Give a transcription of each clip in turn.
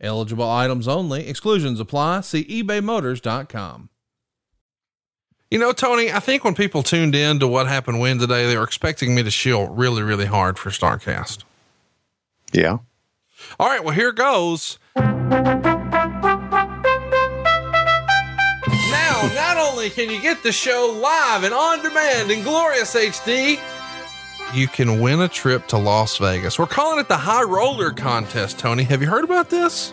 Eligible items only. Exclusions apply. See ebaymotors.com. You know, Tony, I think when people tuned in to what happened when today, they were expecting me to shill really, really hard for Starrcast. Yeah. All right. Well, here goes. Now, not only can you get the show live and on demand in glorious HD, you can win a trip to Las Vegas. We're calling it the High Roller Contest, Tony. Have you heard about this?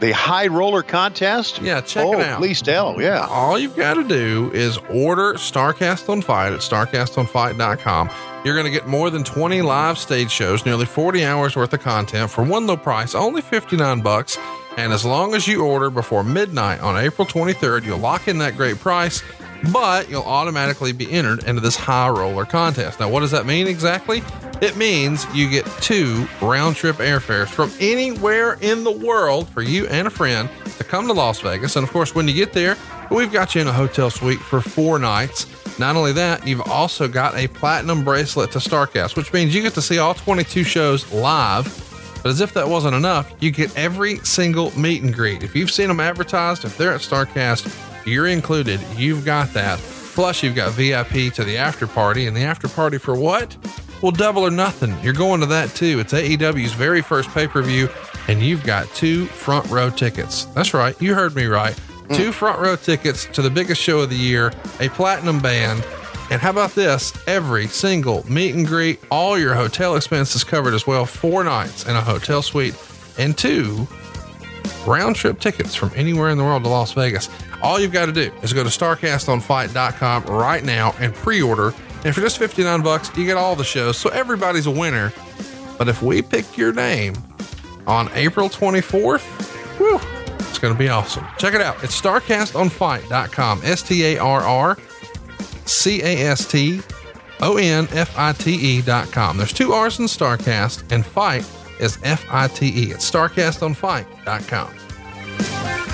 The High Roller Contest? Yeah, check oh, it out. Please tell. Yeah. All you've got to do is order Starrcast on Fight at StarrcastOnFite.com. You're going to get more than 20 live stage shows, nearly 40 hours worth of content for one low price, only 59 bucks. And as long as you order before midnight on April 23rd, you'll lock in that great price but you'll automatically be entered into this high roller contest. Now, what does that mean exactly? It means you get two round trip airfares from anywhere in the world for you and a friend to come to Las Vegas. And of course, when you get there, we've got you in a hotel suite for four nights. Not only that, you've also got a platinum bracelet to Starrcast, which means you get to see all 22 shows live. But as if that wasn't enough, you get every single meet and greet. If you've seen them advertised, if they're at Starrcast, you're included. You've got that. Plus, you've got VIP to the after party, and the after party for what? Well, double or nothing. You're going to that too. It's AEW's very first pay per view, and you've got two front row tickets. That's right. You heard me right. Mm. Two front row tickets to the biggest show of the year, a platinum band. And how about this? Every single meet and greet, all your hotel expenses covered as well. Four nights in a hotel suite, and two round trip tickets from anywhere in the world to Las Vegas. All you've got to do is go to starrcastonfite.com right now and pre-order. And for just 59 bucks, you get all the shows. So everybody's a winner. But if we pick your name on April 24th, whew, it's going to be awesome. Check it out. It's starrcastonfite.com. S T A R R C A S T O N F I T E.com. There's two R's in Starrcast, and fight is F I T E. It's starrcastonfite.com.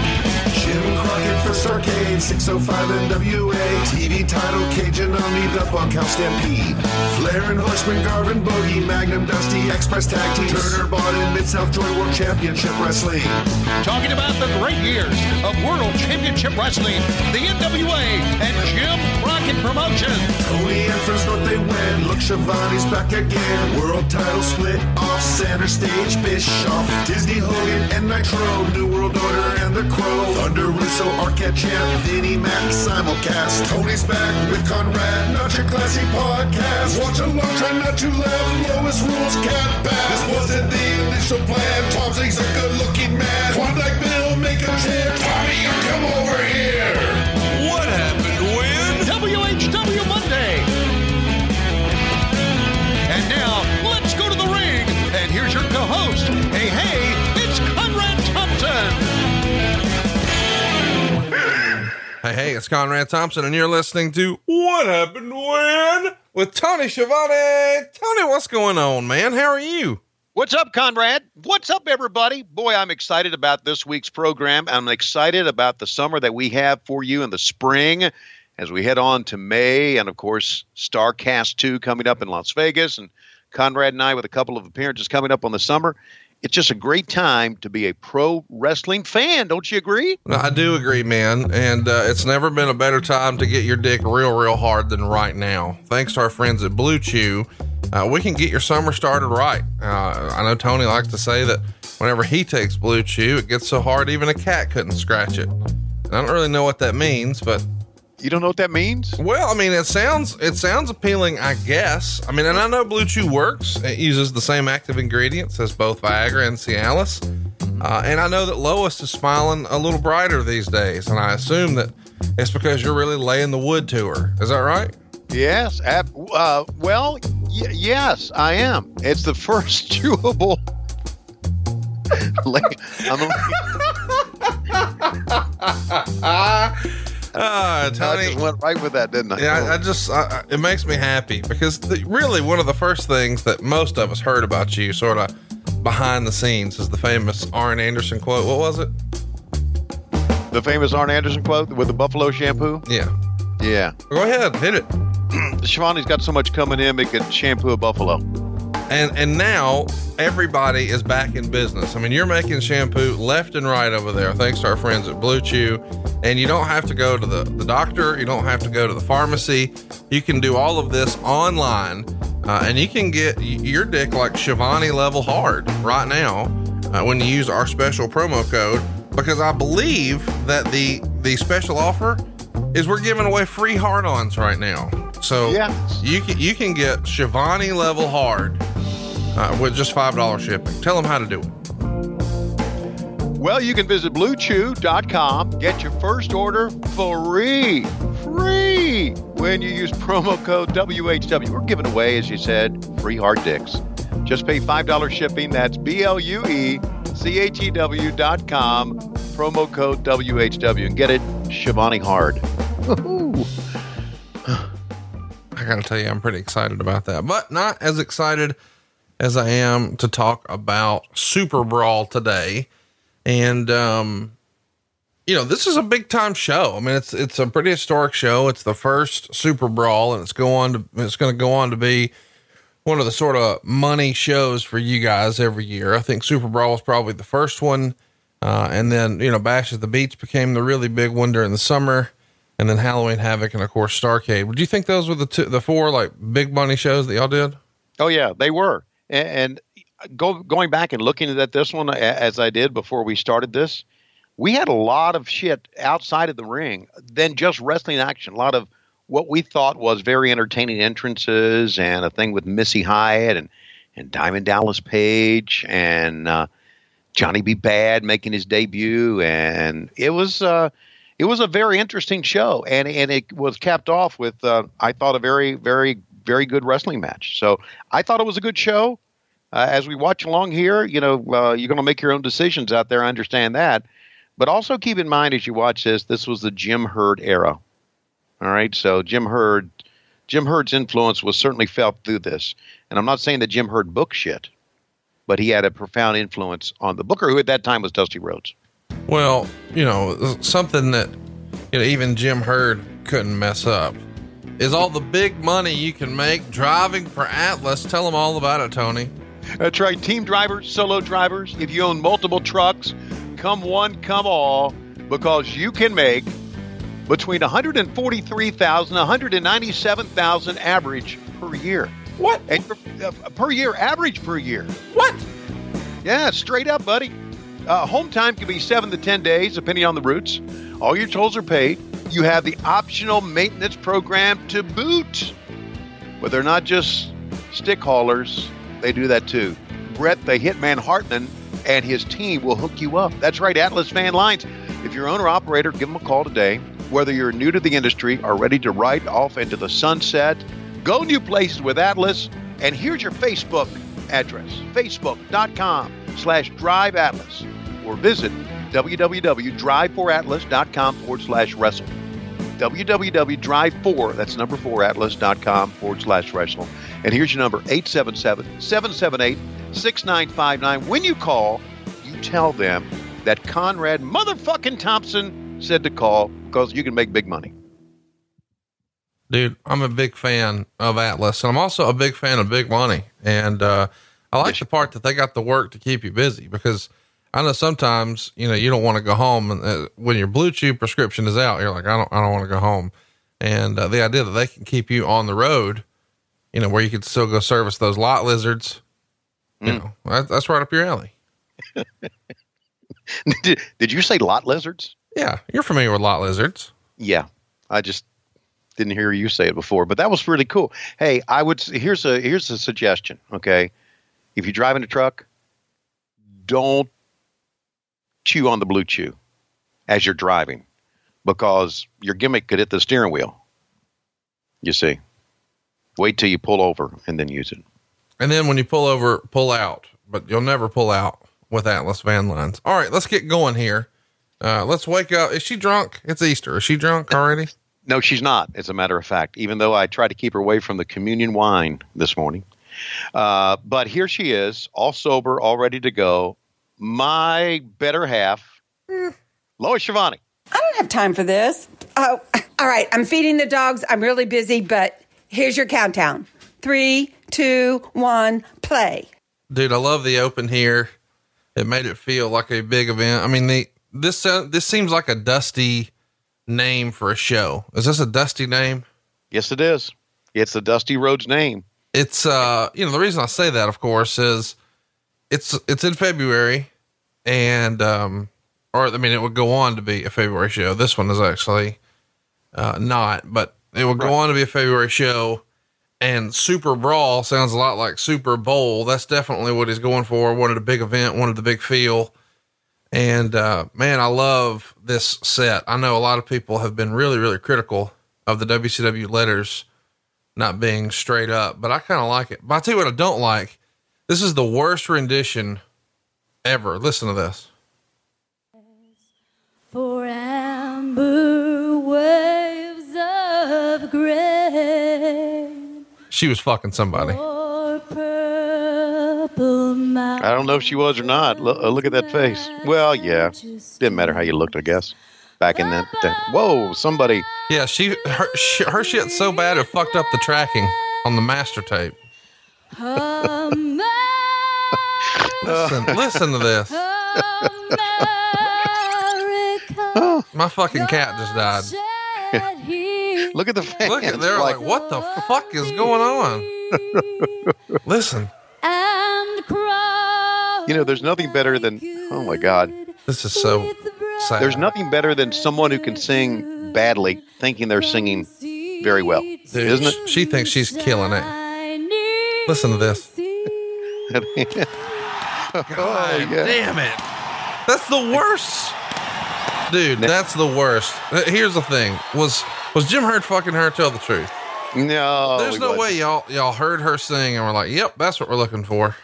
Arcade, 605 NWA. TV title, Cajun Omni, the Bunkhouse Stampede. Flair and Horseman, Garvin, Bogey, Magnum, Dusty, Express Tag Team. Turner, Bond, Mid South Joy World Championship Wrestling. Talking about the great years of World Championship Wrestling, the NWA, and Jim Crockett Promotions. Tony and North, they win. Look, Schiavone's back again. World title split off center stage. Bischoff, Disney Hogan, and Nitro. New World Order and the Crow. Thunder Russo, Arquette champ, Vinnie Mac simulcast. Tony's back with Conrad, not your classy podcast. Watch along, try not to laugh. Lowest rules can't pass. This wasn't the initial plan. Tom's a good looking man. Klondike Bill, make a chant. Tommy, come over here. Hey, hey, it's Conrad Thompson, and you're listening to What Happened When with Tony Schiavone. Tony, what's going on, man? How are you? What's up, Conrad? What's up, everybody? Boy, I'm excited about this week's program. I'm excited about the summer that we have for you in the spring as we head on to May, and of course, Starrcast 2 coming up in Las Vegas, and Conrad and I with a couple of appearances coming up on the summer it's just a great time to be a pro wrestling fan. Don't you agree? I do agree, man. And uh, it's never been a better time to get your dick real, real hard than right now. Thanks to our friends at Blue Chew, uh, we can get your summer started right. Uh, I know Tony likes to say that whenever he takes Blue Chew, it gets so hard even a cat couldn't scratch it. And I don't really know what that means, but You don't know what that means? Well, I mean, it sounds it sounds appealing, I guess. I mean, and I know Blue Chew works. It uses the same active ingredients as both Viagra and Cialis. Uh, and I know that Lois is smiling a little brighter these days, and I assume that it's because you're really laying the wood to her. Is that right? Yes. Ab- uh, well, y- yes, I am. It's the first chewable. like, I'm Uh, I Tony, just went right with that, didn't I? Yeah, I, I just I, I- it makes me happy because the, really one of the first things that most of us heard about you, sort of behind the scenes, is the famous Arn Anderson quote. What was it? the famous Arn Anderson quote with the buffalo shampoo. Yeah, Yeah. go ahead, hit it. Schiavone's got so much coming in, it could shampoo a buffalo. And and now everybody is back in business. I mean, you're making shampoo left and right over there, thanks to our friends at Blue Chew. And you don't have to go to the, the doctor, you don't have to go to the pharmacy. You can do all of this online, uh, and you can get your dick like Schiavone level hard right now uh, when you use our special promo code. Because I believe that the the special offer is we're giving away free hard-ons right now. So Yeah. you can you can get Schiavone level hard uh, with just five dollars shipping. Tell them how to do it. Well, you can visit bluechew.com, get your first order free, free when you use promo code WHW. We're giving away, as you said, free hard dicks. Just pay $5 shipping. That's B L U E C H E W dot com, promo code WHW, and get it Schiavone hard. I got to tell you, I'm pretty excited about that, but not as excited as I am to talk about Super Brawl today. And, um, you know, this is a big time show. I mean, it's, it's a pretty historic show. It's the first Super Brawl and it's go on to, it's going to go on to be one of the sort of money shows for you guys every year. I think Super Brawl was probably the first one. Uh, and then, you know, Bash at the Beach became the really big one during the summer. And then Halloween Havoc and of course Starcade. Would you think those were the two, the four like big money shows that y'all did? Oh yeah, they were. And, and go, going back and looking at this one as I did before we started this, we had a lot of shit outside of the ring than just wrestling action. A lot of what we thought was very entertaining entrances and a thing with Missy Hyatt and and Diamond Dallas Page and uh, Johnny B. Bad making his debut, and it was uh, it was a very interesting show, and and it was capped off with uh, I thought a very very very good wrestling match. So I thought it was a good show. Uh, as we watch along here, you know, uh, you're going to make your own decisions out there. I understand that, but also keep in mind as you watch this, this was the Jim Herd era. All right, so Jim Herd, Jim Herd's influence was certainly felt through this, and I'm not saying that Jim Herd booked shit, but he had a profound influence on the booker, who at that time was Dusty Rhodes. Well, you know, something that you know even Jim Herd couldn't mess up is all the big money you can make driving for Atlas. Tell them all about it, Tony. That's right. Team drivers, solo drivers, if you own multiple trucks, come one, come all, because you can make between 143,000 197,000 average per year. What? And uh, per year, average per year. What? Yeah, straight up, buddy. Uh, home time can be seven to 10 days, depending on the routes. All your tolls are paid. You have the optional maintenance program to boot. But they're not just stick haulers, they do that too. Brett, the Hitman Hartman, and his team will hook you up. That's right, Atlas Van Lines. If you're owner operator, give them a call today. Whether you're new to the industry or ready to ride off into the sunset, go new places with Atlas. And here's your Facebook address facebook.com slash drive atlas or visit www.drive4atlas.com forward slash wrestle www.drive4 that's number 4 atlas.com forward slash wrestle and here's your number 877-778-6959 when you call you tell them that conrad motherfucking thompson said to call because you can make big money. Dude i'm a big fan of atlas and i'm also a big fan of big money. And uh, i like Yes. the part that they got the work to keep you busy because i know sometimes you know you don't want to go home and uh, when your blue chew prescription is out you're like i don't i don't want to go home and uh, the idea that they can keep you on the road you know where you could still go service those lot lizards you Mm. know that, that's right up your alley did, did you say lot lizards yeah you're familiar with lot lizards yeah i just didn't hear you say it before, but that was really cool. Hey, I would here's a here's a suggestion. Okay, if you're driving a truck, don't chew on the blue chew as you're driving, because your gimmick could hit the steering wheel. You see, wait till you pull over and then use it. And then when you pull over, pull out, but you'll never pull out with Atlas van lines. All right, let's get going here. Uh, let's wake up. Is she drunk? It's Easter. Is she drunk already? No, she's not, as a matter of fact, even though I tried to keep her away from the communion wine this morning. Uh, but here she is, all sober, all ready to go. My better half, Lois Schiavone. I don't have time for this. Oh, all right. I'm feeding the dogs. I'm really busy, but here's your countdown three, two, one, play. Dude, I love the open here. It made it feel like a big event. I mean, the this uh, this seems like a dusty name for a show. Is this a dusty name? Yes, it is. It's the Dusty Rhodes name. It's uh, you know, the reason I say that, of course, is it's it's in February, and um, or I mean, it would go on to be a February show. This one is actually uh, not, but it would go on to be a February show. And Super Brawl sounds a lot like Super Bowl. That's definitely what he's going for. Wanted a big event, wanted the big feel. And uh, man, I love this set. I know a lot of people have been really, really critical of the WCW letters not being straight up, but I kind of like it. But I'll tell you what I don't like. This is the worst rendition ever. Listen to this. For amber waves of grain She was fucking somebody. or purple mountains. I don't know if she was or not. Look, uh, look at that face. Well, yeah. Didn't matter how you looked, I guess. Back in that. that whoa, somebody. Yeah, she her she, her shit's so bad it fucked up the tracking on the master tape. Listen, uh, listen to this. My fucking cat just died. Look at the fans. Look at they're like, what the fuck is going on? Listen, And cry You know, there's nothing better than. Oh my God. this is so sad. There's nothing better than someone who can sing badly, thinking they're singing very well, Dude, isn't it? She thinks she's killing it. Listen to this. oh, yeah. Damn it. That's the worst. Dude, that's the worst. Uh, Here's the thing. Was was Jim Herd fucking her? Tell the truth. No, There's no wasn't. way y'all y'all heard her sing and were like, "Yep, that's what we're looking for."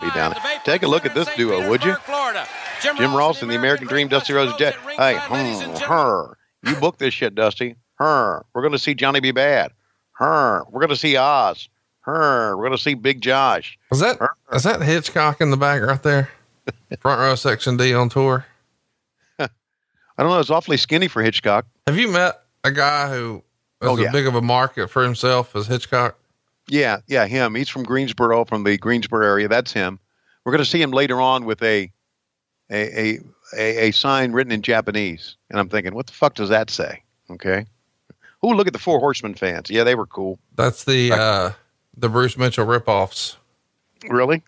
Be down. Take a look at this duo, would you? Florida. Jim Ross and the American Dream, Dusty Rhodes Jet. Hey, hmm, her. You book this shit, Dusty. Her. We're going to see Johnny B. Bad. Her. We're going to see Oz. Her. We're going to see Big Josh. Is that is that Hitchcock in the back right there? Front row section D on tour. I don't know. It's awfully skinny for Hitchcock. Have you met a guy who is Oh, as yeah. big of a market for himself as Hitchcock? Yeah, yeah, him. He's from Greensboro, from the Greensboro area. That's him. We're going to see him later on with a a, a a a sign written in Japanese, and I'm thinking, what the fuck does that say? Okay. Oh, look at the Four Horsemen fans. Yeah, they were cool. That's the uh the Bruce Mitchell ripoffs. Really?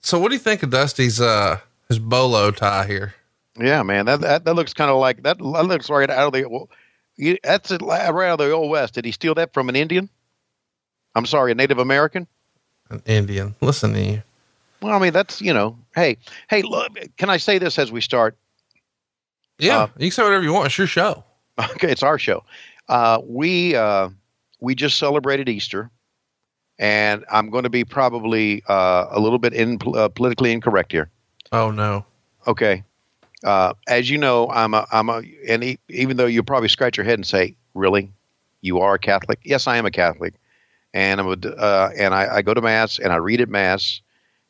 So what do you think of Dusty's uh his bolo tie here? Yeah, man. That that, that looks kind of like that. That looks right out of the. Well, you, that's it, right out of the old west. Did he steal that from an Indian? I'm sorry, a Native American. An Indian. Listen to you. Well, I mean, that's you know. Hey, hey, look. Can I say this as we start? Yeah, Uh, you can say whatever you want. It's your show. Okay, it's our show. Uh, we uh, we just celebrated Easter, and I'm going to be probably uh, a little bit in, uh, politically incorrect here. Oh no. Okay, uh, as you know, I'm a I'm a and e- even though you probably scratch your head and say, "Really, you are a Catholic?" Yes, I am a Catholic, and I'm a, uh, and I, I go to mass and I read at mass,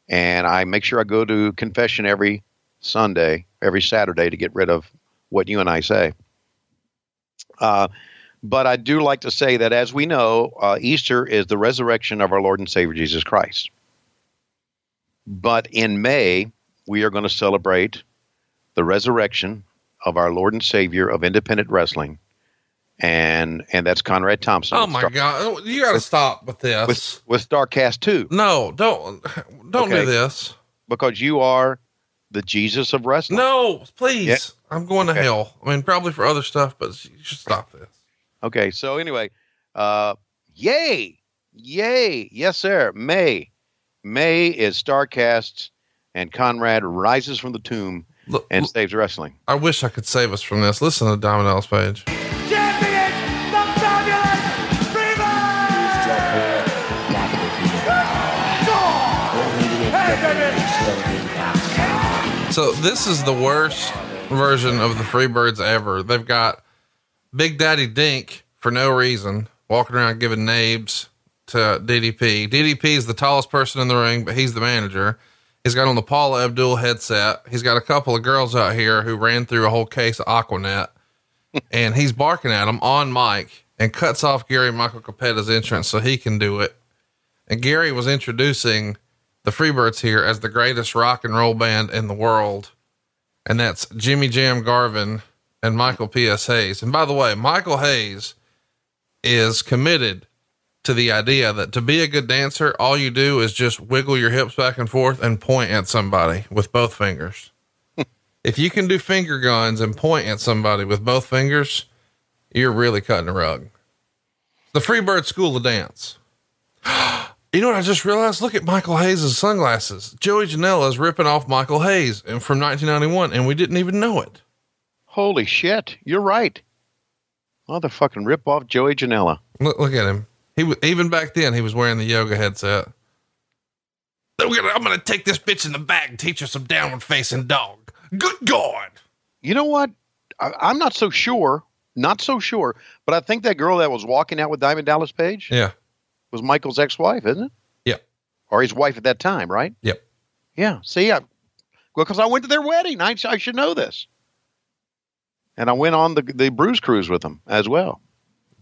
and I make sure I go to confession every Sunday, every Saturday to get rid of what you and I say. But I do like to say that, as we know, uh, Easter is the resurrection of our Lord and Savior Jesus Christ. But in May, we are going to celebrate the resurrection of our Lord and Savior of independent wrestling, and and that's Conrad Thompson. Oh my Star- god. You got to stop with this. With with Starrcast two, no, don't don't Okay. do this. because you are the Jesus of wrestling. No, please. Yeah. I'm going to hell. I mean, probably for other stuff, but you should stop this. Okay, so anyway, uh, yay, yay, yes, sir. May, May is Starrcast, and Conrad rises from the tomb Look, and look, saves wrestling. I wish I could save us from this. Listen to the Diamond Dallas Page. So this is the worst version of the Freebirds ever. They've got Big Daddy Dink for no reason, walking around giving nabes to DDP. DDP is the tallest person in the ring, but he's the manager. He's got on the Paula Abdul headset. He's got a couple of girls out here who ran through a whole case of Aquanet, and he's barking at them on mic and cuts off Gary Michael Cappetta's entrance so he can do it. And Gary was introducing the Freebirds here as the greatest rock and roll band in the world. And that's Jimmy Jam Garvin and Michael P.S. Hayes. And by the way, Michael Hayes is committed to the idea that to be a good dancer, all you do is just wiggle your hips back and forth and point at somebody with both fingers. if you can do finger guns and point at somebody with both fingers, you're really cutting a rug. The Freebird School of Dance. You know what I just realized? Look at Michael Hayes' sunglasses. Joey Janela is ripping off Michael Hayes from 1991, and we didn't even know it. Holy shit, you're right. Motherfucking rip off Joey Janela. Look, look at him. He was even back then. He was wearing the yoga headset. Gonna, I'm gonna take this bitch in the back and teach her some downward facing dog. Good God! You know what? I, I'm not so sure. Not so sure, but I think that girl that was walking out with Diamond Dallas Page Yeah. was Michael's ex-wife, isn't it? Yep. Or his wife at that time, right? Yep. Yeah. See, I, well, because I went to their wedding, I, I should know this. And I went on the the Bruise Cruise with them as well.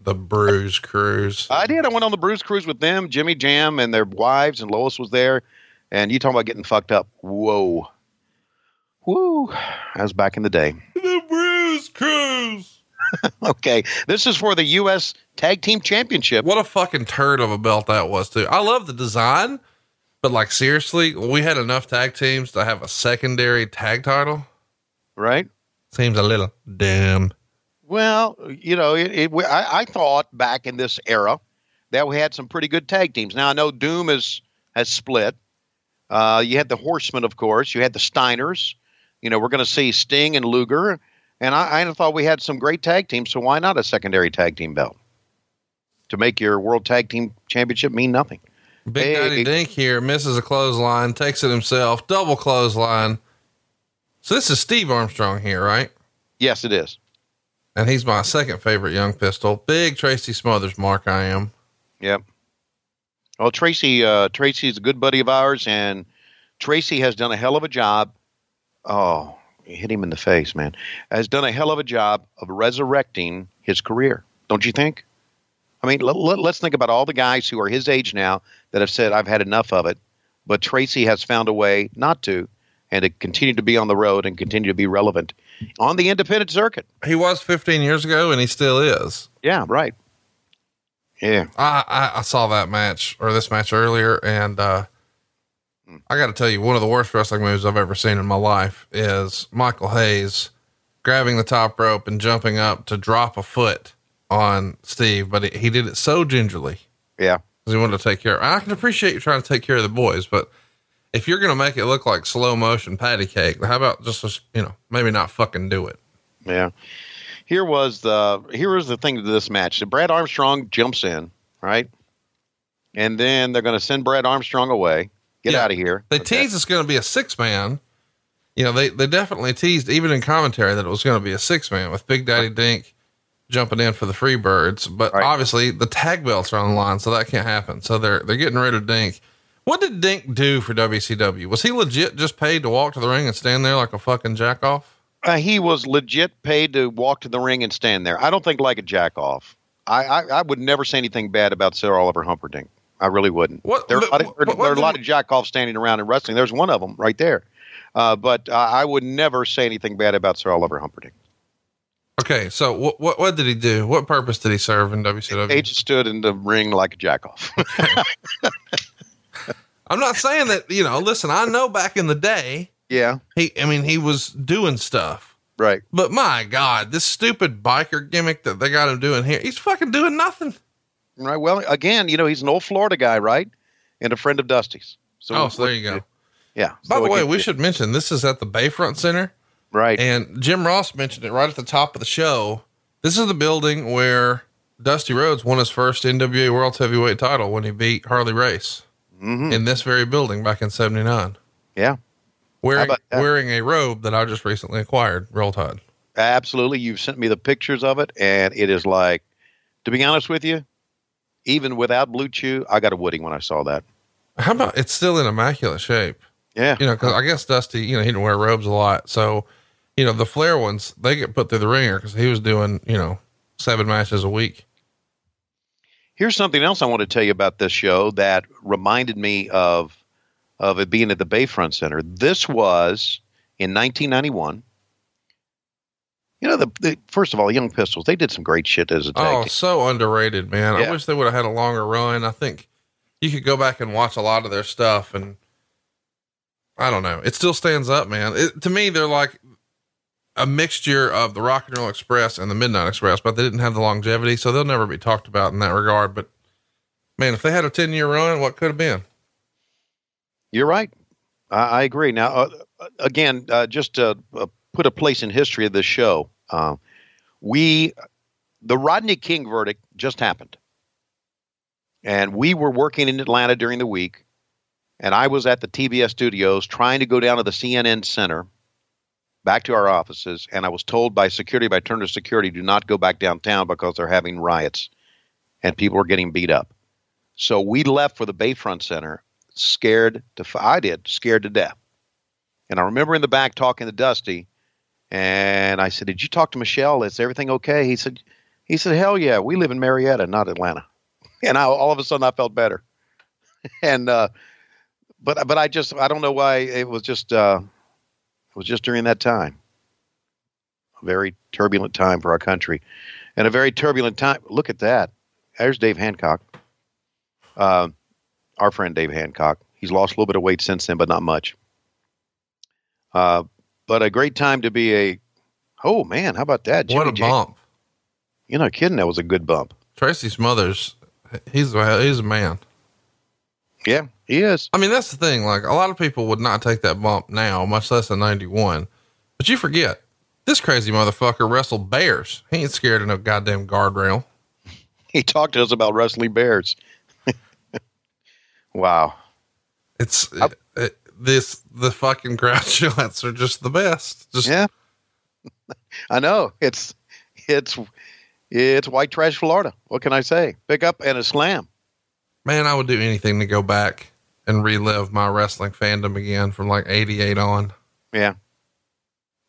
The Bruise Cruise. I did. I went on the Bruise Cruise with them, Jimmy Jam and their wives, and Lois was there. And you talking about getting fucked up? Whoa, woo! That was back in the day. the Bruise Cruise. Okay, this is for the U.S. Tag Team Championship. What a fucking turd of a belt that was, too. I love the design, but like seriously, we had enough tag teams to have a secondary tag title. Right? Seems a little dumb. Well, you know, it, it, I, I thought back in this era that we had some pretty good tag teams. Now I know Doom is has split. Uh, you had the Horsemen, of course. You had the Steiners. You know, we're going to see Sting and Luger, and I, I thought we had some great tag teams. So why not a secondary tag team belt to make your World Tag Team Championship mean nothing? Big Hey. Daddy Dink here misses a clothesline, takes it himself, double clothesline. So this is Steve Armstrong here, right? Yes, it is. And he's my second favorite young pistol. Big Tracy Smothers mark I am. Yep. Well, Tracy, uh, Tracy's a good buddy of ours, and Tracy has done a hell of a job. Oh, hit him in the face, man. Has done a hell of a job of resurrecting his career, don't you think? I mean, let, let, let's think about all the guys who are his age now that have said, I've had enough of it. But Tracy has found a way not to, and to continue to be on the road and continue to be relevant on the independent circuit. He was 15 years ago and he still is. Yeah, right. Yeah. I, I, I saw that match or this match earlier, and uh, I got to tell you, one of the worst wrestling moves I've ever seen in my life is Michael Hayes grabbing the top rope and jumping up to drop a foot on Steve, but he, he did it so gingerly Yeah. because he wanted to take care. Of, I can appreciate you trying to take care of the boys, but if you're going to make it look like slow motion patty cake, how about just, you know, maybe not fucking do it? Yeah. Here was the here was the thing to this match. So Brad Armstrong jumps in, right? And then they're going to send Brad Armstrong away. Get Yeah. out of here. They Okay. teased it's going to be a six man. You know, they, they definitely teased, even in commentary, that it was going to be a six man with Big Daddy Dink jumping in for the Freebirds. But Right. obviously, the tag belts are on the line, so that can't happen. So they're they're getting rid of Dink. What did Dink do for WCW? Was he legit just paid to walk to the ring and stand there like a fucking jack off? Uh, he was legit paid to walk to the ring and stand there. I don't think like a jack off. I, I, I would never say anything bad about Sir Oliver Humperdink. I really wouldn't. What- there are, a lot of, what- there, what there are a lot of jack offs standing around in wrestling. There's one of them right there. Uh, but uh, I would never say anything bad about Sir Oliver Humperdink. Okay, so what what what did he do? What purpose did he serve in WCW? He just stood in the ring like a jack off. I'm not saying that, you know, listen, I know back in the day Yeah. He, I mean, he was doing stuff. Right. But my God, this stupid biker gimmick that they got him doing here, he's fucking doing nothing. Right. Well, again, you know, he's an old Florida guy, right? And a friend of Dusty's. So, oh, so there you go. Yeah. By So the way, we should mention this is at the Bayfront Center. Right. And Jim Ross mentioned it right at the top of the show. This is the building where Dusty Rhodes won his first NWA World Heavyweight title when he beat Harley Race Mhm. in this very building back in 79. Yeah. Wearing, wearing a robe that I just recently acquired, Roll Tide. Absolutely. You've sent me the pictures of it, and it is like, to be honest with you, even without Blue Chew, I got a wooding when I saw that. How about it's still in immaculate shape? Yeah. You know, cause I guess Dusty, you know, he didn't wear robes a lot. So, you know, the Flair ones, they get put through the ringer because he was doing, you know, seven matches a week. Here's something else I want to tell you about this show that reminded me of of it being at the Bayfront Center. This was in 1991. You know, the, the first of all, Young Pistols, they did some great shit as a oh, tag Oh, team. so underrated, man. I wish they would have had a longer run. I think you could go back and watch a lot of their stuff and I don't know. It still stands up, man. It, to me, they're like a mixture of the Rock and Roll Express and the Midnight Express, but they didn't have the longevity, so they'll never be talked about in that regard. But man, if they had a 10 year run, what could have been? You're right. I, I agree. Now, uh, again, uh, just to uh, put a place in history of this show, uh, we, the Rodney King verdict just happened. And we were working in Atlanta during the week, and I was at the TBS studios trying to go down to the CNN Center, back to our offices, and I was told by security, by Turner Security, do not go back downtown because they're having riots and people are getting beat up. So we left for the Bayfront Center scared to I did scared to death. And I remember in the back talking to Dusty, and I said, "Did you talk to Michelle? Is everything okay?" He said, "He said, hell yeah, we live in Marietta, not Atlanta." And I, all of a sudden, I felt better. and uh, but but I just I don't know why it was just uh, it was just during that time, a very turbulent time for our country, and a very turbulent time. Look at that. There's Dave Hancock. Uh, our friend Dave Hancock. He's lost a little bit of weight since then, but not much. Uh, but a great time to be a. Oh man, how about that? what a Jimmy bump. You're not kidding. That was a good bump. Tracy Smothers, he's, a- he's a man. Yeah, he is. I mean, that's the thing. Like a lot of people would not take that bump now, much less in 91. But you forget this crazy motherfucker wrestled bears. He ain't scared of no goddamn guardrail. He talked to us about wrestling bears. Wow. It's it, it- this, the fucking crowd shots are just the best. Just, Yeah. I know. It's it's it's white trash Florida. What can I say? Pick up and a slam. man, I would do anything to go back and relive my wrestling fandom again from like 88 on. Yeah.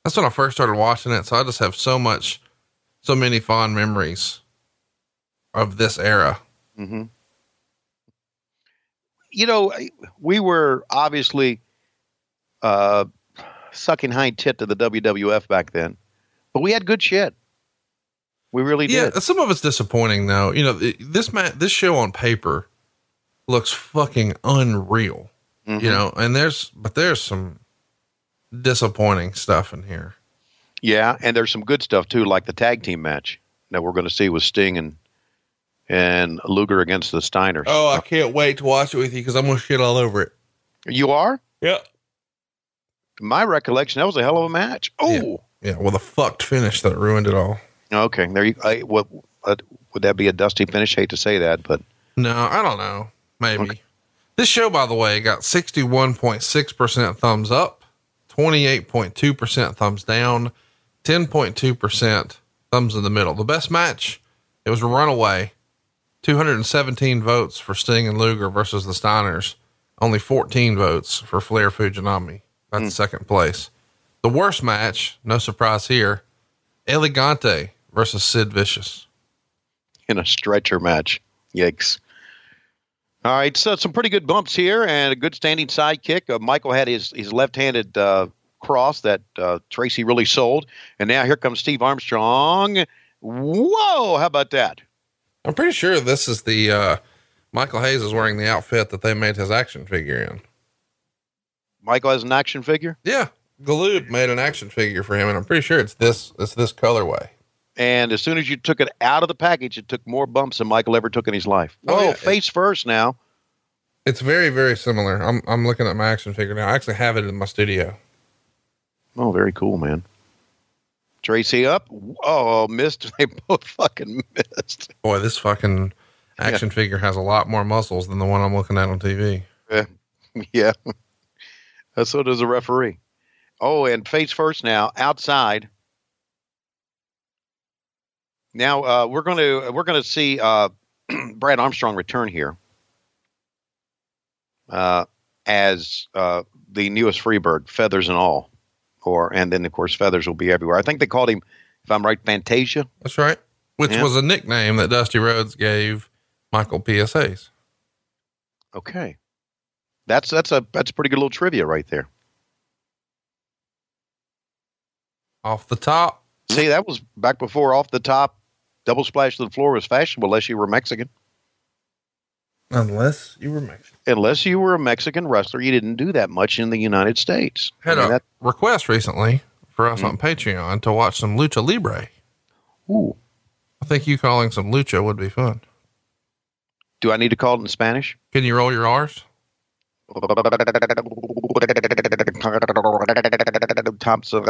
That's when I first started watching it. So I just have so much, so many fond memories of this era. hmm You know, we were obviously uh, sucking hind tit to the WWF back then, but we had good shit. We really did. Yeah, some of it's disappointing though. You know, this ma- this show on paper looks fucking unreal. Mhm. You know, and there's but there's some disappointing stuff in here. Yeah, and there's some good stuff too, like the tag team match that we're going to see with Sting and and Luger against the Steiners. Oh, I can't wait to watch it with you because I'm gonna shit all over it. you are? Yeah, My recollection, that was a hell of a match. Oh, yeah. Well, the fucked finish that ruined it all. okay. There you. I, what, what would that be a dusty finish? Hate to say that, but No, I don't know. Maybe. Okay. This show, by the way, got 61.6% thumbs up, 28.2% thumbs down, 10.2% thumbs in the middle. The best match, it was a runaway. 217 votes for Sting and Luger versus the Steiners. Only 14 votes for Flair Fujinami. That's second place. The worst match, no surprise here, El Gigante versus Sid Vicious. in a stretcher match. Yikes. All right, so some pretty good bumps here and a good standing sidekick. Uh, Michael had his, his left handed uh, cross that uh, Tracy really sold. And now here comes Steve Armstrong. Whoa, how about that? I'm pretty sure this is the uh Michael Hayes is wearing the outfit that they made his action figure in. Michael has an action figure, Yeah. Galoob made an action figure for him, and I'm pretty sure it's this it's this colorway. and as soon as you took it out of the package, it took more bumps than Michael ever took in his life. Oh, Oh, yeah. face first now. It's very, very similar. I'm I'm looking at my action figure now. I actually have it in my studio. Oh, very cool, man. Tracy up. Oh, missed. They both fucking missed. Boy, this fucking action figure has a lot more muscles than the one I'm looking at on TV. Yeah. so does the referee. Oh, and face first now outside. Now uh, we're going to we're going to see uh, Brad Armstrong return here uh, as uh, the newest Freebird, feathers and all, or and then of course feathers will be everywhere. I think they called him, if I'm right, Fantasia. That's right. Which Yeah. was a nickname that Dusty Rhodes gave Michael P.S. Hayes. Okay, that's that's a that's a pretty good little trivia right there. Off the top. See, that was back before off the top double splash to the floor was fashionable, unless you were Mexican. Unless you were Mexican. Unless you were a Mexican wrestler, you didn't do that much in the United States. Had I mean, a that- request recently for us on mm. Patreon to watch some Lucha Libre. ooh. I think you calling some Lucha would be fun. Do I need to call it in Spanish? Can you roll your R's? Tops of-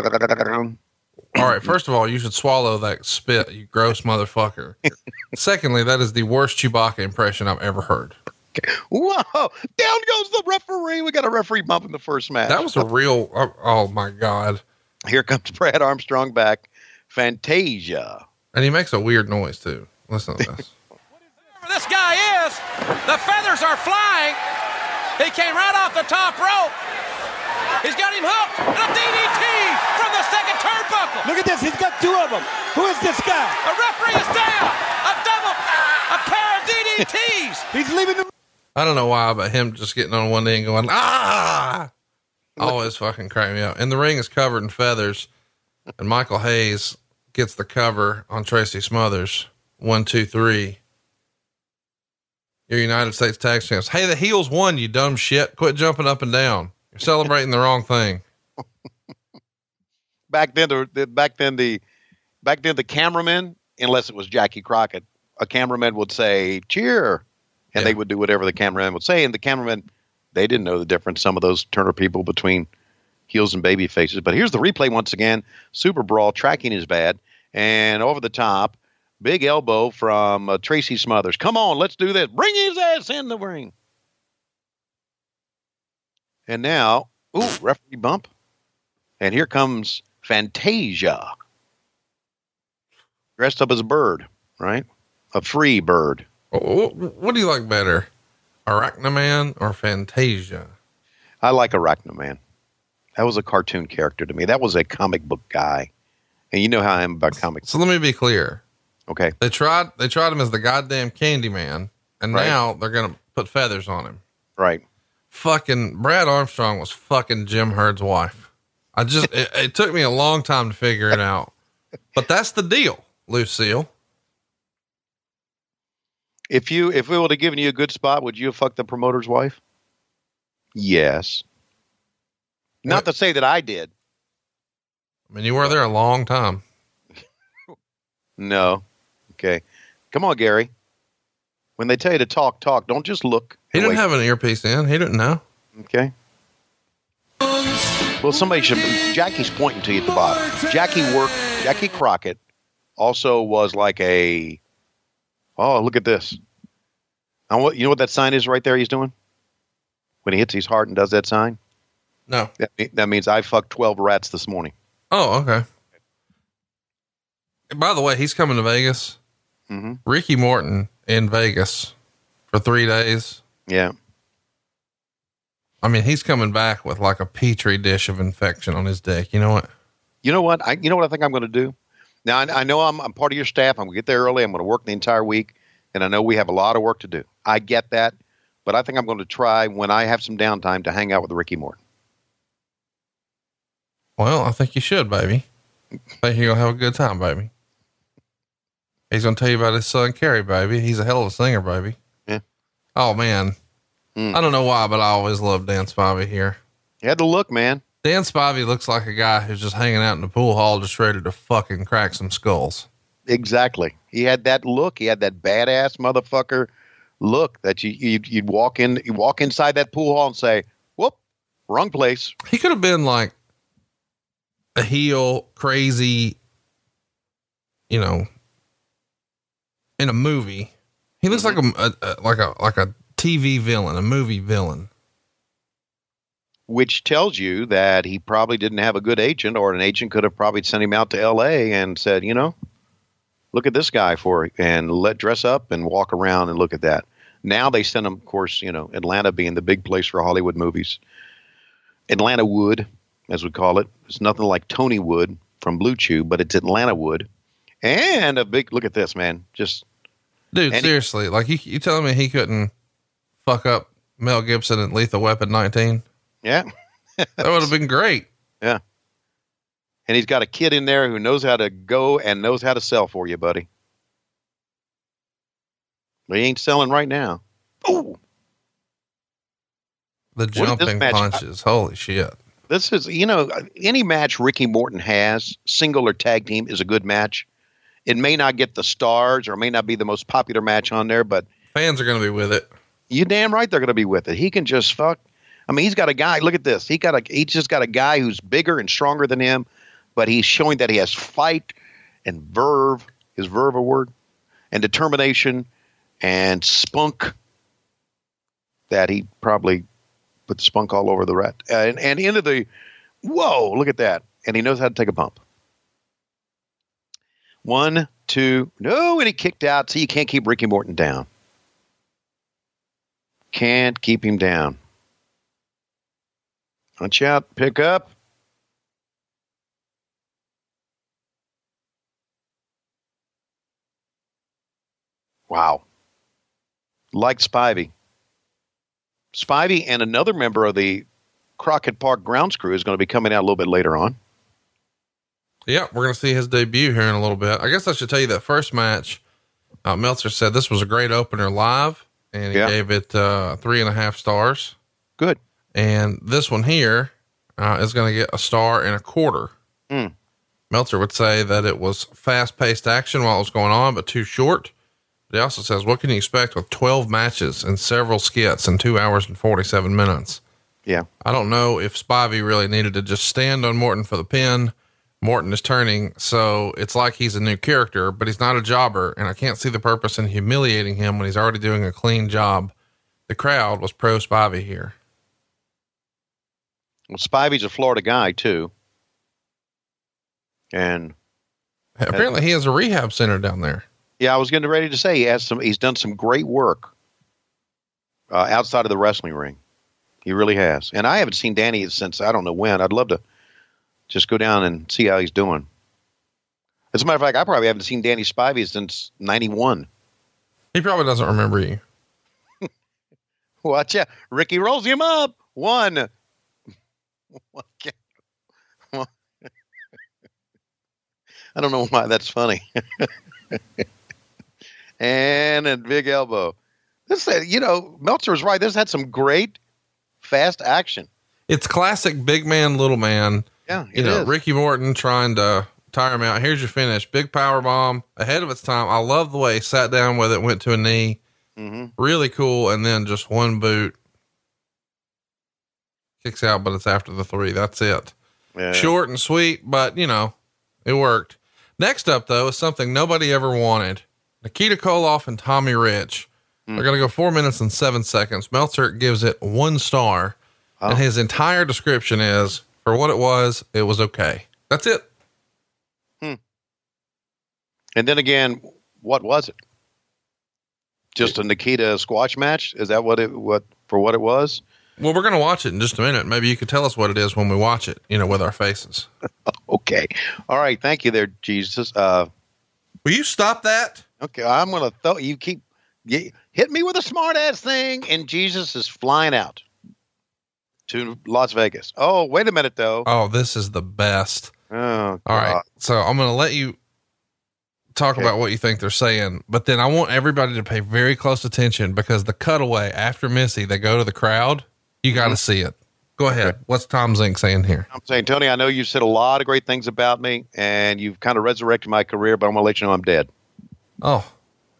All right. First of all, you should swallow that spit, you gross motherfucker. Secondly, that is the worst Chewbacca impression I've ever heard. Whoa! Down goes the referee. We got a referee bump in the first match. That was a real, oh, oh my God. Here comes Brad Armstrong back. Fantasia. And he makes a weird noise too. Listen to this. Whoever this guy is, the feathers are flying. He came right off the top rope. He's got him hooked. And a DDT from the second turnbuckle. Look at this. He's got two of them. Who is this guy? A referee is down. A double, a pair of DDTs. He's leaving the. I don't know why, but him just getting on one knee and going, ah, always fucking crack me up. And the ring is covered in feathers. And Michael Hayes gets the cover on Tracy Smothers. One, two, three. Your United States tax Champs. Hey, the heels won, you dumb shit. Quit jumping up and down. You're celebrating the wrong thing. back then the, the back then the back then the cameraman unless it was Jackie Crockett a cameraman would say cheer and Yeah. they would do whatever the cameraman would say and the cameraman they didn't know the difference some of those Turner people between heels and baby faces but here's the replay once again super brawl tracking is bad and over the top big elbow from uh, Tracy Smothers come on let's do this bring his ass in the ring and now ooh referee bump and here comes Fantasia. Dressed up as a bird, right? A free bird. What, do you like better? Arachnaman or Fantasia? I like Arachnaman. That was a cartoon character to me. That was a comic book guy. And you know how I am about comics. So let me be clear. Okay. They tried they tried him as the goddamn Candyman, and Right. now they're gonna put feathers on him. Right. Fucking Brad Armstrong was fucking Jim Herd's wife. I just it, it took me a long time to figure it out, but that's the deal, Lucille. If you if we would have given you a good spot, would you have fucked the promoter's wife? Yes. Not What? to say that I did. I mean, you were there a long time. No. Okay. Come on, Gary. When they tell you to talk, talk. Don't just look. He didn't have an earpiece in. He didn't know. Okay. Well, somebody should. Jackie's pointing to you at the bottom. Jackie worked. Jackie Crockett also was like a. Oh, look at this. And what you know what that sign is right there? He's doing when he hits his heart and does that sign. No. That, that means I fucked twelve rats this morning. Oh, okay. By the way, he's coming to Vegas. hmm Ricky Morton in Vegas for three days. Yeah. I mean, he's coming back with like a petri dish of infection on his dick. You know what? You know what? I you know what I think I'm going to do. Now I, I know I'm, I'm part of your staff. I'm going to get there early. I'm going to work the entire week, and I know we have a lot of work to do. I get that, but I think I'm going to try when I have some downtime to hang out with Ricky Morton. Well, I think you should, baby. I think you're gonna have a good time, baby. He's gonna tell you about his son, Kerry, baby. He's a hell of a singer, baby. Yeah. Oh man, Mm. I don't know why, but I always love Dan Spivey here. He had to look, man. Dan Spivey looks like a guy who's just hanging out in the pool hall, just ready to fucking crack some skulls. Exactly. He had that look. He had that badass motherfucker look that you you'd, you'd walk in, you walk inside that pool hall and say, "Whoop, wrong place." He could have been like a heel, crazy, you know, in a movie. He looks like a, a, a like a like a TV villain, a movie villain. which tells you that he probably didn't have a good agent, or an agent could have probably sent him out to L.A. and said, you know, look at this guy for and let dress up and walk around and look at that. Now they send him, of course, you know, Atlanta being the big place for Hollywood movies. Atlanta Wood, as we call it, it's nothing like Tony Wood from Blue Chew, but it's Atlanta Wood, and a big look at this man, just Dude, And he- seriously, like you, you telling me he couldn't fuck up Mel Gibson and Lethal Weapon 19? yeah. That would have been great. Yeah. And he's got a kid in there who knows how to go and knows how to sell for you, buddy. But he ain't selling right now. Oh, The jumping match- punches. Holy shit. this is, you know, any match Ricky Morton has, single or tag team, is a good match. It may not get the stars or it may not be the most popular match on there, but Fans are going to be with it. You damn right they're going to be with it. He can just fuck. I mean, he's got a guy. Look at this. He got a. He just got a guy who's bigger and stronger than him, but he's showing that he has fight and verve. Is verve a word? And determination and spunk. That he probably put the spunk all over the rat and and into the. Whoa! Look at that. And he knows how to take a bump. One, two, no, and he kicked out. so you can't keep Ricky Morton down. Can't keep him down. Punch out, pick up. Wow. Like Spivey. Spivey and another member of the Crockett Park grounds crew is going to be coming out a little bit later on. Yeah, we're going to see his debut here in a little bit. I guess I should tell you that first match, uh, Meltzer said this was a great opener live and he Yeah. gave it uh, three and a half stars. Good. And this one here uh, is going to get a star and a quarter. Hmm. Meltzer would say that it was fast paced action while it was going on, but too short. But he also says, what can you expect with 12 matches and several skits in two hours and 47 minutes? Yeah. I don't know if Spivey really needed to just stand on Morton for the pin. Morton is turning, so it's like he's a new character, but he's not a jobber, and I can't see the purpose in humiliating him when he's already doing a clean job. The crowd was pro Spivey here. Well, Spivey's a Florida guy, too. And Apparently, he has a rehab center down there. Yeah, I was getting ready to say he has some. He's done some great work uh, outside of the wrestling ring. He really has, and I haven't seen Danny since I don't know when. I'd love to just go down and see how he's doing. As a matter of fact, I probably haven't seen Danny Spivey since '91. He probably doesn't remember you. Watch out, Ricky rolls him up. One. I don't know why that's funny. and a big elbow. This, uh, you know, Meltzer was right. This had some great fast action. It's classic big man, little man. Yeah, You know, is. Ricky Morton trying to tire him out. Here's your finish. Big power bomb ahead of its time. I love the way he sat down with it, went to a knee. hmm Really cool. And then just one boot. Kicks out, but it's after the three. That's it. Yeah. Short and sweet, but you know, it worked. Next up, though, is something nobody ever wanted Nikita Koloff and Tommy Rich. They're going to go four minutes and seven seconds. Meltzer gives it one star, and his entire description is for what it was, it was okay. That's it. Hmm. And then again, what was it? Just a Nikita squash match? Is that what it what for what it was? Well, we're going to watch it in just a minute. Maybe you could tell us what it is when we watch it, you know, with our faces. Okay. All right. Thank you there, Jesus. Uh, Will you stop that? okay. I'm gonna throw you keep you, hit me with a smart ass thing, and Jesus is flying out to Las Vegas. Oh, wait a minute though. Oh, this is the best. Oh, All right. So I'm going to let you talk Okay. about what you think they're saying, but then I want everybody to pay very close attention because the cutaway after Missy, they go to the crowd. You got to mm-hmm. see it. Go ahead. What's Tom Zenk saying here? I'm saying, Tony, I know you've said a lot of great things about me, and you've kind of resurrected my career, but I'm going to let you know I'm dead. Oh,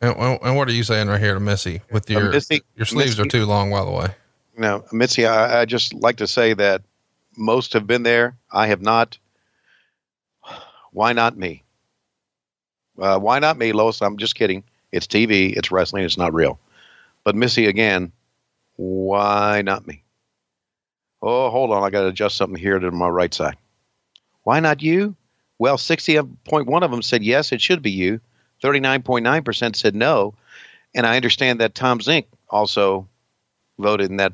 and, and what are you saying right here to Missy? With uh, your Missy- your sleeves are too long, by the way. Now, Mitzi, I, I just like to say that most have been there. I have not. Why not me? Uh, why not me, Lois? I'm just kidding. It's TV, it's wrestling, it's not real. But Missy, again, why not me? Oh, hold on. I got to adjust something here to my right side. Why not you? Well, 60.1 of them said yes, it should be you. 39.9% said no. And I understand that Tom Zenk also voted in that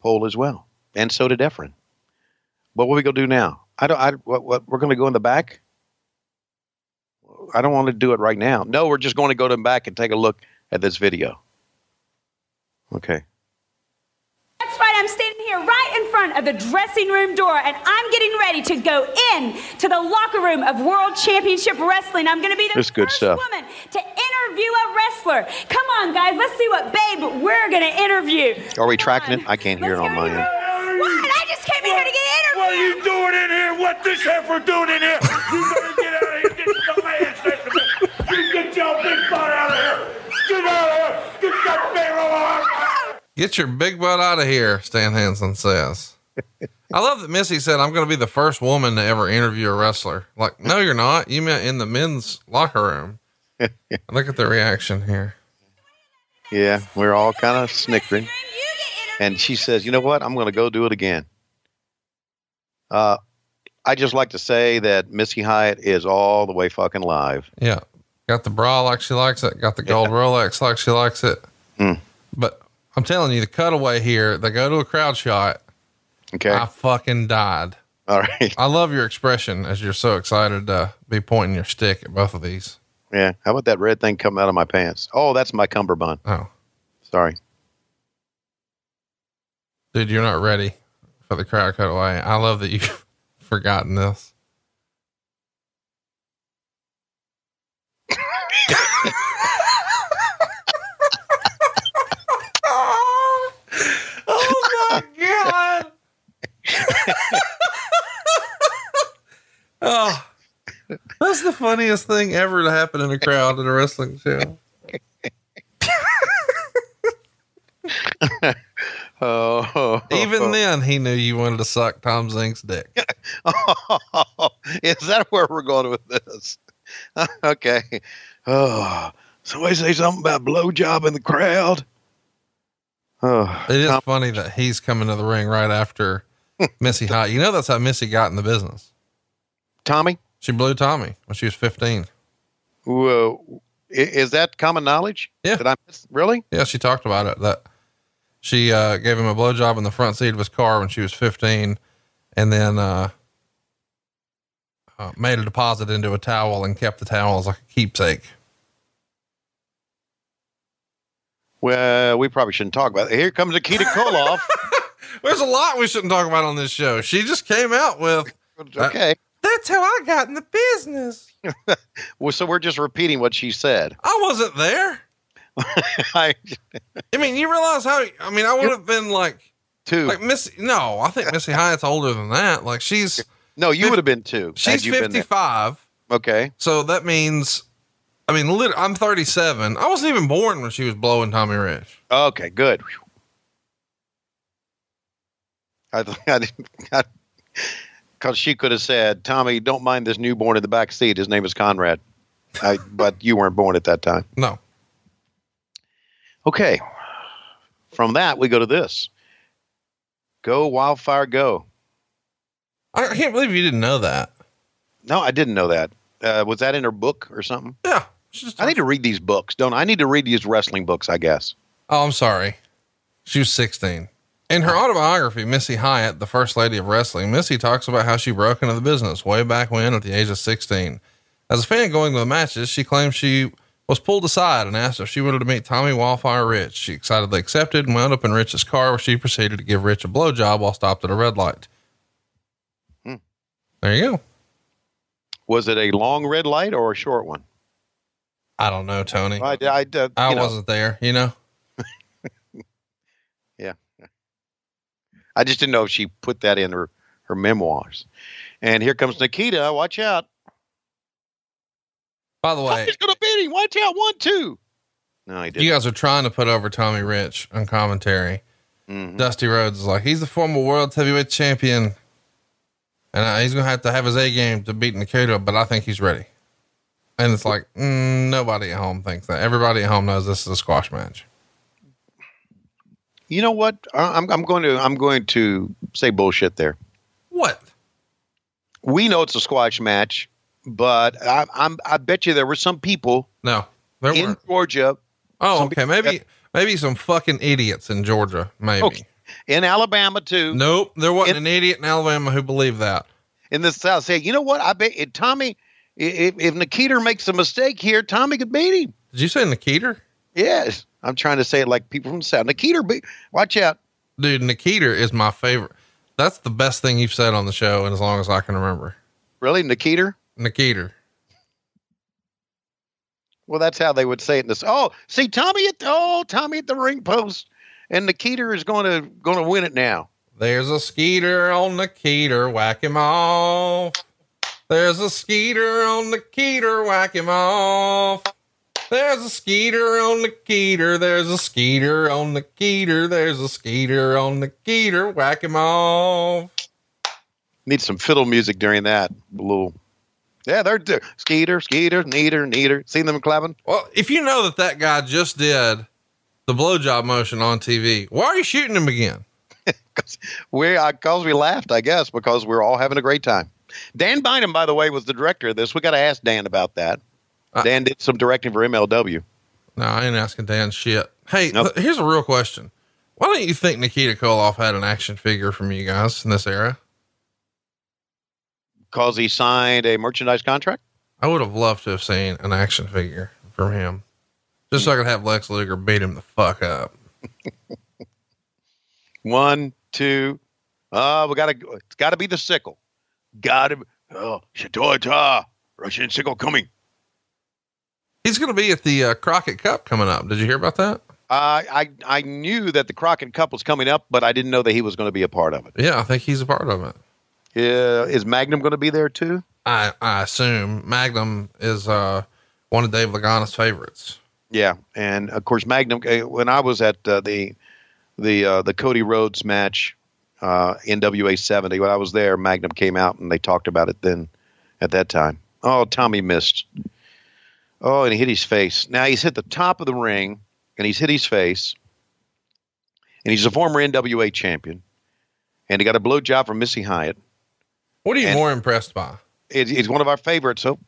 poll as well. And so did Efren. But what are we to do now? I don't, I, what, what, we're to go in the back? I don't want to do it right now. No, we're just going to go to the back and take a look at this video. Okay. That's right, I'm standing here right in front of the dressing room door, and I'm getting ready to go in to the locker room of World Championship Wrestling. I'm going to be the This is good first stuff. woman to interview a wrestler. Come on, guys, let's see what babe we're going to interview. Are we tracking it? I can't hear it on my end. What? I just came in here to get interviewed. What are you doing in here? What this heifer doing in here? You better get out of here. Get some ass listen to me. You get your big butt out of here. Get out of here. Get that barrel out. Get your big butt out of here, Stan Hansen says. I love that Missy said, I'm going to be the first woman to ever interview a wrestler. Like, no, you're not. You meant in the men's locker room. Look at the reaction here. Yeah, we're all kind of snickering. And she says, "You know what? I'm going to go do it again." Uh, I just like to say that Missy Hyatt is all the way fucking live. Yeah. Got the bra like she likes it. Got the gold Rolex like she likes it. Mm. But I'm telling you, the cutaway here, they go to a crowd shot. Okay. I fucking died. All right. I love your expression as you're so excited to be pointing your stick at both of these. Yeah. How about that red thing coming out of my pants? Oh, that's my cummerbund. Oh, Sorry. dude, you're not ready for the crowd cutaway. I love that you've forgotten this. oh my god! oh, that's the funniest thing ever to happen in a crowd at a wrestling show. Oh, Even then, he knew you wanted to suck Tom Zenk's dick. is that where we're going with this? okay. Oh, somebody say something about blowjob in the crowd. Oh, It is Tom- funny that he's coming to the ring right after Missy Hyatt. You know that's how Missy got in the business. Tommy. She blew Tommy when she was 15. Whoa. Is that common knowledge? Yeah. Did I miss? Really? Yeah, she talked about it that she uh, gave him a blowjob in the front seat of his car when she was 15 and then uh, uh, made a deposit into a towel and kept the towel as like a keepsake. Well, we probably shouldn't talk about it. Here comes Nikita Koloff. There's a lot we shouldn't talk about on this show. She just came out with, uh, okay. that's how I got in the business. Well, so we're just repeating what she said. I wasn't there. I, I mean, you realize how, I mean, I would have been like, two. like Missy, no, I think Missy Hyatt's older than that. Like she's, no, you would have been two. she's 55. Okay. So that means, I mean, I'm 37. I wasn't even born when she was blowing Tommy Rich. Okay, good. I, I didn't, because she could have said, Tommy, don't mind this newborn in the back seat. His name is Conrad. I, but you weren't born at that time. No. Okay. From that, we go to this Go Wildfire Go. I, can't believe you didn't know that. No, I didn't know that. Uh, was that in her book or something? Yeah. I need to read these books, don't I? I need to read these wrestling books, I guess. Oh, I'm sorry. She was 16. In her autobiography, Missy Hyatt, the first lady of wrestling, Missy talks about how she broke into the business way back when at the age of 16. As a fan going to the matches, she claims she was pulled aside and asked if she wanted to meet Tommy Wildfire Rich. She excitedly accepted and wound up in Rich's car where she proceeded to give Rich a blowjob while stopped at a red light. Hmm. There you go. Was it a long red light or a short one? I don't know, Tony. I, I, uh, I wasn't there, you know? I just didn't know if she put that in her her memoirs. And here comes Nikita. Watch out. By the way, He's gonna beat him. Watch out. One, two. No, he didn't. you guys are trying to put over Tommy Rich on commentary. Mhm. Dusty Rhodes is like, he's the former world heavyweight champion. And uh, he's going to have to have his A game to beat Nikita, but I think he's ready. And it's like, mm, nobody at home thinks that. Everybody at home knows this is a squash match. You know what? I'm I'm going to I'm going to say bullshit there. What? We know it's a squash match, but I, I'm I bet you there were some people No, there in weren't. Georgia, Oh, okay. Maybe, maybe some fucking idiots in Georgia. Maybe. Okay. in Alabama too, Nope. There wasn't In- an idiot in Alabama who believed that. in the South, say, you know what? I bet if Tommy, if, if Nikita makes a mistake here, Tommy could beat him. Did you say Nikita? Yes, I'm trying to say it like people from the South. Nikita, be, watch out. Dude, Nikita is my favorite. That's the best thing you've said on the show, and as long as I can remember. Really, Nikita? Nikita. Well, that's how they would say it in this. Oh, see, Tommy at oh, Tommy at the ring post, and Nikita is going to going to win it now. There's a skeeter on the keter, whack him off. There's a skeeter on the keter, whack him off. There's a skeeter on the keeter. there's a skeeter on the keeter. there's a skeeter on the keeter. whack him off. Need some fiddle music during that. A little. Yeah, they're they're- Skeeter, Skeeter, Neater, Neater. Seen them clapping? Well, if you know that that guy just did the blowjob motion on TV, why are you shooting him again? Because We, uh, because we laughed, I guess, because we are all having a great time. Dan Bynum, by the way, was the director of this. We got to ask Dan about that. Dan did some directing for MLW. No, I ain't asking Dan shit. Hey, Nope. th- here's a real question. Why don't you think Nikita Koloff had an action figure from you guys in this era? Because he signed a merchandise contract? I would have loved to have seen an action figure from him. Just so I could have Lex Luger beat him the fuck up. One, two. Uh, we gotta it's gotta be the sickle. Gotta oh Shatoita. Russian sickle coming. He's going to be at the uh, Crockett Cup coming up. Did you hear about that? Uh, I I knew that the Crockett Cup was coming up, but I didn't know that he was going to be a part of it. Yeah, I think he's a part of it. Yeah, is Magnum going to be there too? I, I assume Magnum is uh, one of Dave Lagana's favorites. Yeah, and of course Magnum. uh, When I was at uh, the the uh, the Cody Rhodes match, uh, NWA seventy, when I was there, Magnum came out and they talked about it then. At that time, oh Tommy missed. Oh, and he hit his face. Now he's hit the top of the ring, and he's hit his face. And he's a former NWA champion, and he got a blowjob from Missy Hyatt. What are you And- more impressed by? It, he's one of our favorites. So,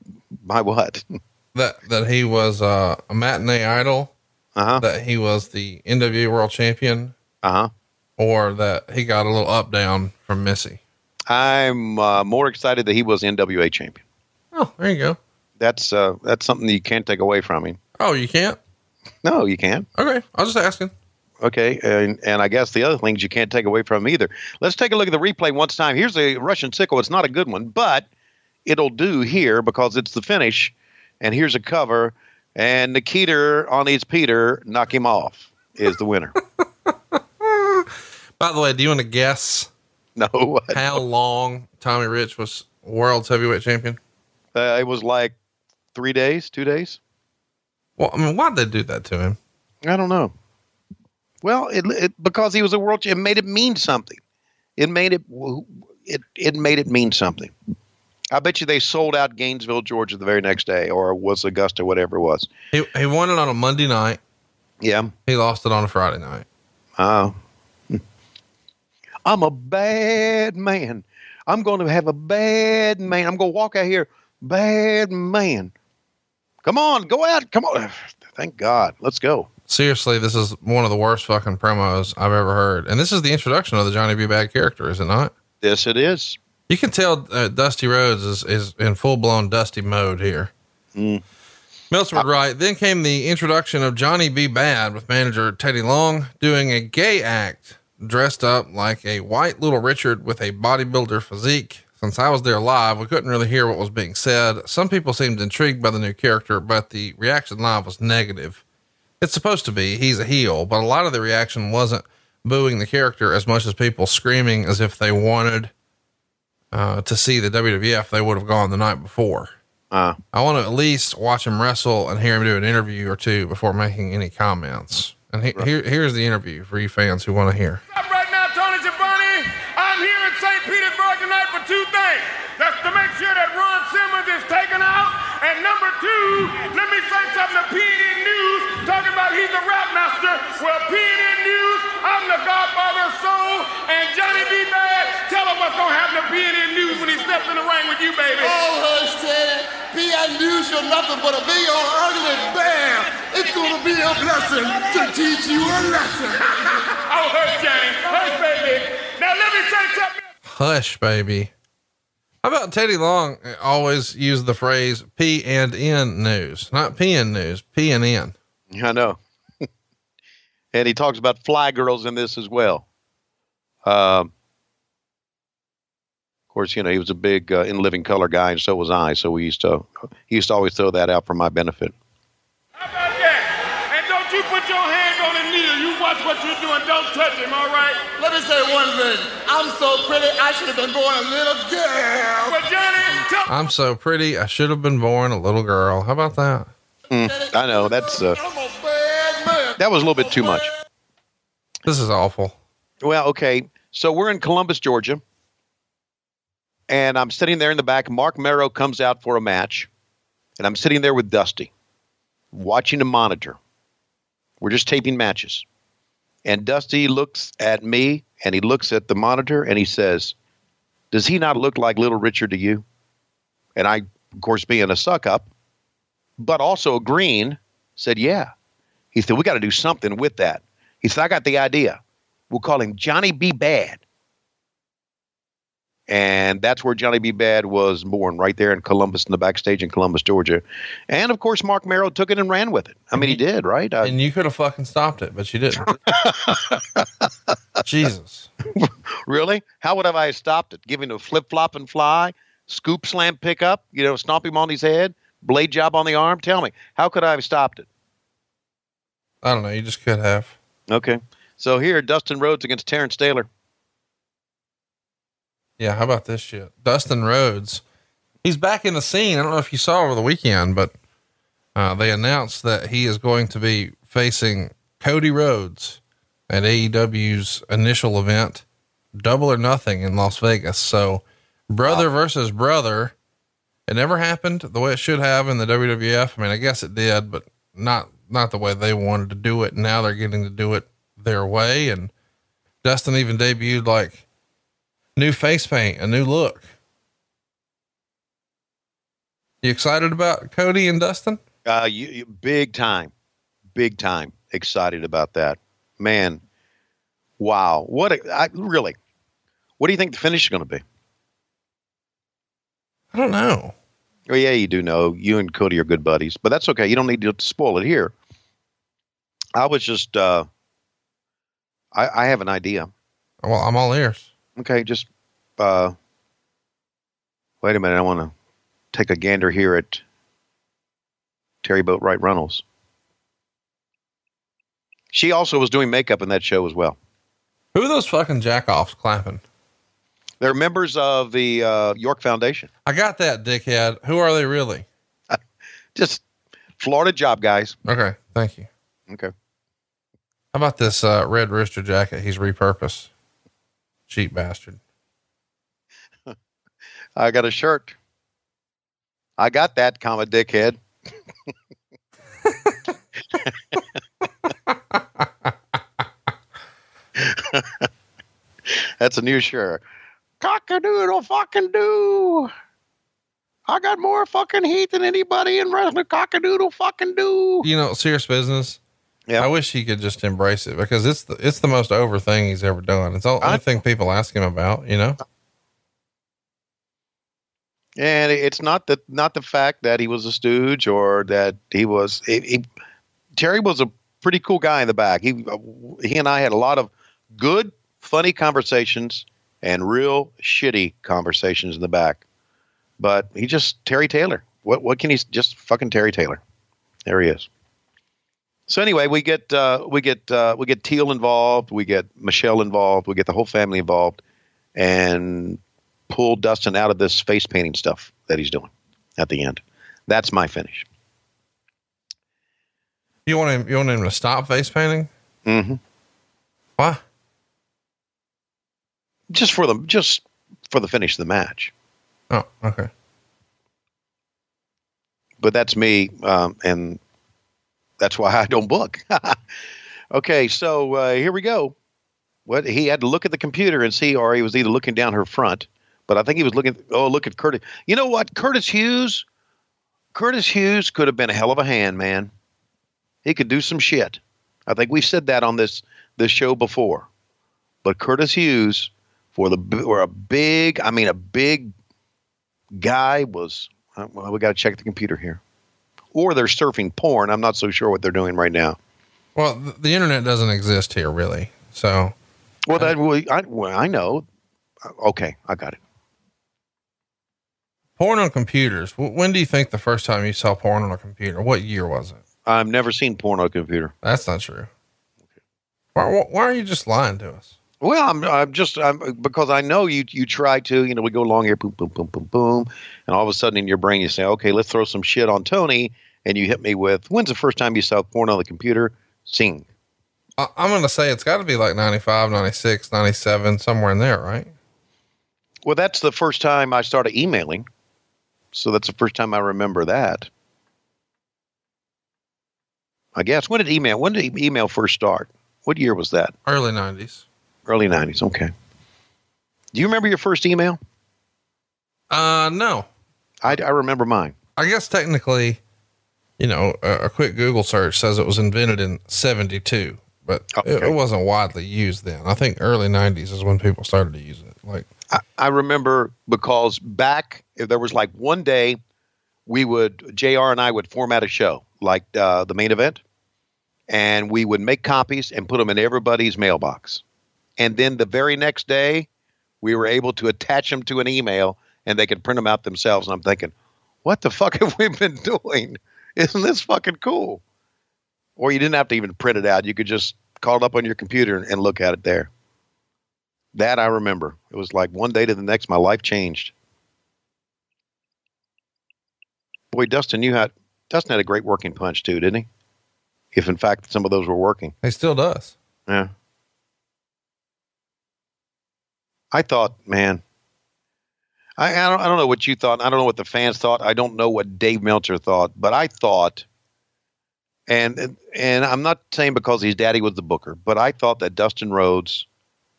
by what? That that he was uh, a matinee idol, Uh huh. that he was the NWA World Champion, Uh huh. or that he got a little up down from Missy. I'm uh, more excited that he was NWA champion. Oh, there you go. That's uh, that's something that you can't take away from him. Oh, you can't. No, you can't. Okay, I was just asking. Okay, and and I guess the other things you can't take away from either. Let's take a look at the replay once time. Here's a Russian sickle. It's not a good one, but it'll do here because it's the finish. And here's a cover, and Nikita on his Peter knock him off is the winner. By the way, do you want to guess no, how long Tommy Rich was world's heavyweight champion? uh, it was like three days, two days. Well, I mean, why'd they do that to him? I don't know. Well, it, it because he was a world. Champion, it made it mean something. It made it. It it made it mean something. I bet you they sold out Gainesville, Georgia, the very next day, or was Augusta, whatever it was. He he won it on a Monday night. Yeah. He lost it on a Friday night. Oh. I'm a bad man. I'm going to have a bad man. I'm going to walk out here, bad man. Come on, go out. Come on. Thank God. Let's go. Seriously, this is one of the worst fucking promos I've ever heard. And this is the introduction of the Johnny B. Badd character, is it not? Yes, it is. You can tell uh, Dusty Rhodes is, is in full blown Dusty mode here. Mm. Meltzer would write, then came the introduction of Johnny B. Badd with manager Teddy Long doing a gay act dressed up like a white little Richard with a bodybuilder physique. Since I was there live, we couldn't really hear what was being said. Some people seemed intrigued by the new character, but the reaction live was negative. It's supposed to be, he's a heel, but a lot of the reaction wasn't booing the character as much as people screaming as if they wanted uh, to see the WWF, they would have gone the night before. Uh, I want to at least watch him wrestle and hear him do an interview or two before making any comments. And he, here, here's the interview for you fans who want to hear. Up right now, Tony Schiavone. I'm here in St. Petersburg tonight for two things. That's to make sure that Ron Simmons is taken out. And number two, let me say something to PNN News talking about he's the rap master. Well, PNN News, I'm the godfather of soul. And Johnny B. Badd, tell him what's going to happen to PNN News when he steps in the ring with you, baby. Oh, hush, Ted. PN News, you're nothing but a big old ugly bear. It's going to be a blessing to teach you a lesson. oh, hush, Johnny. Hush, baby. Now, let me say something. Hush, baby. How about Teddy Long always use the phrase P and N news, not P and news, P and N. I know. and he talks about fly girls in this as well. Um, of course, you know he was a big uh, in living color guy, and so was I. So we used to he used to always throw that out for my benefit. How about that? And don't you put your hand on the needle. You watch what you're doing. Don't touch him, all right? Let me say one thing. I'm so pretty, I should have been born a little girl. But Johnny, tell I'm so pretty, I should have been born a little girl. How about that? Mm, I know that's uh, I'm a bad man. that was a little bit too much. This is awful. Well, okay. So we're in Columbus, Georgia. And I'm sitting there in the back. Marc Mero comes out for a match. And I'm sitting there with Dusty, watching a monitor. We're just taping matches. And Dusty looks at me and he looks at the monitor and he says, Does he not look like little Richard to you? And I, of course, being a suck up, but also agreeing, said, Yeah. He said, We got to do something with that. He said, I got the idea. We'll call him Johnny B. Badd. And that's where Johnny B. Badd was born, right there in Columbus, in the backstage in Columbus, Georgia. And of course, Marc Mero took it and ran with it. I mean, he did, right? Uh, And you could have fucking stopped it, but you didn't. Jesus. really? How would have I stopped it? Giving him a flip flop and fly, scoop slam pickup, you know, stomp him on his head, blade job on the arm? Tell me, how could I have stopped it? I don't know. You just could have. Okay. So here, Dustin Rhodes against Terrence Taylor. Yeah. How about this shit? Dustin Rhodes. He's back in the scene. I don't know if you saw over the weekend, but uh, they announced that he is going to be facing Cody Rhodes at AEW's initial event, Double or Nothing in Las Vegas. So, brother versus brother. It never happened the way it should have in the WWF. I mean, I guess it did, but not not the way they wanted to do it. Now they're getting to do it their way. And Dustin even debuted like new face paint, a new look. You excited about Cody and Dustin? Uh, you, you, big time, big time excited about that, man. Wow, what a, I really. What do you think the finish is going to be? I don't know. Oh yeah, you do know. You and Cody are good buddies, but that's okay. You don't need to spoil it here. I was just, uh, I, I have an idea. Well, I'm all ears. Okay, just uh, wait a minute. I want to take a gander here at Terri Boatwright Runnels. She also was doing makeup in that show as well. Who are those fucking jackoffs clapping? They're members of the uh, York Foundation. I got that, dickhead. Who are they really? Just Florida job guys. Okay, thank you. Okay. How about this uh, red rooster jacket he's repurposed? Cheap bastard. I got a shirt. I got that, comma dickhead. That's a new shirt. Cockadoodle fucking do. I got more fucking heat than anybody in wrestling. Cockadoodle fucking do. You know, serious business. Yeah. I wish he could just embrace it because it's the it's the most over thing he's ever done. It's the only I- thing people ask him about. You know. And it's not the not the fact that he was a stooge or that he was. He, he, Terry was a pretty cool guy in the back. He uh, he and I had a lot of good, funny conversations and real shitty conversations in the back. But he just Terry Taylor. What what can he just fucking Terry Taylor? There he is. So anyway, we get uh, we get uh, we get Teal involved, we get Michelle involved, we get the whole family involved, and pull Dustin out of this face painting stuff that he's doing at the end. That's my finish. You want him? You want him to stop face painting? Mm-hmm. Why? Just for the just for the finish of the match. Oh, okay. But that's me, um, and that's why I don't book. okay, so uh, here we go. What he had to look at the computer and see, or he was either looking down her front, but I think he was looking. Oh, look at Curtis. You know what, Curtis Hughes. Curtis Hughes could have been a hell of a hand, man. He could do some shit. I think we've said that on this this show before. But Curtis Hughes, for the for a big, I mean a big guy, was. uh, Well, we got to check the computer here. Or they're surfing porn. I'm not so sure what they're doing right now. Well, th- the internet doesn't exist here really. So Well, that well, I, well, I know. Okay, I got it. porn on computers. When do you think the first time you saw porn on a computer? What year was it? I've never seen porn on a computer. That's not true. Why, why- why are you just lying to us? Well, I'm, I'm just I'm, because I know you. You try to, you know, we go along here, boom, boom, boom, boom, boom, and all of a sudden in your brain you say, okay, let's throw some shit on Tony, and you hit me with, when's the first time you saw porn on the computer? Sing. I, I'm going to say it's got to be like 95, 96, 97, somewhere in there, right? Well, that's the first time I started emailing, so that's the first time I remember that. I guess when did email? When did email first start? What year was that? Early 90s. Early '90s. Okay. Do you remember your first email? Uh, no. I, I remember mine. I guess technically, you know, a, a quick Google search says it was invented in 72, but it, it wasn't widely used then. I think early 90s is when people started to use it. Like, I, I remember because back if there was like one day we would Jr. and I would format a show like uh, the main event, and we would make copies and put them in everybody's mailbox, and then the very next day we were able to attach them to an email and they could print them out themselves. And I'm thinking, what the fuck have we been doing? Isn't this fucking cool? Or you didn't have to even print it out; you could just call it up on your computer and, and look at it there. That I remember. It was like one day to the next, my life changed. Boy, Dustin, you had Dustin had a great working punch too, didn't he? If in fact some of those were working. he still does. Yeah. I thought, man, I, I don't I don't know what you thought. I don't know what the fans thought. I don't know what Dave Meltzer thought, but I thought, and and I'm not saying because his daddy was the booker, but I thought that Dustin Rhodes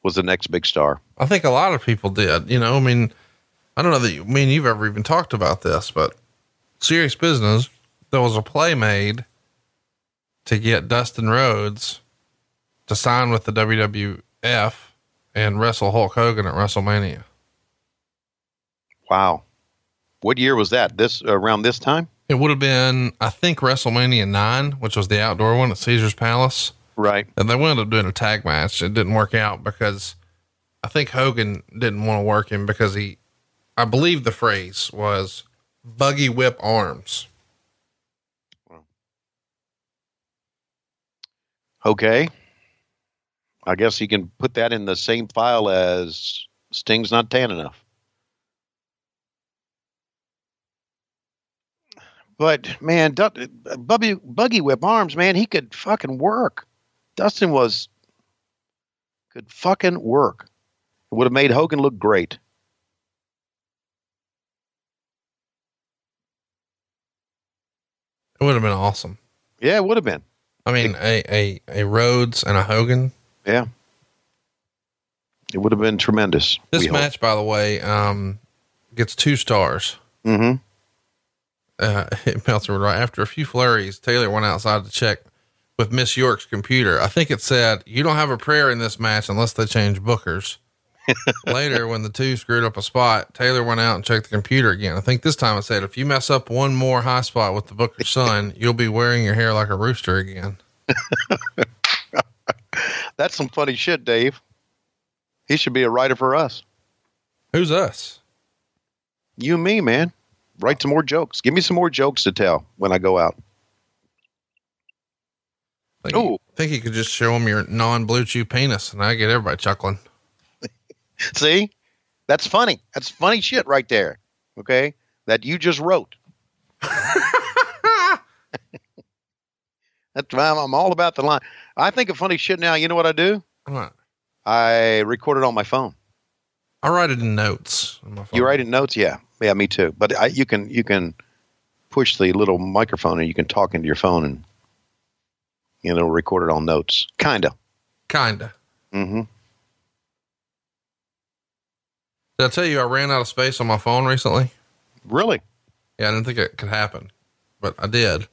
was the next big star. I think a lot of people did. You know, I mean, I don't know that you, me and you've ever even talked about this, but serious business. There was a play made to get Dustin Rhodes to sign with the WWF and wrestle Hulk Hogan at WrestleMania. Wow. What year was that? This around this time? It would have been, I think, WrestleMania nine, which was the outdoor one at Caesar's Palace. Right. And they wound up doing a tag match. It didn't work out because I think Hogan didn't want to work him because he, I believe the phrase was buggy whip arms. Okay. I guess you can put that in the same file as Sting's not tan enough. But man, Du- Bubby, Buggy Whip Arms, man, he could fucking work. Dustin was could fucking work. It would have made Hogan look great. It would have been awesome. Yeah, it would have been. I mean, a, a, a Rhodes and a Hogan. Yeah. It would have been tremendous. This we hope. match, by the way, um, gets two stars. Mm-hmm. Uh, Meltzer would write after a few flurries, Taylor went outside to check with Miss York's computer. I think it said, you don't have a prayer in this match unless they change bookers. Later, when the two screwed up a spot, Taylor went out and checked the computer again. I think this time it said, if you mess up one more high spot with the booker's son, you'll be wearing your hair like a rooster again. That's some funny shit, Dave. He should be a writer for us. Who's us? You and me, man. Write some more jokes. Give me some more jokes to tell when I go out. Think, Ooh. think you could just show them your non blue chew penis and I get everybody chuckling. See, that's funny. That's funny shit right there. Okay, that you just wrote. That's why I'm, I'm all about the line. I think of funny shit now. You know what I do? What? I record it on my phone. I write it in notes. On my phone. You write in notes? Yeah, yeah, me too. But I, you can you can push the little microphone and you can talk into your phone and you know record it on notes. Kinda. Kinda. Mm-hmm. Did I tell you I ran out of space on my phone recently? Really? Yeah, I didn't think it could happen, but I did.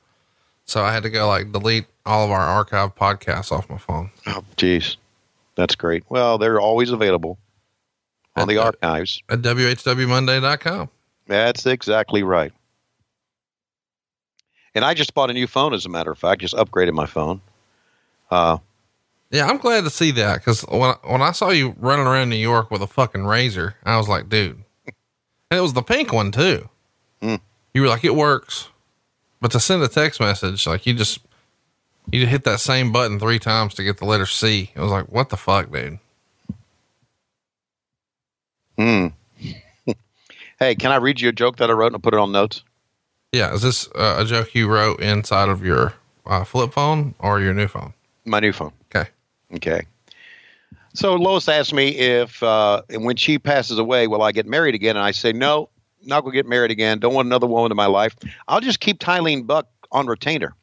So I had to go like delete all of our archive podcasts off my phone. Oh, jeez, that's great. Well, they're always available on the At- archives. At WHWMonday.com. That's exactly right. And I just bought a new phone, as a matter of fact. Just upgraded my phone. Uh, Yeah, I'm glad to see that because when when I saw you running around New York with a fucking Razr, I was like, dude, and it was the pink one too. Hmm. You were like, it works, but to send a text message, like you just you hit that same button three times to get the letter C. It was like, what the fuck, dude? hmm. hey, can I read you a joke that I wrote and put it on notes? Yeah, is this uh, a joke you wrote inside of your uh, flip phone or your new phone? My new phone. Okay. Okay. So Lois asked me if, uh, and when she passes away, will I get married again? And I say, no, not going to get married again. Don't want another woman in my life. I'll just keep Tylene Buck on retainer.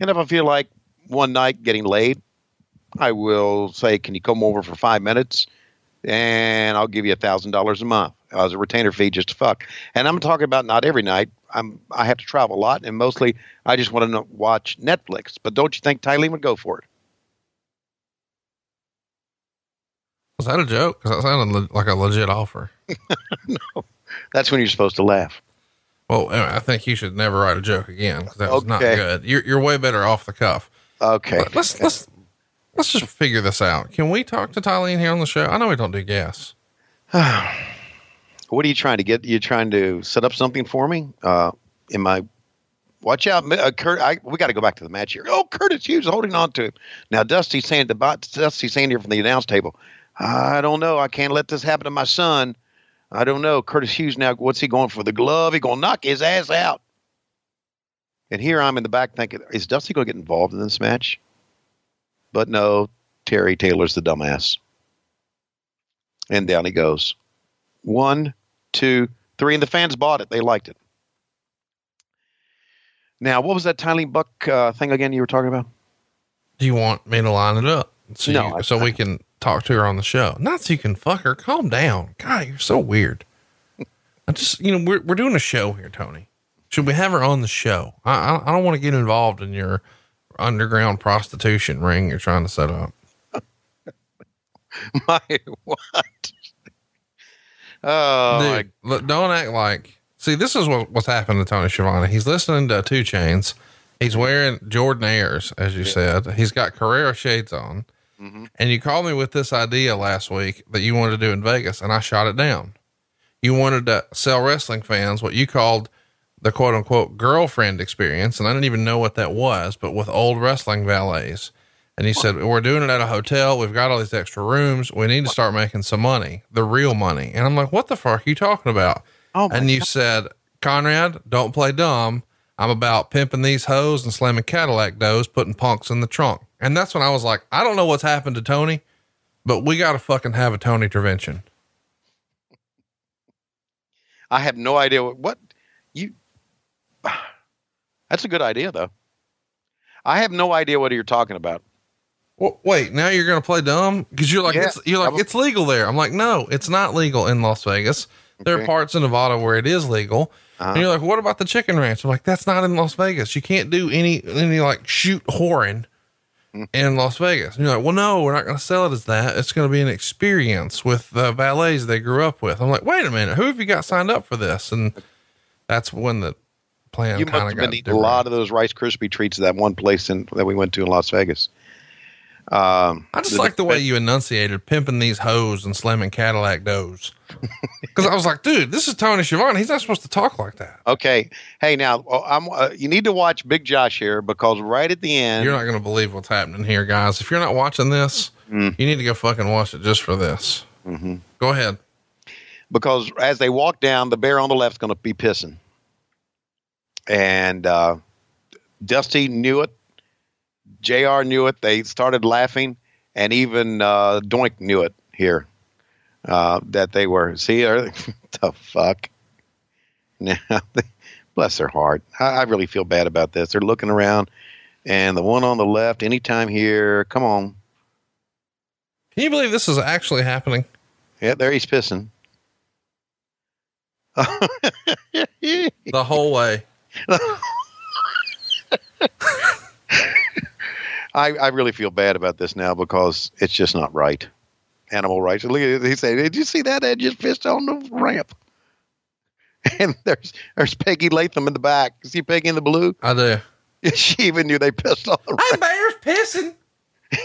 And if I feel like one night getting laid, I will say, can you come over for five minutes? And I'll give you a thousand dollars a month as a retainer fee just to fuck. And I'm talking about not every night. I'm I have to travel a lot, and mostly I just want to watch Netflix. But don't you think Tylene would go for it? Was that a joke? Because that sounded le- like a legit offer. That's when you're supposed to laugh. Well, anyway, I think you should never write a joke again because that was not Okay. good. You're you're way better off the cuff. Okay. But let's let's let's just figure this out. Can we talk to Tylene here on the show? I know we don't do gas. What are you trying to get? You trying to set up something for me? Uh, in my watch out, uh, Kurt. I, we got to go back to the match here. Oh, Curtis Hughes holding on to it. Now, Dusty's saying to Dusty's saying here from the announce table. I don't know. I can't let this happen to my son. I don't know. Curtis Hughes now. What's he going for? The glove? He going to knock his ass out. And here I'm in the back thinking, is Dusty going to get involved in this match? But no, Terry Taylor's the dumbass. And down he goes. One, two, three, and the fans bought it. They liked it. Now, what was that Tylene Buck uh, thing again you were talking about? Do you want me to line it up so, No, you- so we can talk to her on the show? Not so you can fuck her. Calm down, God. You're so weird. I just you know we're we're doing a show here, Tony. Should we have her on the show? I I, I don't want to get involved in your underground prostitution ring you're trying to set up. My what? Oh, my- look, don't act like. See, this is what, what's happened to Tony Schiavone. He's listening to 2 Chainz. He's wearing Jordan Airs, as you said. He's got Carrera shades on. And you called me with this idea last week that you wanted to do in Vegas, and I shot it down. You wanted to sell wrestling fans what you called the quote unquote girlfriend experience. And I didn't even know what that was, but with old wrestling valets. And you said, We're doing it at a hotel. We've got all these extra rooms. We need to start making some money, the real money. And I'm like, What the fuck are you talking about? Oh and you said, Conrad, don't play dumb. I'm about pimping these hoes and slamming Cadillac doors, putting punks in the trunk. And that's when I was like, I don't know what's happened to Tony, but we got to fucking have a Tony intervention. I have no idea what, what you. That's a good idea, though. I have no idea what you're talking about. Well, wait, now you're going to play dumb because you're like, Yeah. it's, you're like, it's legal there. I'm like, no, it's not legal in Las Vegas. There are parts in Nevada where it is legal. Uh-huh. And you're like, what about the chicken ranch? I'm like, that's not in Las Vegas. You can't do any, any like shoot whoring. In Las Vegas. And you're like, well, no, we're not going to sell it as that. It's going to be an experience with the valets they grew up with. I'm like, wait a minute, who have you got signed up for this? And that's when the plan You kind must of have got been eating a lot of those Rice Krispie treats at that one place in, that we went to in Las Vegas. Um, I just like the way you enunciated pimping these hoes and slamming Cadillac doors. Cause I was like, dude, this is Tony Schiavone. He's not supposed to talk like that. Okay. Hey, now I'm. Uh, you need to watch Big Josh here because right at the end, You're not going to believe what's happening here, guys. If you're not watching this, Mm. you need to go fucking watch it just for this. Mhm. Go ahead. because as they walk down, the bear on the left is going to be pissing, and uh, Dusty knew it. Jr. knew it. They started laughing, and even uh, Doink knew it here uh, that they were. See, the fuck. Now, bless their heart. I, I really feel bad about this. They're looking around, and the one on the left, anytime here, come on. Can you believe this is actually happening? Yeah, there he's pissing. The whole way. I, I really feel bad about this now because it's just not right. Animal rights. Look at it. He said, Did you see that? Ed just pissed on the ramp. And there's there's Peggy Lathan in the back. See Peggy in the blue? I do. She even knew they pissed on the ramp. That bear's pissing.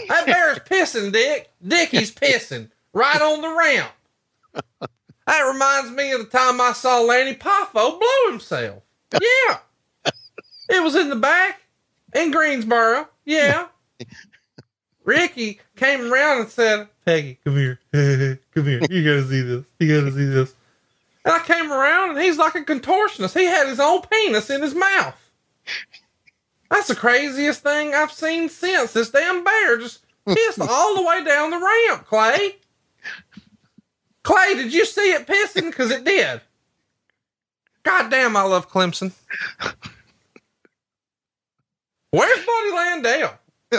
That bear's pissing, Dick. Dicky's pissing right on the ramp. That reminds me of the time I saw Lanny Poffo blow himself. Yeah. It was in the back in Greensboro. Yeah. Ricky came around and said, Peggy, come here. come here. You gotta see this. You gotta see this. And I came around and he's like a contortionist. He had his own penis in his mouth. That's the craziest thing I've seen since. This damn bear just pissed all the way down the ramp, Clay. Clay, did you see it pissing? Because it did. God damn, I love Clemson. Where's Buddy Landel?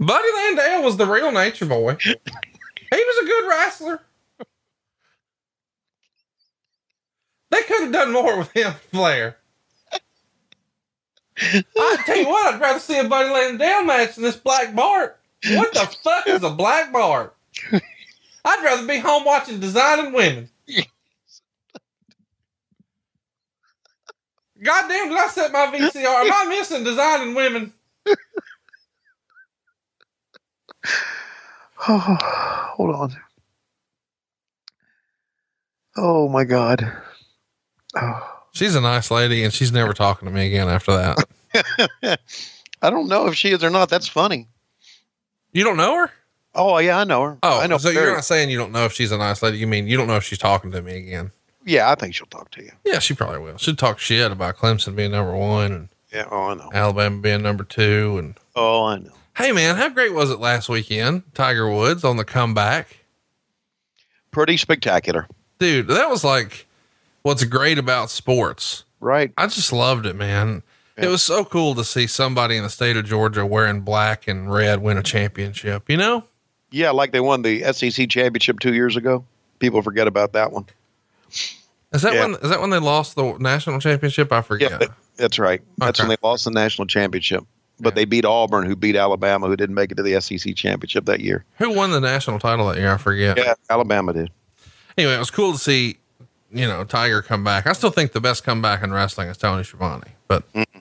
Buddy Landel was the real nature boy. He was a good wrestler. They could have done more with him, Flair. I tell you what, I'd rather see a Buddy Landel match than this Black Bart. What the fuck is a Black Bart? I'd rather be home watching Designing Women. Goddamn, did I set my VCR? Am I missing Designing Women? oh, Hold on. Oh my God. Oh. She's a nice lady, and she's never talking to me again after that. I don't know if she is or not. That's funny. You don't know her? Oh yeah, I know her. Oh, I know. so very- you're not saying you don't know if she's a nice lady. You mean you don't know if she's talking to me again? Yeah, I think she'll talk to you. Yeah, she probably will. She'll talk shit about Clemson being number one and Yeah. Oh, I know. Alabama being number two. And Oh, I know. hey, man, how great was it last weekend? Tiger Woods on the comeback. Pretty spectacular. Dude, that was like what's great about sports. Right. I just loved it, man. It was so cool to see somebody in the state of Georgia wearing black and red win a championship, you know? Yeah, like they won the SEC championship two years ago. People forget about that one. Is that Yeah. when is that when they lost the national championship? I forget. Yeah, that- that's right. That's Okay. when they lost the national championship. But they beat Auburn, who beat Alabama, who didn't make it to the SEC championship that year. Who won the national title that year? I forget. Yeah, Alabama did. Anyway, it was cool to see, you know, Tiger come back. I still think the best comeback in wrestling is Tony Schiavone, but mm-hmm.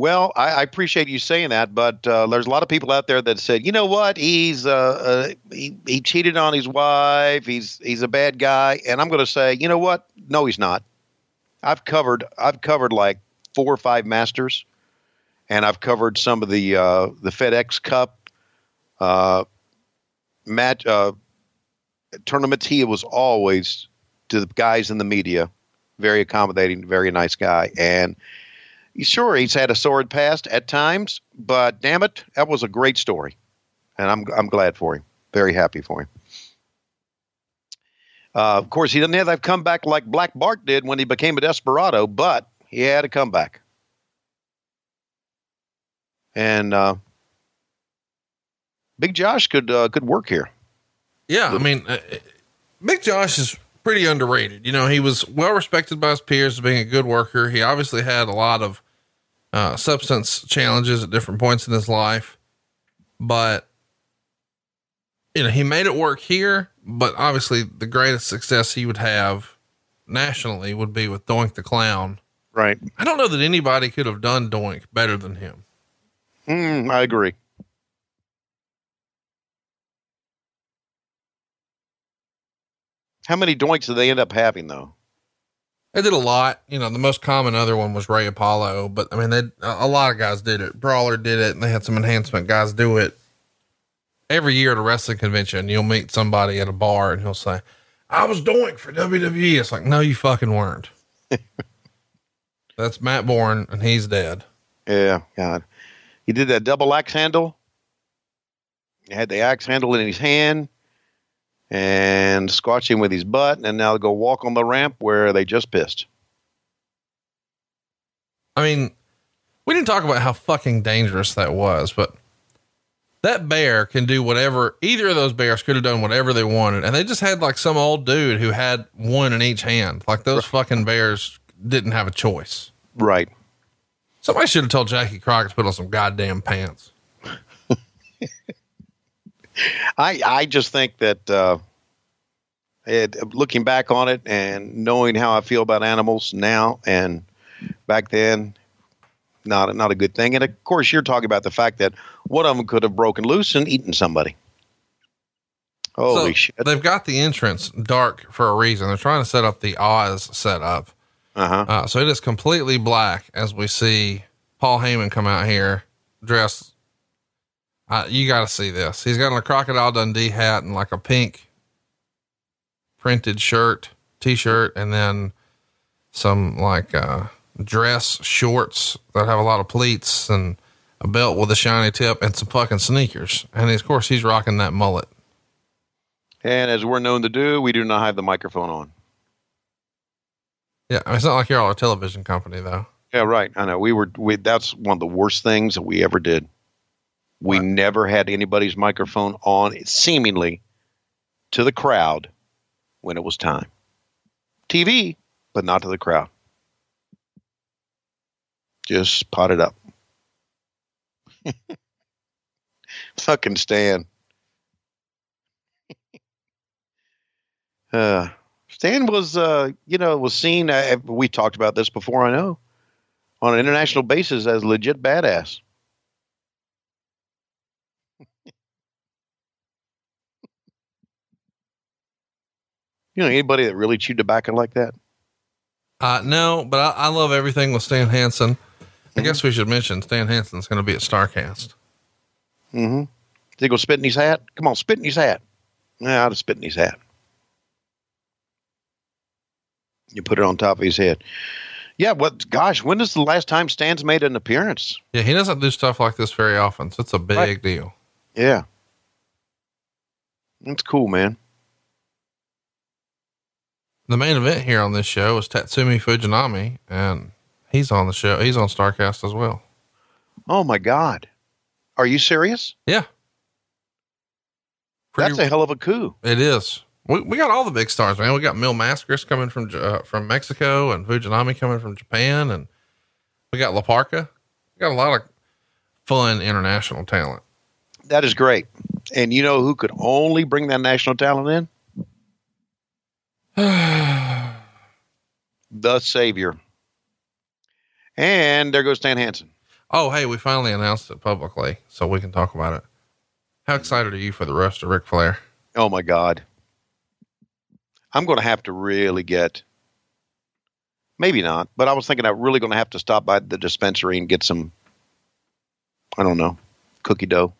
Well, I, I appreciate you saying that, but uh, there's a lot of people out there that said, you know what, he's uh, uh, he, he cheated on his wife, he's he's a bad guy, and I'm going to say, you know what, no, he's not. I've covered I've covered like four or five Masters, and I've covered some of the uh, the FedEx Cup uh, match uh, tournaments. He was always to the guys in the media, very accommodating, very nice guy, and sure he's had a sordid past at times, but damn it, that was a great story, and I'm I'm glad for him. Very happy for him. Uh, of course, he doesn't have that comeback like Black Bart did when he became a desperado, but he had a comeback. And uh, Big Josh could uh, could work here. yeah, I mean, uh, Big Josh is pretty underrated. You know, he was well respected by his peers as being a good worker. He obviously had a lot of uh, substance challenges at different points in his life, but you know, he made it work here. But obviously, the greatest success he would have nationally would be with Doink the Clown. Right. I don't know that anybody could have done Doink better than him. Mm, I agree. How many doinks did they end up having, though? They did a lot. You know, the most common other one was Ray Apollo, but I mean, they a lot of guys did it. Brawler did it, and they had some enhancement guys do it. Every year at a wrestling convention, you'll meet somebody at a bar, and he'll say, "I was doing for WWE." It's like, no, you fucking weren't. That's Matt Borne, and he's dead. Yeah, God. He did that double axe handle. He had the axe handle in his hand and squash him with his butt, and now go walk on the ramp where they just pissed. I mean, we didn't talk about how fucking dangerous that was, but that bear can do whatever either of those bears could have done whatever they wanted. And they just had like some old dude who had one in each hand. Like those fucking bears didn't have a choice. Right. Somebody should have told Jackie Crockett to put on some goddamn pants. I I just think that uh, it, looking back on it and knowing how I feel about animals now and back then, not not a good thing. And of course, you're talking about the fact that one of them could have broken loose and eaten somebody. Holy So, shit! They've got the entrance dark for a reason. They're trying to set up the Oz setup. Uh-huh. Uh, so it is completely black as we see Paul Heyman come out here dressed. Uh, you got to see this. He's got a crocodile Dundee hat and like a pink printed shirt, t-shirt, and then some like, uh, dress shorts that have a lot of pleats and a belt with a shiny tip and some fucking sneakers. And of course he's rocking that mullet. And as we're known to do, we do not have the microphone on. Yeah. I mean, it's not like you're all a television company though. Yeah, right. I know. We were. We, that's one of the worst things that we ever did. We never had anybody's microphone on, seemingly, to the crowd when it was time. TV, but not to the crowd. Just pot it up. Fucking Stan. uh, Stan was, uh, you know, was seen. Uh, we talked about this before. I know on an international basis as legit badass. You know anybody that really chewed tobacco like that? Uh, no, but I, I love everything with Stan Hansen. I guess we should mention Stan Hansen's going to be at Starrcast. Mm-hmm. Did he go spit in his hat? Come on, spit in his hat. Yeah, I'd have spit in his hat. You put it on top of his head. Yeah, what? Gosh, when is the last time Stan's made an appearance? Yeah, he doesn't do stuff like this very often, so it's a big Right. deal. Yeah, that's cool, man. The main event here on this show is Tatsumi Fujinami, and he's on the show. He's on Starrcast as well. Oh my God, are you serious? Yeah, That's a hell of a coup. it is. We, we got all the big stars, man. We got Mil Máscaras coming from uh, from Mexico, and Fujinami coming from Japan, and we got La Parca. We got a lot of fun international talent. That is great. And you know who could only bring that national talent in? the Savior. And there goes Stan Hansen. Oh, hey, we finally announced it publicly, so we can talk about it. How excited are you for the roast of Ric Flair? Oh my God. I'm going to have to really get, maybe not, but I was thinking I'm really going to have to stop by the dispensary and get some, I don't know, cookie dough.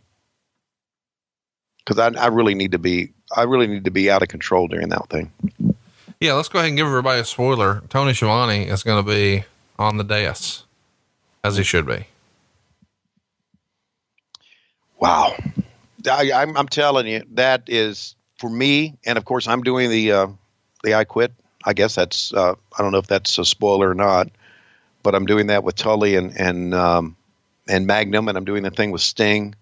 Because I, I really need to be, I really need to be out of control during that thing. Yeah, let's go ahead and give everybody a spoiler. Tony Schiavone is going to be on the dais, as he should be. Wow. I, I'm, I'm telling you, that is for me. And of course, I'm doing the, uh, the I quit. I guess that's, uh, I don't know if that's a spoiler or not, but I'm doing that with Tully and, and, um, and Magnum, and I'm doing the thing with Sting.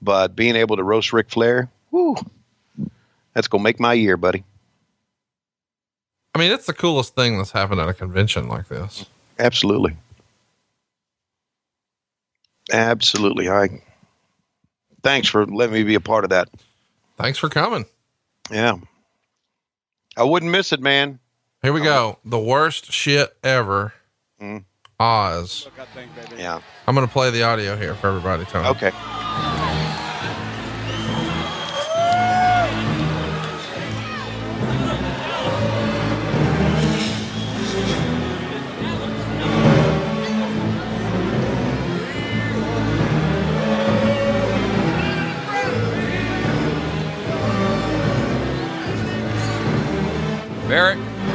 But being able to roast Ric Flair, whoo, that's going to make my year, buddy. I mean, it's the coolest thing that's happened at a convention like this. Absolutely. Absolutely. I, thanks for letting me be a part of that. Thanks for coming. Yeah. I wouldn't miss it, man. Here we go. The worst shit ever. Mm. Oz. Yeah. I'm going to play the audio here for everybody, Tony. Okay.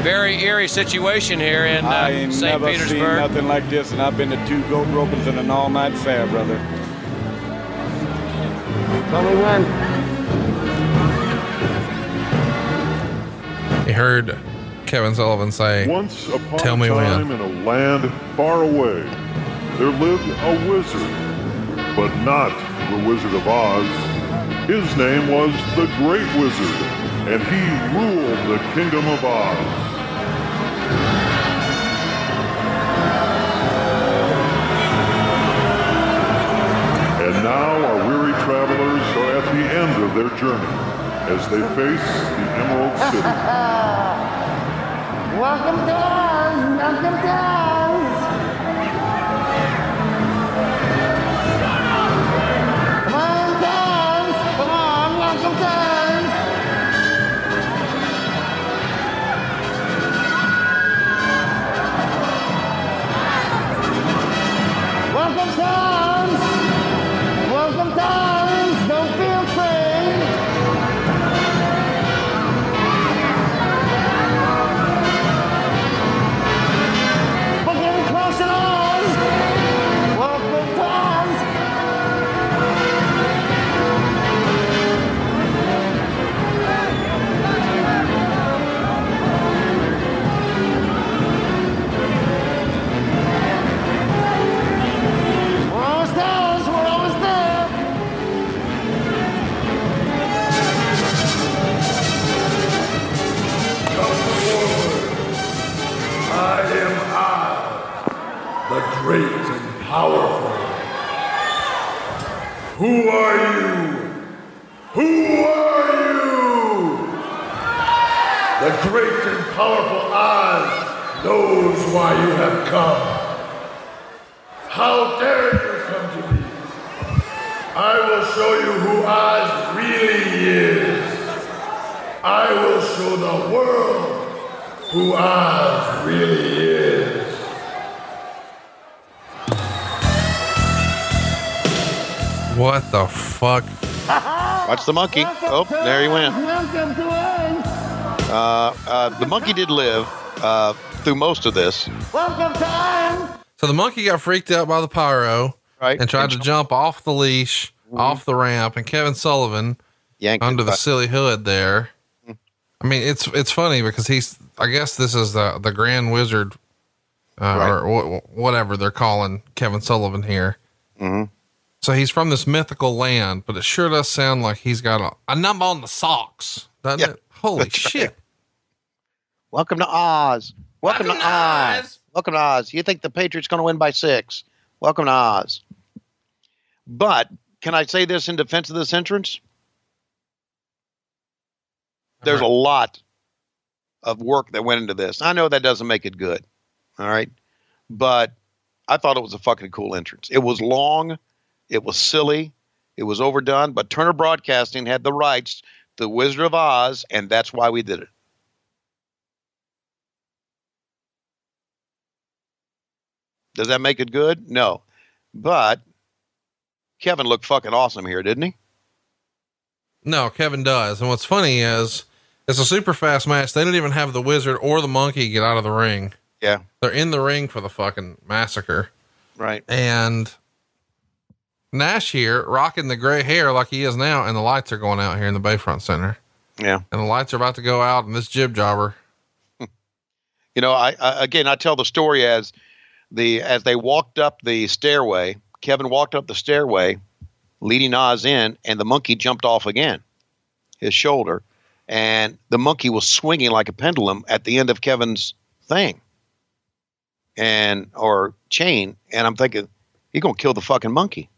Very, very eerie situation here in I uh, ain't St. never seen Petersburg. nothing like this, and I've been to two goat ropings and an all-night fair, brother. Tell me when. He heard Kevin Sullivan say, Once upon Tell me a when. time in a land far away, there lived a wizard, but not the Wizard of Oz. His name was the Great Wizard, and he ruled the Kingdom of Oz. Now our weary travelers are at the end of their journey as they face the Emerald City. Welcome to Oz. Welcome to Oz. Powerful. Who are you? Who are you? The great and powerful Oz knows why you have come. How dare you come to me? I will show you who Oz really is. I will show the world who Oz really is. What the fuck? Watch the monkey. Oh, there he went. Welcome to Oz. Uh, uh, the monkey did live uh, through most of this. Welcome to Oz. So the monkey got freaked out by the pyro Right. and tried And to jump- jump off the leash, off the ramp, and Kevin Sullivan Yanked under the back. silly hood there. I mean, it's it's funny because he's. I guess this is the the Grand Wizard, uh, Right. or wh- whatever they're calling Kevin Sullivan here. Mhm. So he's from this mythical land, but it sure does sound like he's got a, a number on the socks, doesn't Yeah, it? Holy that's right. shit! Welcome to Oz. Welcome, to Oz. Welcome to Oz. You think the Patriots going to win by six? Welcome to Oz. But can I say this in defense of this entrance? There's a lot of work that went into this. I know that doesn't make it good. All right. But I thought it was a fucking cool entrance. It was long, it was silly, it was overdone, but Turner Broadcasting had the rights to Wizard of Oz, and that's why we did it. Does that make it good? No. But Kevin looked fucking awesome here, didn't he? No, Kevin does. And what's funny is it's a super fast match. They didn't even have the wizard or the monkey get out of the ring. Yeah. They're in the ring for the fucking massacre. Right. And Nash here rocking the gray hair like he is now, and the lights are going out here in the Bayfront Center. Yeah. And the lights are about to go out, and this jib jobber. You know, I, I again I tell the story as the as they walked up the stairway, Kevin walked up the stairway, leading Oz in, and the monkey jumped off again, his shoulder, and the monkey was swinging like a pendulum at the end of Kevin's thing, and or chain, and I'm thinking, you're gonna kill the fucking monkey.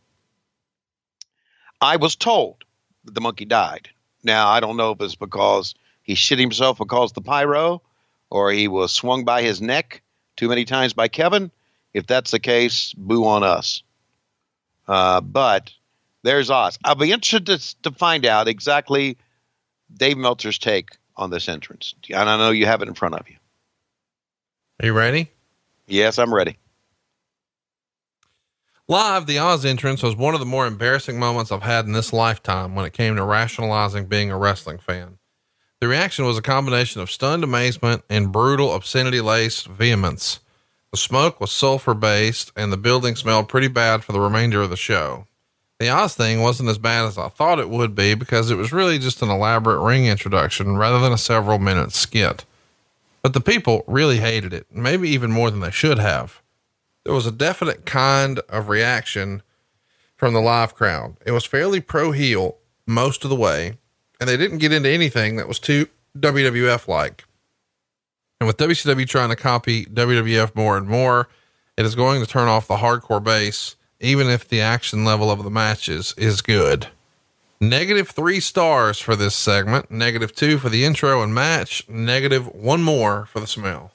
I was told that the monkey died. Now I don't know if it's because he shit himself because of the pyro, or he was swung by his neck too many times by Kevin. If that's the case, boo on us. Uh, but there's Oz. I'll be interested to, to find out exactly Dave Meltzer's take on this entrance. And I know you have it in front of you. Are you ready? Yes, I'm ready. Live, the Oz entrance was one of the more embarrassing moments I've had in this lifetime when it came to rationalizing being a wrestling fan. The reaction was a combination of stunned amazement and brutal obscenity laced vehemence. The smoke was sulfur based and the building smelled pretty bad for the remainder of the show. The Oz thing wasn't as bad as I thought it would be because it was really just an elaborate ring introduction rather than a several minute skit. But the people really hated it, maybe even more than they should have. There was a definite kind of reaction from the live crowd. It was fairly pro heel most of the way, and they didn't get into anything that was too WWF like. And with WCW trying to copy WWF more and more, it is going to turn off the hardcore base, even if the action level of the matches is good. Negative three stars for this segment, negative two for the intro and match, negative one more for the smell.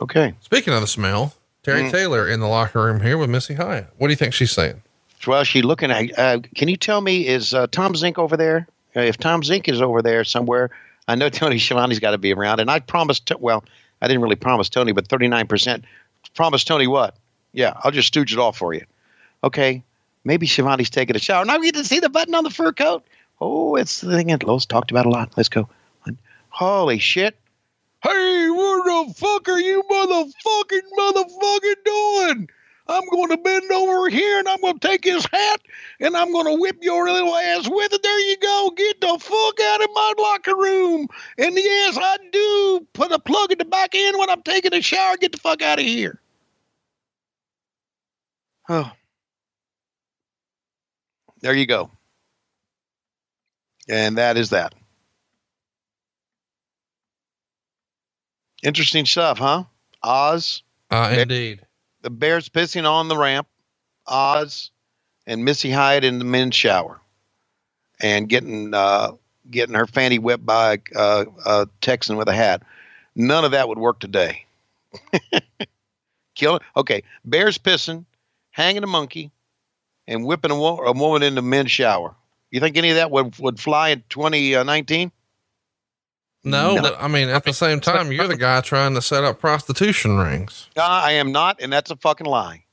Okay. Speaking of the smell, Terry Mm. Taylor in the locker room here with Missy Hyatt. What do you think she's saying? Well, she looking at. Uh, can you tell me is uh, Tom Zenk over there? Uh, if Tom Zenk is over there somewhere, I know Tony Schiavone's got to be around. And I promised. To, well, I didn't really promise Tony, but thirty nine percent. Promised Tony what? Yeah, I'll just stooge it off for you. Okay, maybe Schiavone's taking a shower. Now we get to see the button on the fur coat. Oh, it's the thing that Lowe's talked about a lot. Let's go. Holy shit! Hey, what the fuck are you motherfucking motherfucking doing? I'm going to bend over here and I'm going to take his hat and I'm going to whip your little ass with it. There you go. Get the fuck out of my locker room. And yes, I do put a plug in the back end when I'm taking a shower. Get the fuck out of here. Oh. There you go. And that is that. Interesting stuff, huh? Oz. Uh, indeed. The Bears pissing on the ramp. Oz and Missy Hyatt in the men's shower, and getting uh, getting her fanny whipped by uh, a Texan with a hat. None of that would work today. Killing. Okay, Bears pissing, hanging a monkey, and whipping a, wo- a woman in the men's shower. You think any of that would would fly in 2019? No, No. but I mean, at the same time, you're the guy trying to set up prostitution rings. Uh, I am not, and that's a fucking lie.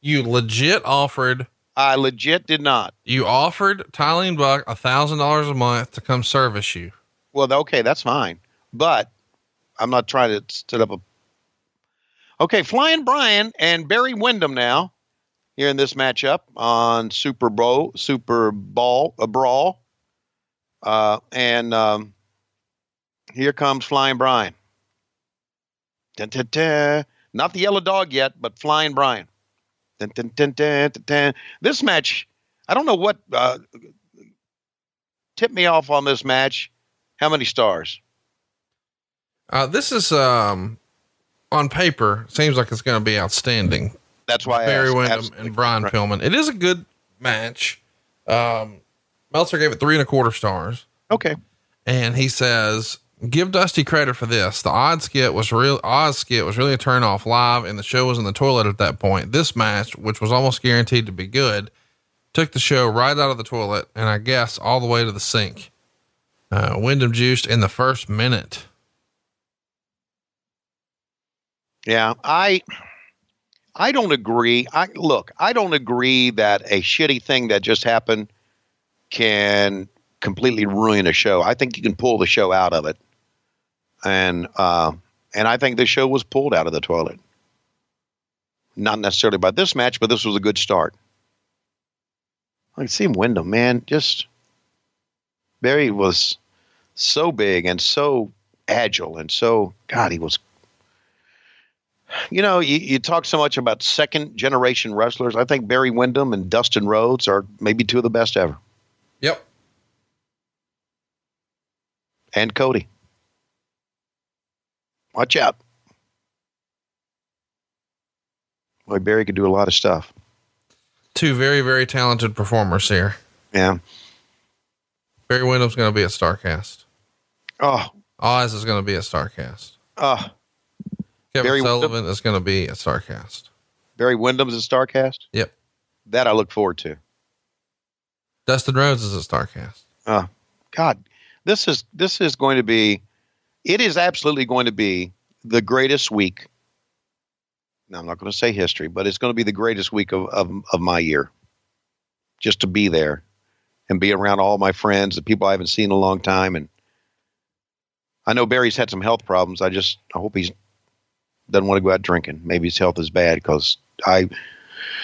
You legit offered, I legit did not. you offered Tylene Buck a thousand dollars a month to come service you. Well, okay, that's fine, but I'm not trying to set up a. Okay, Flying Brian and Barry Windham now here in this matchup on Super Bowl, Super Ball, a brawl, uh, and um, here comes Flying Brian. Dun, dun, dun. Not the yellow dog yet, but Flying Brian. This match, I don't know what uh, tipped me off on this match. How many stars? Uh, this is, um, on paper, seems like it's going to be outstanding. That's why I Barry. Windham Absolutely. and Brian Pillman. It is a good match. Um, Meltzer gave it three and a quarter stars. Okay. And he says, give Dusty credit for this. The odd skit was real. Oz skit was really a turn off live and the show was in the toilet at that point. This match, which was almost guaranteed to be good, took the show right out of the toilet and I guess all the way to the sink. Uh, Windham juiced in the first minute. Yeah, I I don't agree. I look, I don't agree that a shitty thing that just happened can completely ruin a show. I think you can pull the show out of it. And uh and I think the show was pulled out of the toilet. Not necessarily by this match, but this was a good start. I can see Windham, man, just Barry was so big and so agile and so God, he was you know, you, you talk so much about second generation wrestlers. I think Barry Windham and Dustin Rhodes are maybe two of the best ever. Yep. And Cody. Watch out. Boy, Barry could do a lot of stuff. Two very, very talented performers here. Yeah. Barry Windham's going to be at Starrcast. Oh, Oz is going to be at Starrcast. oh. Kevin Barry Sullivan is going to be a Starrcast. Barry Windham's a Starrcast. Yep. That I look forward to. Dustin Rhodes is a Starrcast. Oh, God, this is this is going to be. It is absolutely going to be the greatest week. Now, I'm not going to say history, but it's going to be the greatest week of, of, of my year. Just to be there and be around all my friends, the people I haven't seen in a long time. And I know Barry's had some health problems. I just, I hope he's doesn't want to go out drinking. Maybe his health is bad because I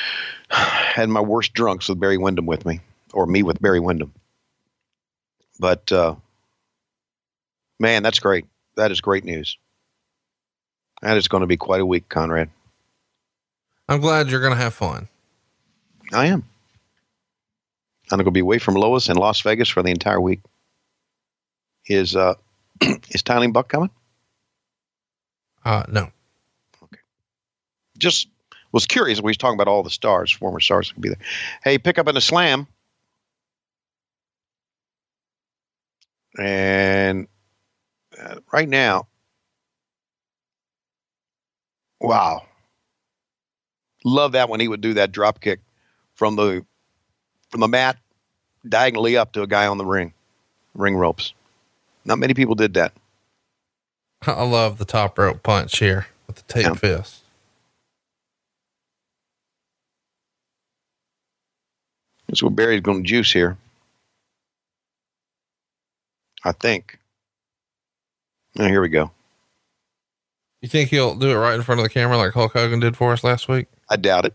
had my worst drunks with Barry Windham with me, or me with Barry Windham. But uh, man, that's great. That is great news. That is going to be quite a week, Conrad. I'm glad you're going to have fun. I am. I'm going to be away from Lois in Las Vegas for the entire week. Is uh, is Tylene Buck coming? Uh, no. Okay. Just was curious. We was talking about all the stars, former stars could be there. Hey, pick up in a slam. And uh, right now, wow, love that when he would do that drop kick from the from the mat diagonally up to a guy on the ring, ring ropes. Not many people did that. I love the top rope punch here with the tape Yeah. fist. That's what Barry's going to juice here. I think. Now, here we go. You think he'll do it right in front of the camera like Hulk Hogan did for us last week? I doubt it.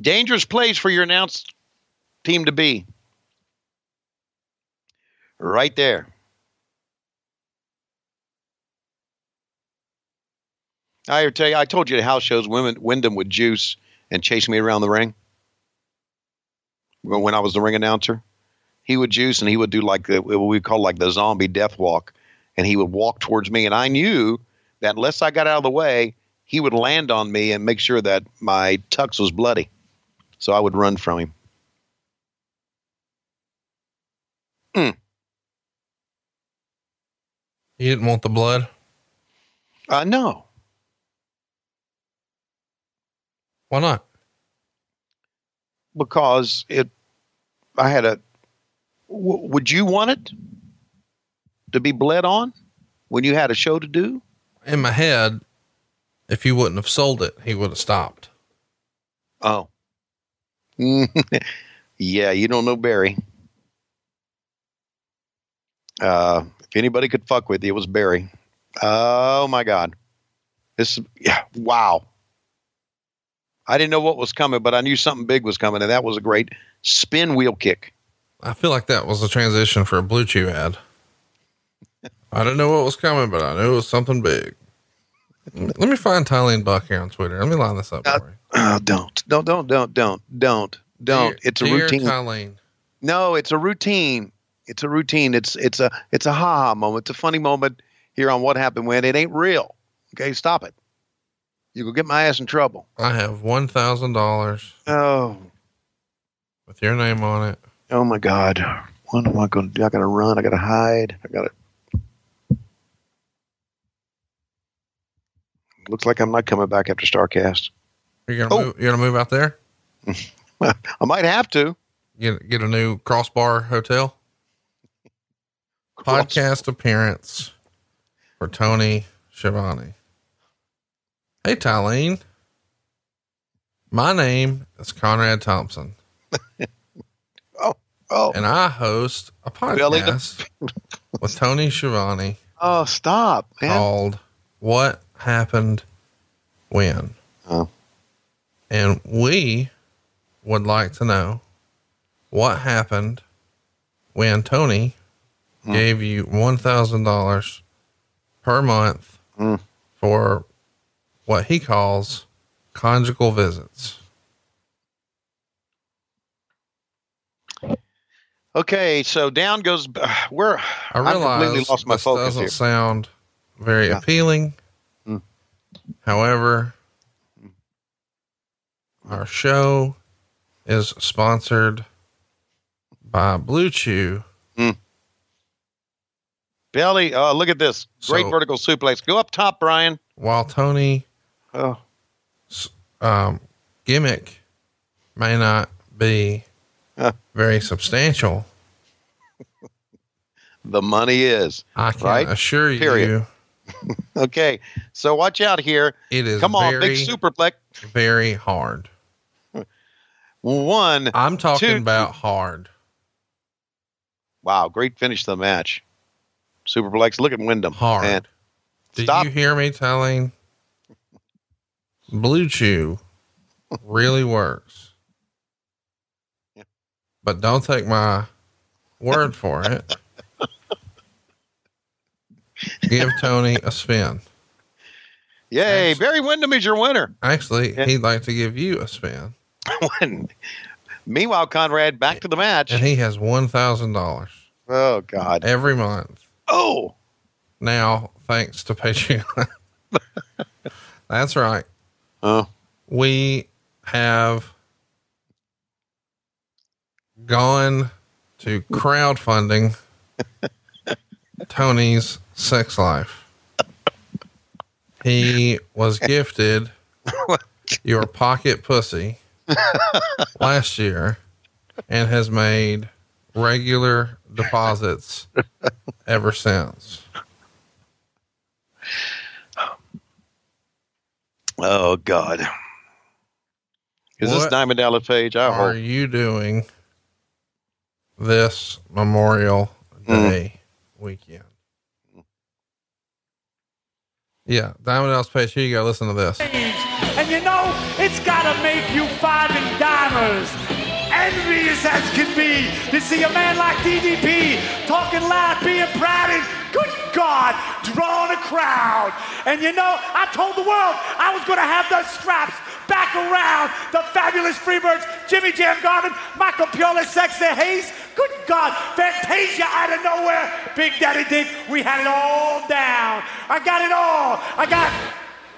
Dangerous place for your announced team to be. Right there. I tell you, I told you the house shows women Windham would juice and chase me around the ring. When when I was the ring announcer, he would juice and he would do like the, what we call like the zombie death walk, and he would walk towards me, and I knew that unless I got out of the way, he would land on me and make sure that my tux was bloody. So I would run from him. He didn't want the blood? Uh, no, Why not? because it. I had a. W- would you want it to be bled on when you had a show to do? In my head, if you wouldn't have sold it, he would have stopped. Oh. yeah, you don't know Barry. Uh, if anybody could fuck with you, it was Barry. Oh my God. This, yeah, wow. I didn't know what was coming, but I knew something big was coming, and that was a great spin wheel kick. I feel like that was a transition for a Blue Chew ad. I didn't know what was coming, but I knew it was something big. Let me find Tylene Buck here on Twitter. Let me line this up Uh, for you. Oh, don't, don't, don't, don't, don't, don't, don't. Dear- it's a routine. Tylene. No, it's a routine. It's a routine. It's it's a it's a ha ha moment. It's a funny moment here on what happened when it ain't real. Okay, stop it. You will get my ass in trouble. I have one thousand dollars Oh, with your name on it. Oh my God. What am I going to do? I got to run. I got to hide. I got to. Looks like I'm not coming back after Starrcast. You're gonna Oh. move, you're gonna move out there. I might have to. Get get a new crossbar hotel. Podcast appearance for Tony Schiavone. Hey Tylene. My name is Conrad Thompson. Oh, and I host a podcast with Tony Schiavone oh, stop, man. called What Happened When. Oh. And we would like to know what happened when Tony Hmm. gave you $1,000 per month Hmm. for what he calls conjugal visits. Okay, so down goes. Where I realize completely lost my this focus doesn't here. sound very Yeah. appealing. Hmm. However, our show is sponsored by Blue Chew, Hmm. Belly. Oh, look at this. Great So- vertical suplex. Go up top, Brian. While Tony Oh, um, gimmick may not be. Very substantial, the money is. I can Right? assure Period. you Okay. So watch out here. it is Come on, very, big superplex. very hard. One. I'm talking Two. about hard. Wow, great finish to the match. Superplex. Look at Windham. Hard. Man. Do Stop. you hear me telling Blue Chew really works? But don't take my word for it. Give Tony a spin. Yay. Barry Windham is your winner. Actually, he'd like to give you a spin. Meanwhile, Conrad, back to the match. And he has $1,000 Oh, God. every month. Oh, Now, thanks to Patreon. That's right. oh. we have gone to crowdfunding Tony's sex life. He was gifted your pocket pussy last year and has made regular deposits ever since. Oh, God. Is this Diamond Dallas Page? I are hope. you doing this Memorial hmm. Day weekend? Yeah, Diamond Dallas Page. Here you go. Listen to this. And you know, it's gotta make you five and dimers. Envious as can be to see a man like DDP talking loud, being proud, and good God, drawing a crowd. And you know, I told the world I was gonna have those straps back around the fabulous Freebirds, Jimmy Jam Garvin, Michael Piola, Sexy Hayes. Good God, Fantasia out of nowhere. Big Daddy Dick, we had it all down. I got it all. I got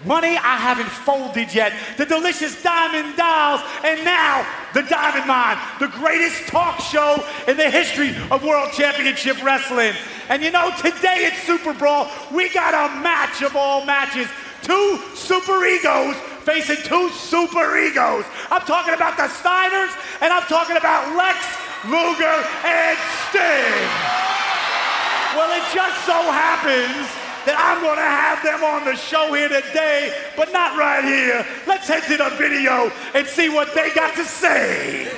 Money I haven't folded yet. The delicious Diamond Dolls, and now the Diamond Mine, the greatest talk show in the history of World Championship Wrestling. And you know, today at Super Brawl, we got a match of all matches. Two super egos facing two super egos. I'm talking about the Steiners, and I'm talking about Lex, Luger, and Sting. Well, it just so happens that I'm going to have them on the show here today, but not right here. Let's head to the video and see what they got to say.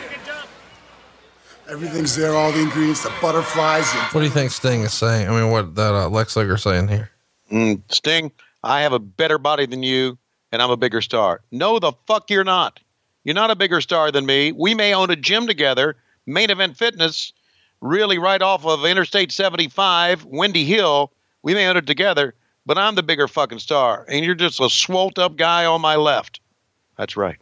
Everything's there, all the ingredients, the butterflies. And What do you think Sting is saying? I mean, what that uh, Lex Luger saying here? Mm, Sting, I have a better body than you, and I'm a bigger star. No, the fuck you're not. You're not a bigger star than me. We may own a gym together, main event fitness, really right off of Interstate 75, Windy Hill. We may own it together, but I'm the bigger fucking star, and you're just a swolled up guy on my left. That's right.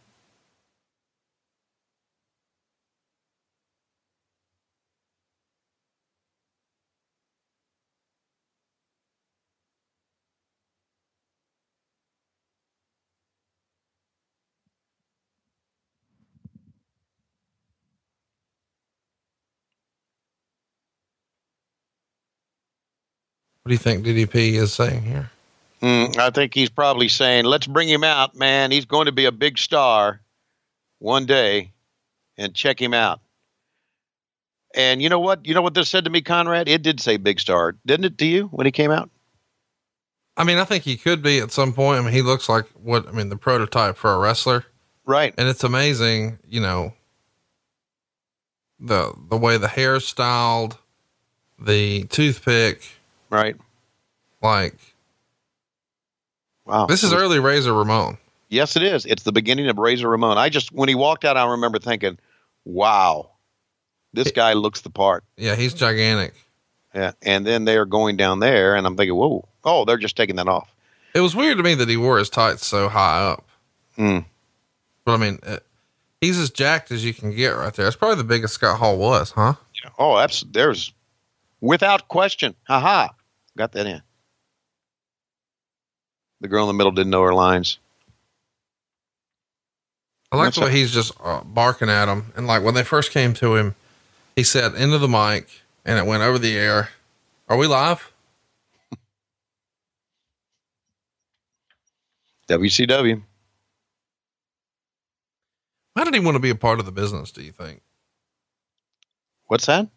What do you think DDP is saying here? Mm, I think he's probably saying, let's bring him out, man. He's going to be a big star one day and check him out. And you know what? You know what this said to me, Conrad? It did say big star, didn't it to you when he came out? I mean, I think he could be at some point. I mean, he looks like what I mean, the prototype for a wrestler, Right. and it's amazing, you know, the the way the hair styled, the toothpick, Right. like Wow. this is early Razor Ramon. Yes, it is. It's the beginning of Razor Ramon. I just, when he walked out, I remember thinking, wow, this guy looks the part. Yeah, he's gigantic. Yeah. And then they're going down there, and I'm thinking, whoa, oh, they're just taking that off. It was weird to me that he wore his tights so high up. Hmm. But I mean, uh, he's as jacked as you can get right there. It's probably the biggest Scott Hall was, huh? Yeah. Oh, that's there's without question. Haha. Got that in. The girl in the middle didn't know her lines. I like the way he's just uh, barking at him. And like when they first came to him, he said into the mic and it went over the air. Are we live? WCW. Why did he want to be a part of the business, do you think? What's that?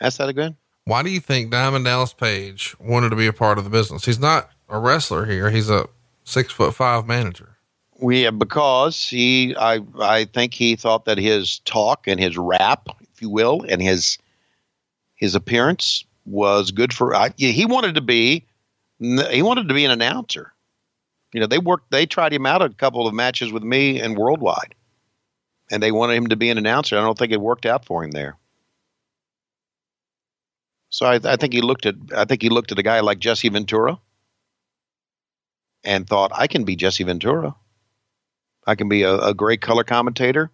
Ask that again. Why do you think Diamond Dallas Page wanted to be a part of the business? He's not a wrestler here. He's a six foot five manager. We uh, because he, I, I think he thought that his talk and his rap, if you will, and his his appearance was good for. I, he wanted to be, he wanted to be an announcer. You know, they worked. They tried him out a couple of matches with me and worldwide, and they wanted him to be an announcer. I don't think it worked out for him there. So I, I think he looked at. I think he looked at a guy like Jesse Ventura, and thought, I can be Jesse Ventura. I can be a, a great color commentator,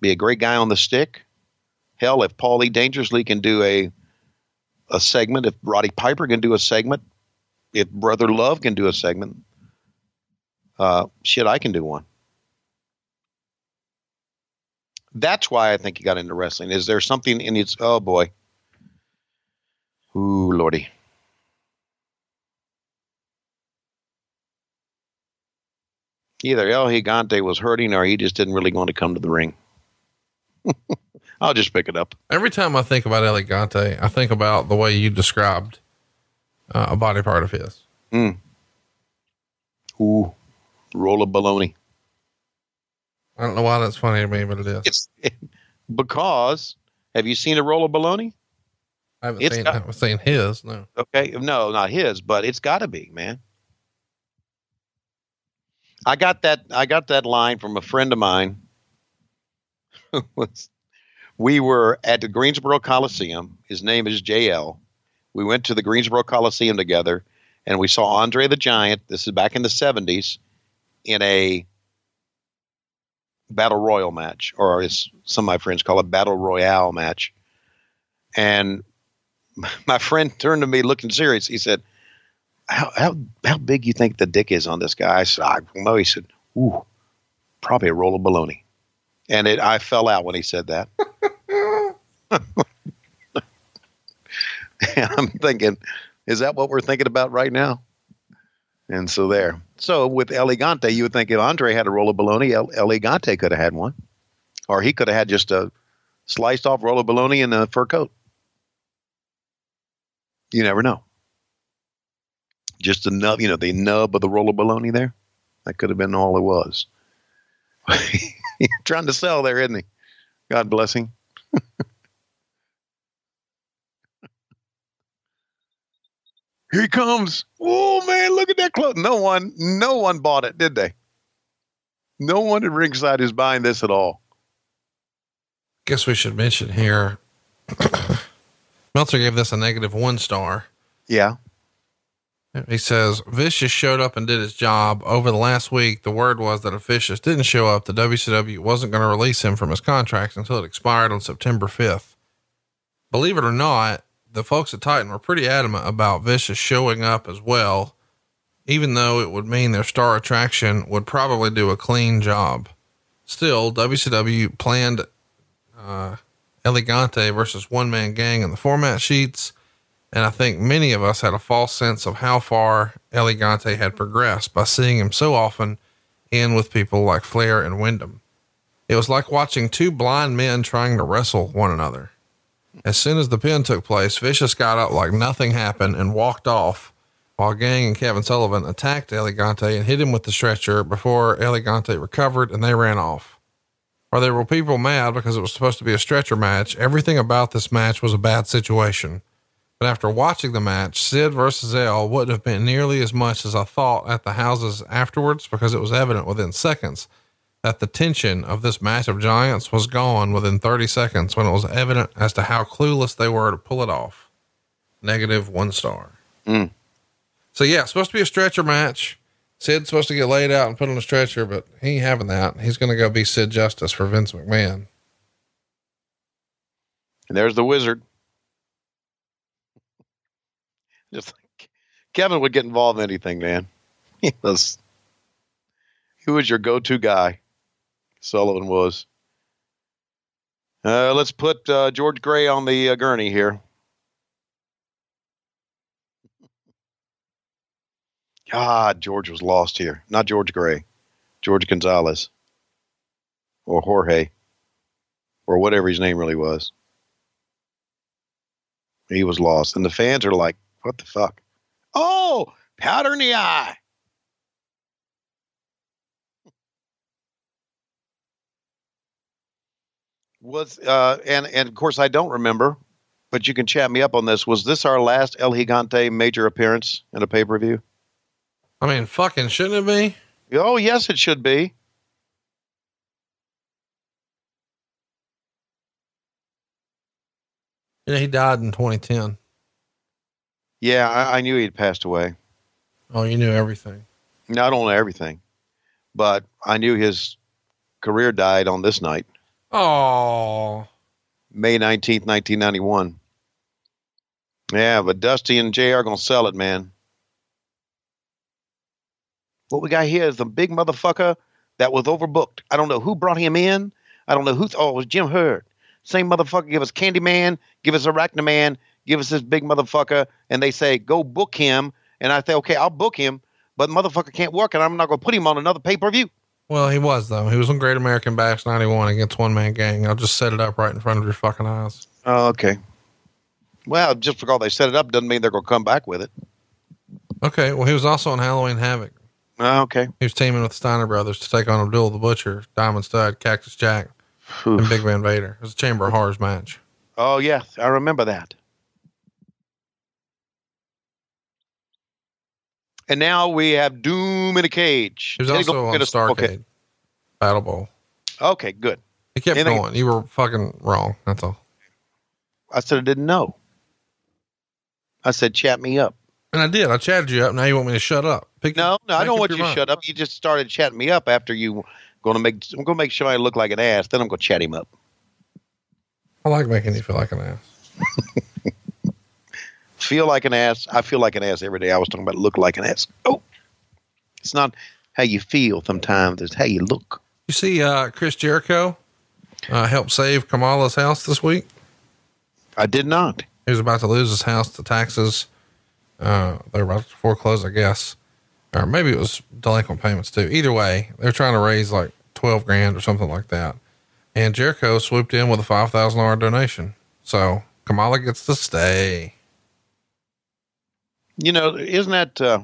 be a great guy on the stick. Hell, if Paulie Dangerously can do a a segment, if Roddy Piper can do a segment, if Brother Love can do a segment, uh, shit, I can do one. That's why I think he got into wrestling. Is there something in its? Oh boy. Ooh, lordy. Either El Gigante was hurting or he just didn't really want to come to the ring. I'll just pick it up. Every time I think about El Gigante, I think about the way you described uh, a body part of his. Mm. Ooh, roll of baloney. I don't know why that's funny to me, but it is. It's because have you seen a roll of baloney? I haven't, It's seen, got- I haven't seen his. No. Okay, no, not his, but it's got to be, man. I got that. I got that line from a friend of mine. we were at the Greensboro Coliseum. His name is JL. We went to the Greensboro Coliseum together, and we saw Andre the Giant. This is back in the seventies, in a battle royal match, or as some of my friends call it, battle royale match. And my friend turned to me looking serious. He said, "How how how big you think the dick is on this guy?" I said, "I don't know." He said, "Ooh, probably a roll of baloney." And it, I fell out when he said that. and I'm thinking, is that what we're thinking about right now? And so there. So with El Gigante, you would think if Andre had a roll of bologna, El- Elegante could have had one, or he could have had just a sliced off roll of bologna in a fur coat. You never know. Just the nub, you know, the nub of the roll of bologna there. That could have been all it was. Trying to sell there, isn't he? God bless him. Here he comes. Oh man, look at that clothes. No one, no one bought it, did they? No one at ringside is buying this at all. Guess we should mention here. Meltzer gave this a negative one star. Yeah. He says Vicious showed up and did his job over the last week. The word was that if Vicious didn't show up, the WCW wasn't going to release him from his contract until it expired on September 5th. Believe it or not, the folks at Titan were pretty adamant about Vicious showing up as well, even though it would mean their star attraction would probably do a clean job. Still, WCW planned uh, El Gigante versus one man gang in the format sheets. And I think many of us had a false sense of how far El Gigante had progressed by seeing him so often in with people like Flair and Windham. It was like watching two blind men trying to wrestle one another. As soon as the pin took place, Vicious got up like nothing happened and walked off while Gang and Kevin Sullivan attacked El Gigante and hit him with the stretcher before El Gigante recovered and they ran off. Or there were people mad because it was supposed to be a stretcher match. Everything about this match was a bad situation. But after watching the match, Sid versus L wouldn't have been nearly as much as I thought at the houses afterwards because it was evident within seconds that the tension of this match of giants was gone within 30 seconds when it was evident as to how clueless they were to pull it off. Negative one star. Mm. So yeah, supposed to be a stretcher match. Sid's supposed to get laid out and put on a stretcher, but he ain't having that. He's going to go be Sid Justice for Vince McMahon. And there's the wizard. Just like Kevin would get involved in anything, man. He was he was your go-to guy. Sullivan was. Uh, let's put uh, George Gray on the uh, gurney here. God, George was lost here. Not George Gray, George Gonzalez, or Jorge, or whatever his name really was. He was lost, and the fans are like, "What the fuck?" Oh, powder in the eye. Was uh, and and of course I don't remember, but you can chat me up on this. Was this our last El Gigante major appearance in a pay per view? I mean, fucking shouldn't it be? Oh yes, it should be. Yeah, he died in 2010. Yeah, I, I knew he'd passed away. Oh, you knew everything. Not only everything, but I knew his career died on this night, Oh, May 19th, 1991. Yeah, but Dusty and JR are going to sell it, man. What we got here is the big motherfucker that was overbooked. I don't know who brought him in. I don't know who. oh, it was Jim Herd. Same motherfucker give us Candyman, give us Arachnaman, give us this big motherfucker, and they say go book him. And I say, okay, I'll book him, but motherfucker can't work, and I'm not going to put him on another pay per view. well, he was though. He was on Great American Bash 91 against One Man Gang. I'll just set it up right in front of your fucking eyes. Oh, okay. Well, just because they set it up doesn't mean they're going to come back with it. Okay. Well, he was also on Halloween Havoc. Oh, okay. He was teaming with the Steiner brothers to take on Abdul the Butcher, Diamond Stud, Cactus Jack, and Big Van Vader. It was a Chamber of Horrors match. Oh, yes, I remember that. And now we have Doom in a cage. He was also go on Starcade Okay. Battle Bowl. okay, good. He kept Anything- going. You were fucking wrong. That's all. I said I didn't know. I said, chat me up. And I did. I chatted you up. Now you want me to shut up? Pick No, no, I don't want you to shut up. You just started chatting me up after you going to make. I'm going to make somebody look like an ass. Then I'm going to chat him up. I like making you feel like an ass. Feel like an ass. I feel like an ass every day. I was talking about look like an ass. Oh, it's not how you feel sometimes. It's how you look. You see, uh, Chris Jericho uh, helped save Kamala's house this week. I did not. He was about to lose his house to taxes. Uh, they were about to foreclose, I guess, or maybe it was delinquent payments too. Either way, they're trying to raise like twelve grand or something like that. And Jericho swooped in with a five thousand dollar donation, so Kamala gets to stay. You know, isn't that? Uh,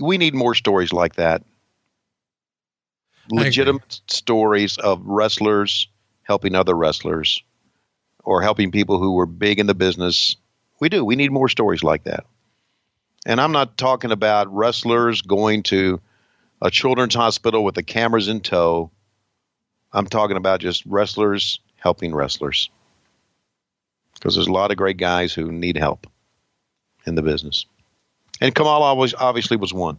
we need more stories like that. Legitimate stories of wrestlers helping other wrestlers, or helping people who were big in the business. We do. We need more stories like that. And I'm not talking about wrestlers going to a children's hospital with the cameras in tow. I'm talking about just wrestlers helping wrestlers. Because there's a lot of great guys who need help in the business. And Kamal always obviously was one.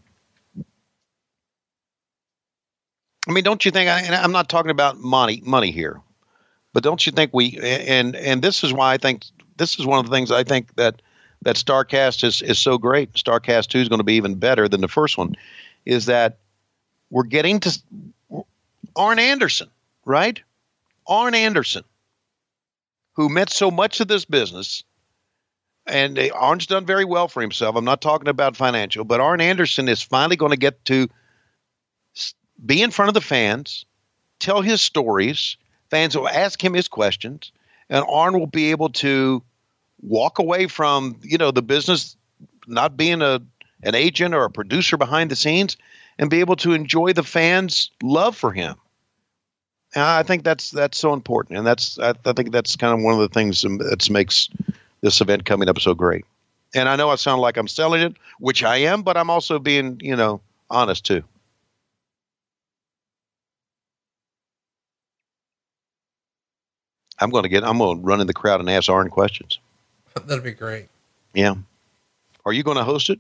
I mean, don't you think? And I'm not talking about money, money here, but don't you think we? And and this is why I think this is one of the things I think that that Starrcast is is so great. Starrcast Two is going to be even better than the first one. Is that we're getting to Arn Anderson, right? Arn Anderson, who meant so much of this business and uh, Arn's done very well for himself. I'm not talking about financial, but Arn Anderson is finally going to get to be in front of the fans, tell his stories. Fans will ask him his questions, and Arn will be able to walk away from you know the business, not being a an agent or a producer behind the scenes, and be able to enjoy the fans' love for him. And I think that's that's so important, and that's I, I think that's kind of one of the things that makes this event coming up so great. And I know I sound like I'm selling it, which I am, but I'm also being, you know, honest too. I'm going to get, I'm going to run in the crowd and ask Arn questions. That'd be great. Yeah. Are you going to host it?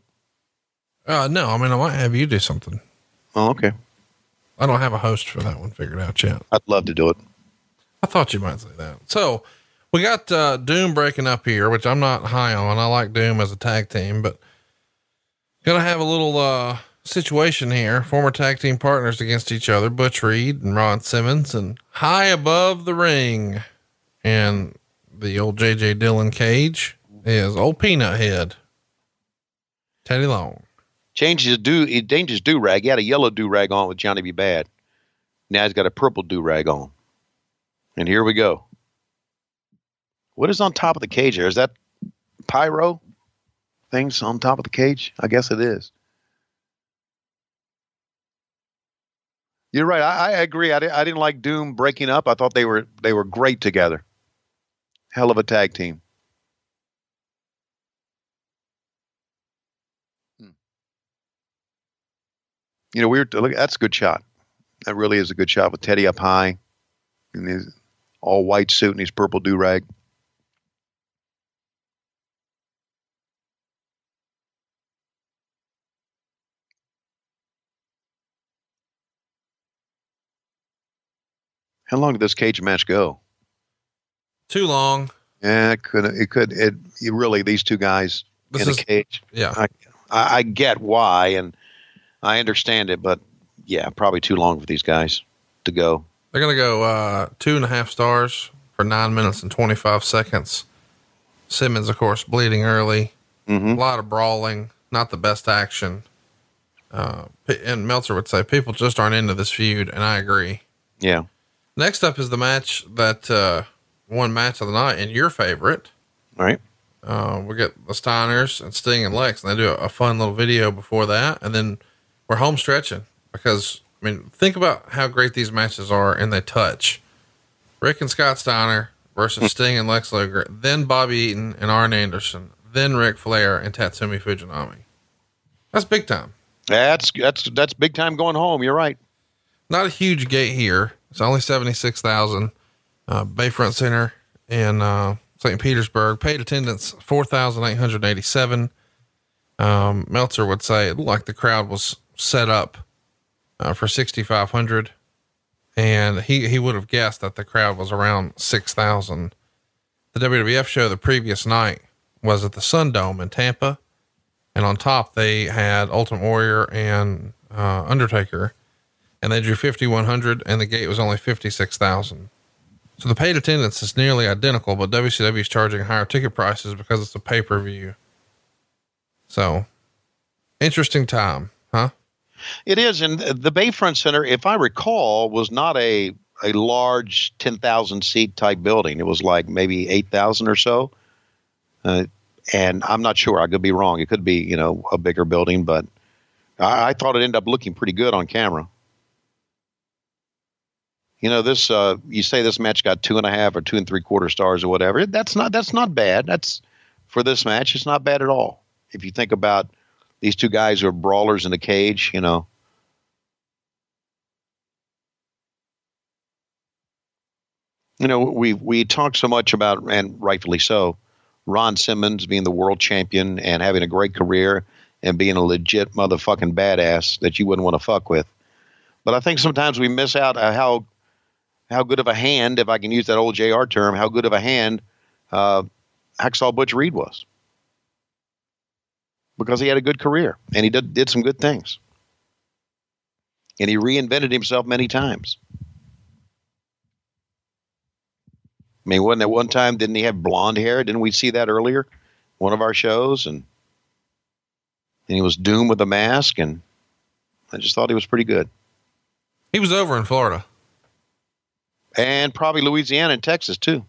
Uh, no, I mean, I might have you do something. Oh, okay. I don't have a host for that one figured out yet. I'd love to do it. I thought you might say that. So we got uh, Doom breaking up here, which I'm not high on. I like Doom as a tag team, but gonna have a little uh, situation here. Former tag team partners against each other, Butch Reed and Ron Simmons, and high above the ring, and the old JJ Dillon cage is old Peanut Head, Teddy Long. Changes his do he changed his do rag. He had a yellow do rag on with Johnny B. Badd. Now he's got a purple do rag on. And here we go. What is on top of the cage there? Is that pyro things on top of the cage? I guess it is. You're right. I, I agree. I, I didn't like Doom breaking up. I thought they were they were great together. Hell of a tag team. Hmm. You know, weird. Look, that's a good shot. That really is a good shot with Teddy up high in his all white suit and his purple do rag. How long did this cage match go? Too long. Yeah, it could. It could. It, it really. These two guys This in is- a cage. Yeah. I, I, I get why, and I understand it, but yeah, probably too long for these guys to go. They're going to go uh, two and a half stars for nine minutes and 25 seconds. Simmons, of course, bleeding early. Mm-hmm. A lot of brawling, not the best action. Uh, and Meltzer would say people just aren't into this feud, and I agree. Yeah. Next up is the match that uh, one match of the night and your favorite. All right. Uh, we get the Steiners and Sting and Lex, and they do a, a fun little video before that, and then we're home stretching because I mean, think about how great these matches are, and they touch. Rick and Scott Steiner versus Sting and Lex Luger, then Bobby Eaton and Arn Anderson, then Ric Flair and Tatsumi Fujinami. That's big time. That's that's that's big time going home. You're right. Not a huge gate here. It's only seventy six thousand. Uh, Bayfront Center in uh, St. Petersburg paid attendance four thousand eight hundred eighty seven. Um, Meltzer would say it looked like the crowd was set up uh, for sixty five hundred, and he he would have guessed that the crowd was around six thousand. The WWF show the previous night was at the Sun Dome in Tampa, and on top they had Ultimate Warrior and uh, Undertaker and they drew 5,100 and the gate was only 56,000. So the paid attendance is nearly identical, but WCW is charging higher ticket prices because it's a pay per view. So interesting time, huh? It is, and the Bayfront Center, if I recall, was not a a large ten thousand seat type building. It was like maybe eight thousand or so. Uh, and I'm not sure. I could be wrong. It could be, you know, a bigger building, but I, I thought it ended up looking pretty good on camera. You know, this uh, you say this match got two and a half or two and three quarter stars or whatever. That's not that's not bad. That's for this match. It's not bad at all. If you think about these two guys who are brawlers in the cage, you know. You know, we we talk so much about, and rightfully so, Ron Simmons being the world champion and having a great career and being a legit motherfucking badass that you wouldn't want to fuck with. But I think sometimes we miss out uh, how how good of a hand, if I can use that old JR term, how good of a hand uh, Hacksaw Butch Reed was. Because he had a good career and he did, did some good things. And he reinvented himself many times. I mean, wasn't at one time, didn't he have blonde hair? Didn't we see that earlier? One of our shows. And, and he was doomed with a mask. And I just thought he was pretty good. He was over in Florida. And probably Louisiana and Texas, too.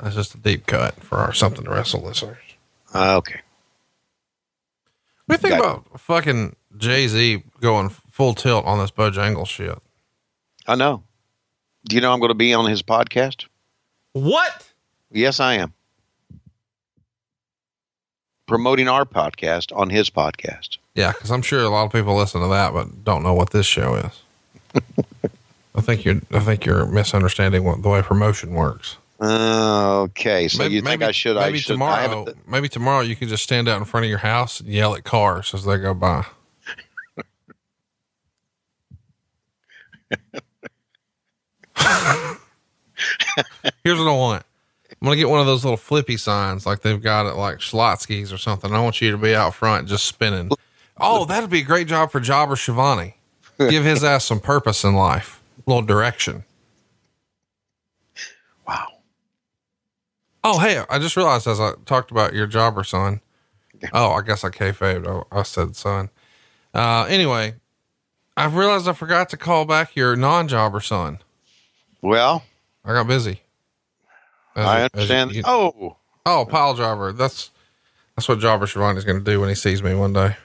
That's just a deep cut for our something to wrestle listeners. Uh, okay. What do you think about fucking Jay Z going full tilt on this Bojangles shit? I know. Do you know I'm going to be on his podcast? What? Yes, I am. Promoting our podcast on his podcast. Yeah, because I'm sure a lot of people listen to that, but don't know what this show is. I think you're. I think you're misunderstanding what the way promotion works. Uh, okay, so you think I should? I Maybe should. Tomorrow. haven't- maybe tomorrow you can just stand out in front of your house and yell at cars as they go by. Here's what I want. I'm gonna get one of those little flippy signs like they've got at like Schlotzsky's or something. I want you to be out front just spinning. Oh, that'd be a great job for Jobber Schiavone. Give his ass some purpose in life, little direction. Wow. Oh, hey, I just realized as I talked about your jobber son. Oh, I guess I kayfabed. I, I said son. Uh, anyway, I've realized I forgot to call back your non-jobber son. Well, I got busy. As I a- understand. you- oh, oh, pile driver. That's that's what Jobber Schiavone is going to do when he sees me one day.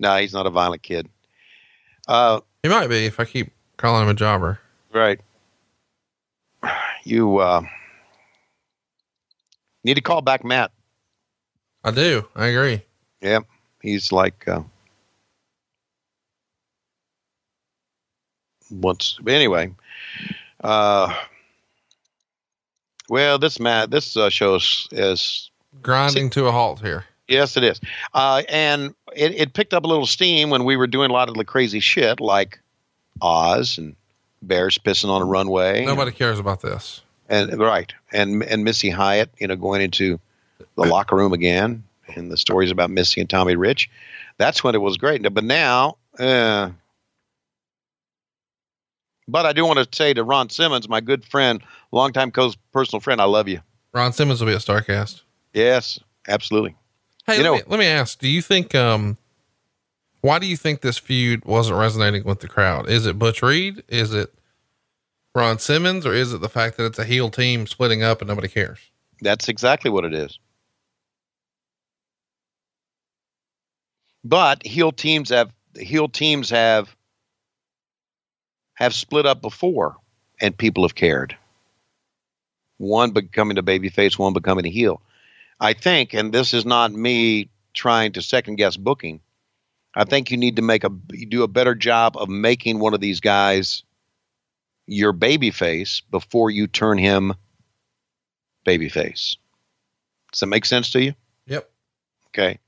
no, he's not a violent kid. Uh, he might be if I keep calling him a jobber. Right. You uh, need to call back Matt. I do. I agree. Yeah, he's like uh, once. Anyway, uh, well, this Matt, this uh, show is, is Grinding to a halt here. Yes, it is. Uh, and it, it picked up a little steam when we were doing a lot of the crazy shit like Oz and bears pissing on a runway. Nobody cares about this. And right. And and Missy Hyatt, you know, going into the locker room again and the stories about Missy and Tommy Rich. That's when it was great. But now, uh, but I do want to say to Ron Simmons, my good friend, longtime co personal friend, I love you. Ron Simmons will be at Starrcast. Yes, absolutely. Hey, You let, know- me, let me ask, do you think, um, why do you think this feud wasn't resonating with the crowd? Is it Butch Reed? Is it Ron Simmons? Or is it the fact that it's a heel team splitting up and nobody cares? That's exactly what it is. But heel teams have heel teams have have split up before, and people have cared. One becoming a babyface, one becoming a heel. I think, and this is not me trying to second guess booking. I think you need to make a do a better job of making one of these guys your babyface before you turn him babyface. Does that make sense to you? Yep. Okay.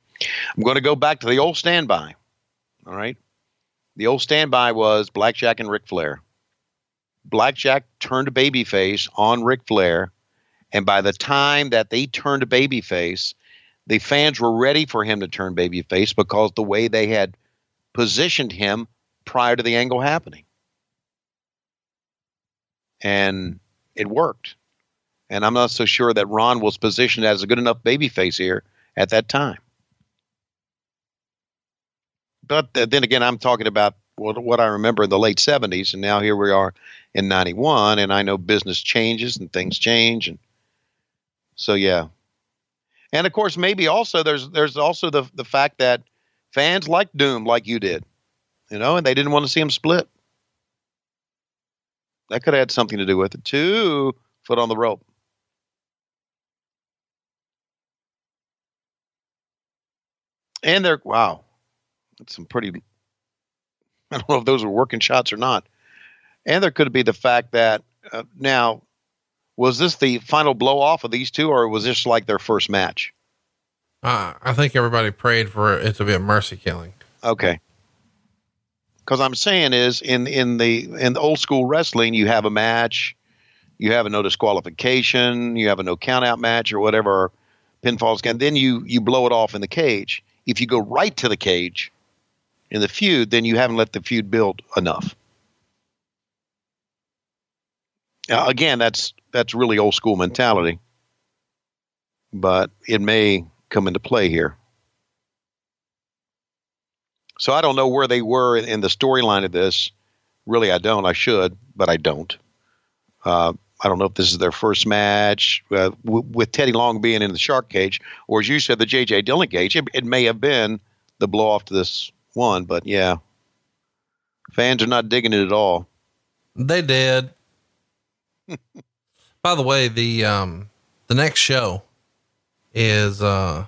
I'm going to go back to the old standby. All right. The old standby was Blackjack and Ric Flair. Blackjack turned babyface on Ric Flair, and by the time that they turned babyface, the fans were ready for him to turn babyface because the way they had positioned him prior to the angle happening. And it worked. And I'm not so sure that Ron was positioned as a good enough babyface here at that time. But th- then again, I'm talking about what, what I remember in the late 70s, and now here we are in 91, and I know business changes and things change. And so, yeah. And of course, maybe also there's there's also the the fact that fans like Doom like you did, you know, and they didn't want to see him split. That could have had something to do with it too. Foot on the rope. And they're wow, that's some pretty. I don't know if those were working shots or not. And there could be the fact that uh, now, was this the final blow off of these two, or was this like their first match? Uh, I think everybody prayed for it to be a mercy killing. Okay. Because I'm saying is in in the in the old school wrestling, you have a match, you have a no disqualification, you have a no count out match or whatever, pinfalls, and then you you blow it off in the cage. If you go right to the cage in the feud, then you haven't let the feud build enough. Now, again, that's that's really old school mentality, but it may come into play here. So I don't know where they were in, in the storyline of this. Really, I don't. I should, but I don't. Uh, I don't know if this is their first match uh, w- with Teddy Long being in the shark cage, or as you said, the J.J. Dillon cage. It, it may have been the blow off to this one, but yeah, fans are not digging it at all. They did. By the way, the um the next show is uh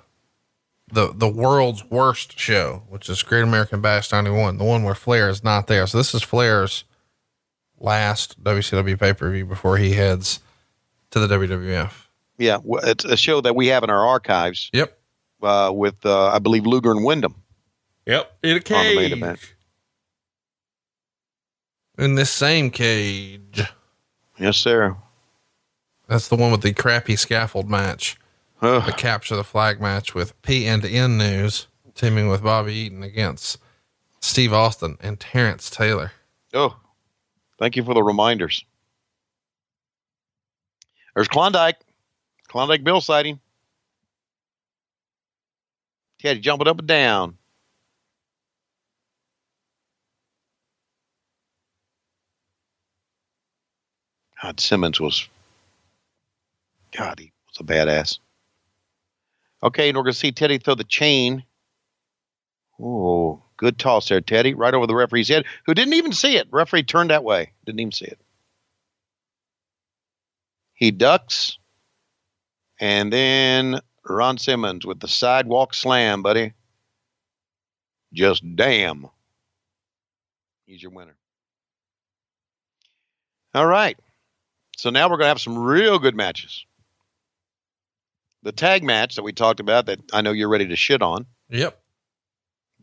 the the world's worst show, which is Great American Bash 91, the one where Flair is not there. So this is Flair's last WCW pay-per-view before he heads to the WWF. Yeah, it's a show that we have in our archives. Yep. Uh, with uh, I believe Luger and Windham. Yep. In a On the main cage. event. In this same cage. Yes, sir. That's the one with the crappy scaffold match. The capture the flag match with P and N News teaming with Bobby Eaton against Steve Austin and Terrence Taylor. Oh, thank you for the reminders. There's Klondike, Klondike Bill sighting. Teddy jumping up and down. God, Simmons was, God, he was a badass. Okay, and we're going to see Teddy throw the chain. Oh, good toss there, Teddy, right over the referee's head, who didn't even see it. Referee turned that way, didn't even see it. He ducks, and then Ron Simmons with the sidewalk slam, buddy. Just damn. He's your winner. All right. So now we're going to have some real good matches. The tag match that we talked about that I know you're ready to shit on. Yep.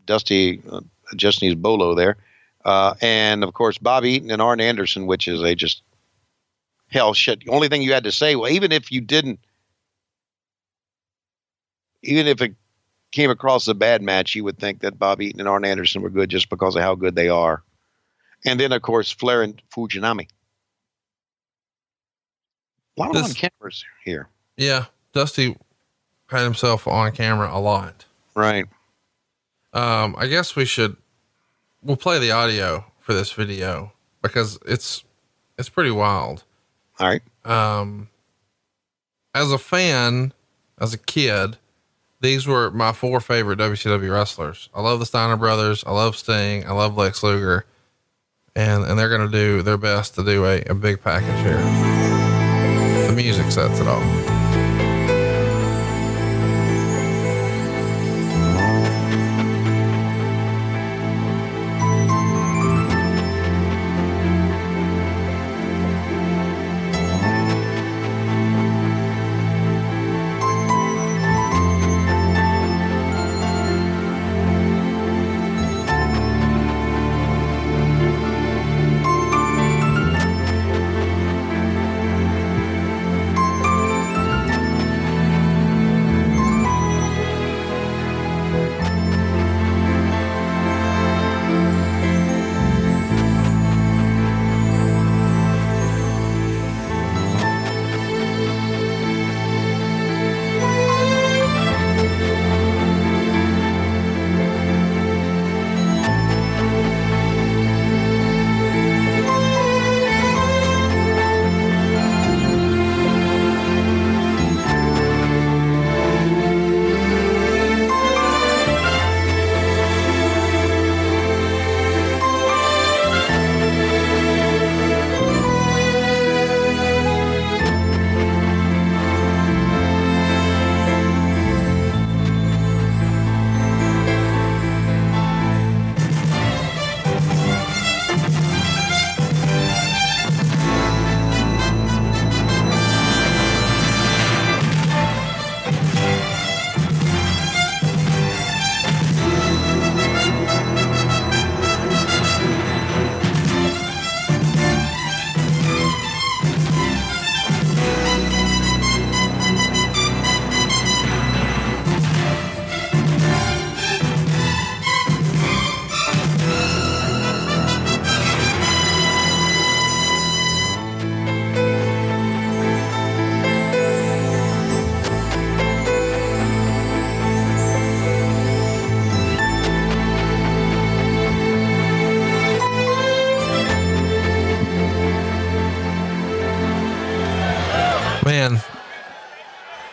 Dusty uh, adjusting his bolo there. Uh, and of course, Bob Eaton and Arn Anderson, which is a just hell shit. The only thing you had to say, well, even if you didn't, even if it came across a bad match, you would think that Bob Eaton and Arn Anderson were good just because of how good they are. And then, of course, Flair and Fujinami. A lot of This- on cameras here. Yeah. Dusty had himself on camera a lot. Right. Um, I guess we should, we'll play the audio for this video because it's, it's pretty wild. All right. Um, as a fan, as a kid, these were my four favorite WCW wrestlers. I love the Steiner brothers. I love Sting. I love Lex Luger. And, and they're going to do their best to do a, a big package here. Music sets it off.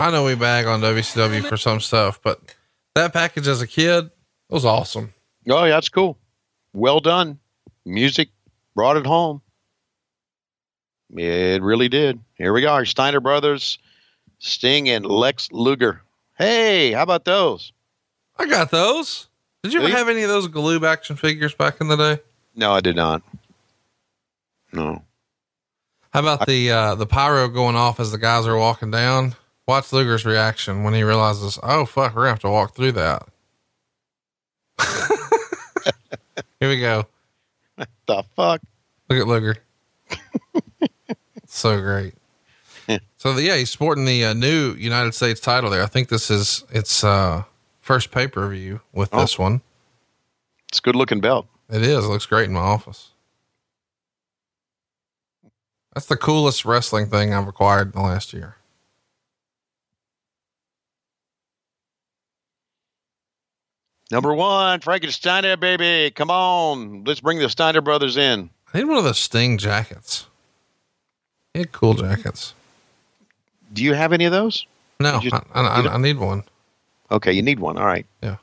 I know we bag on WCW for some stuff, but that package as a kid was awesome. Oh, yeah, that's cool. Well done. Music brought it home. It really did. Here we are. Steiner Brothers, Sting, and Lex Luger. Hey, how about those? I got those. Did you ever Really? have any of those Galoob action figures back in the day? No, I did not. No. How about the uh, the pyro going off as the guys are walking down? Watch Luger's reaction when he realizes, oh fuck, we're gonna have to walk through that. Here we go. The fuck? Look at Luger. so great. so the, yeah, he's sporting the uh, new United States title there. I think this is its uh, first pay per view with Oh. this one. It's a good looking belt. It is. It looks great in my office. That's the coolest wrestling thing I've acquired in the last year. Number one, Frankensteiner, baby. Come on. Let's bring the Steiner brothers in. I need one of those Sting jackets. He had cool jackets. Do you have any of those? No, just- I, I, I, I need one. Okay, you need one. All right. Yeah.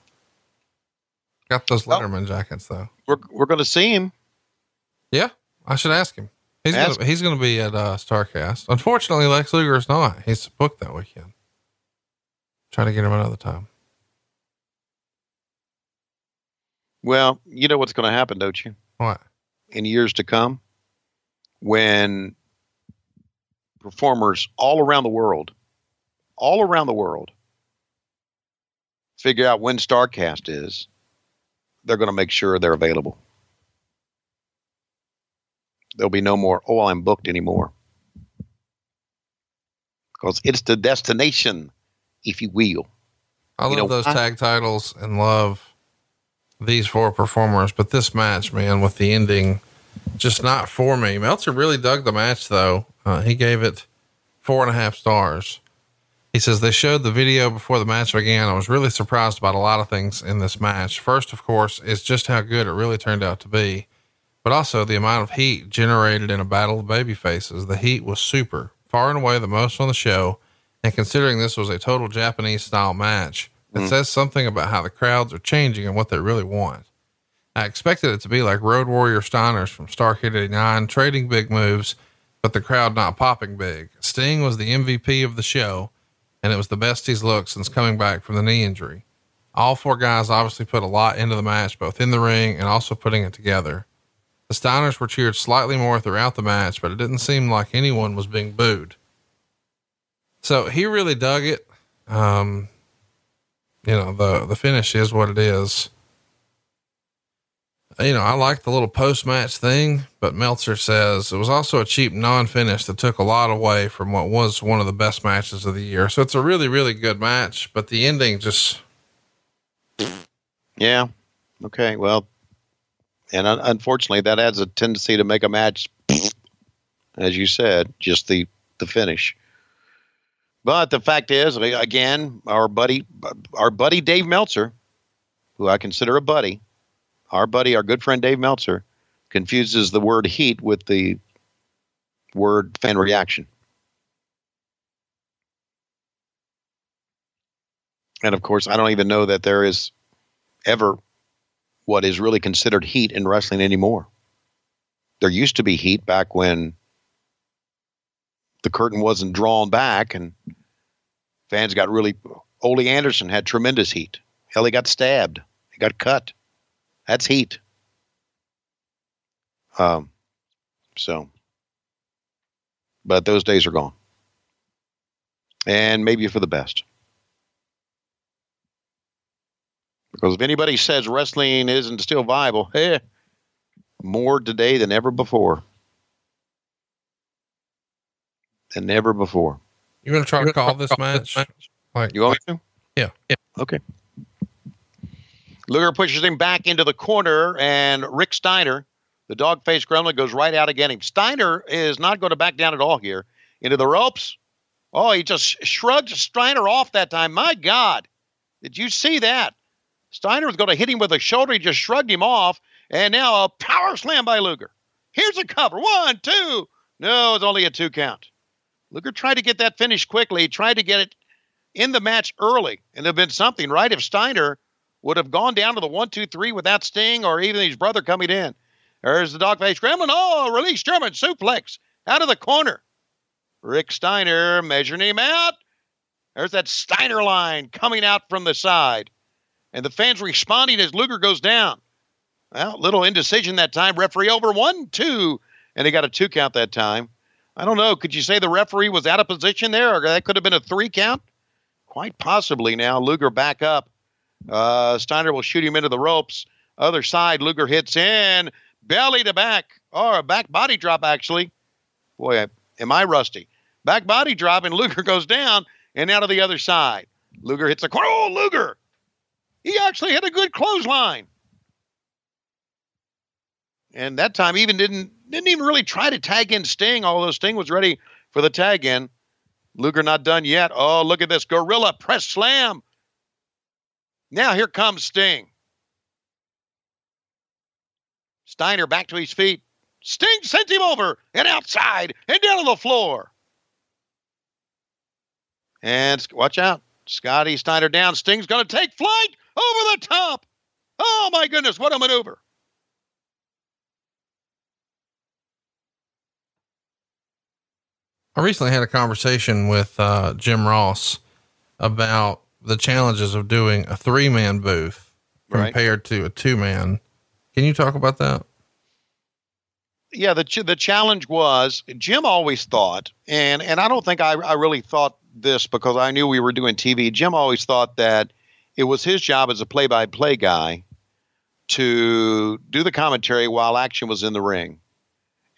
Got those Letterman jackets though. We're, we're going to see him. Yeah, I should ask him. He's Ask- gonna, he's going to be at uh, Starrcast. Unfortunately, Lex Luger is not. He's booked that weekend. Try to get him another time. Well, you know what's going to happen, don't you? What? In years to come, when performers all around the world, all around the world, figure out when Starrcast is, they're going to make sure they're available. There'll be no more, oh, I'm booked anymore. Because it's the destination, if you will. I You love know, those I- tag titles and love these four performers, but this match, man, with the ending, just not for me. Meltzer really dug the match, though. Uh, he gave it four and a half stars. He says they showed the video before the match began. I was really surprised about a lot of things in this match. First, of course, is just how good it really turned out to be, but also the amount of heat generated in a battle of baby faces. The heat was super, far and away the most on the show. And considering this was a total Japanese style match, it says something about how the crowds are changing and what they really want. I expected it to be like Road Warrior Steiners from Starcade 89, trading big moves, but the crowd not popping big. Sting was the MVP of the show, and it was the best he's looked since coming back from the knee injury. All four guys obviously put a lot into the match, both in the ring and also putting it together. The Steiners were cheered slightly more throughout the match, but it didn't seem like anyone was being booed. So he really dug it. Um, you know, the, the finish is what it is. You know, I like the little post match thing, but Meltzer says it was also a cheap non finish that took a lot away from what was one of the best matches of the year. So it's a really, really good match, but the ending just, Yeah. Okay. Well, and un- unfortunately, that adds a tendency to make a match, as you said, just the the finish. But the fact is, again, our buddy, our buddy Dave Meltzer, who I consider a buddy, our buddy, our good friend Dave Meltzer, confuses the word heat with the word fan reaction. And of course, I don't even know that there is ever what is really considered heat in wrestling anymore. There used to be heat back when the curtain wasn't drawn back and fans got really. Ole Anderson had tremendous heat. Hell, he got stabbed. He got cut. That's heat. Um, so, but those days are gone. And maybe for the best. Because if anybody says wrestling isn't still viable, eh, more today than ever before. Than ever before. You want to try to call this match? Like, You want me to? yeah. yeah. Okay. Luger pushes him back into the corner, and Rick Steiner, the dog faced gremlin, goes right out again. Him. Steiner is not going to back down at all here. Into the ropes. Oh, he just shrugged Steiner off that time. My God. Did you see that? Steiner was going to hit him with a shoulder. He just shrugged him off. And now a power slam by Luger. Here's a cover. One, two. No, it's only a two count. Luger tried to get that finish quickly. He tried to get it in the match early, and it'd been something, right? If Steiner would have gone down to the one, two, three without Sting or even his brother coming in. There's the dogface gremlin. Oh, release German suplex out of the corner. Rick Steiner measuring him out. There's that Steiner line coming out from the side. And the fans responding as Luger goes down. Well, little indecision that time. Referee over one, two, and he got a two count that time. I don't know. Could you say the referee was out of position there, or that could have been a three count? Quite possibly. Now Luger back up. Uh, Steiner will shoot him into the ropes. Other side, Luger hits in belly to back, or a back body drop actually. Boy, am I rusty? Back body drop, and Luger goes down and out of the other side. Luger hits a corner. Oh, Luger! He actually hit a good clothesline. And that time even didn't didn't even really try to tag in Sting, although Sting was ready for the tag in. Luger not done yet. Oh, look at this. Gorilla press slam. Now here comes Sting. Steiner back to his feet. Sting sent him over and outside and down on the floor. And watch out. Scotty Steiner down. Sting's going to take flight over the top. Oh, my goodness. What a maneuver. I recently had a conversation with uh, Jim Ross about the challenges of doing a three man booth compared to a two man. Can you talk about that? Yeah, the ch- the challenge was Jim always thought, and and I don't think I, I really thought this because I knew we were doing TV. Jim always thought that it was his job as a play by play guy to do the commentary while action was in the ring.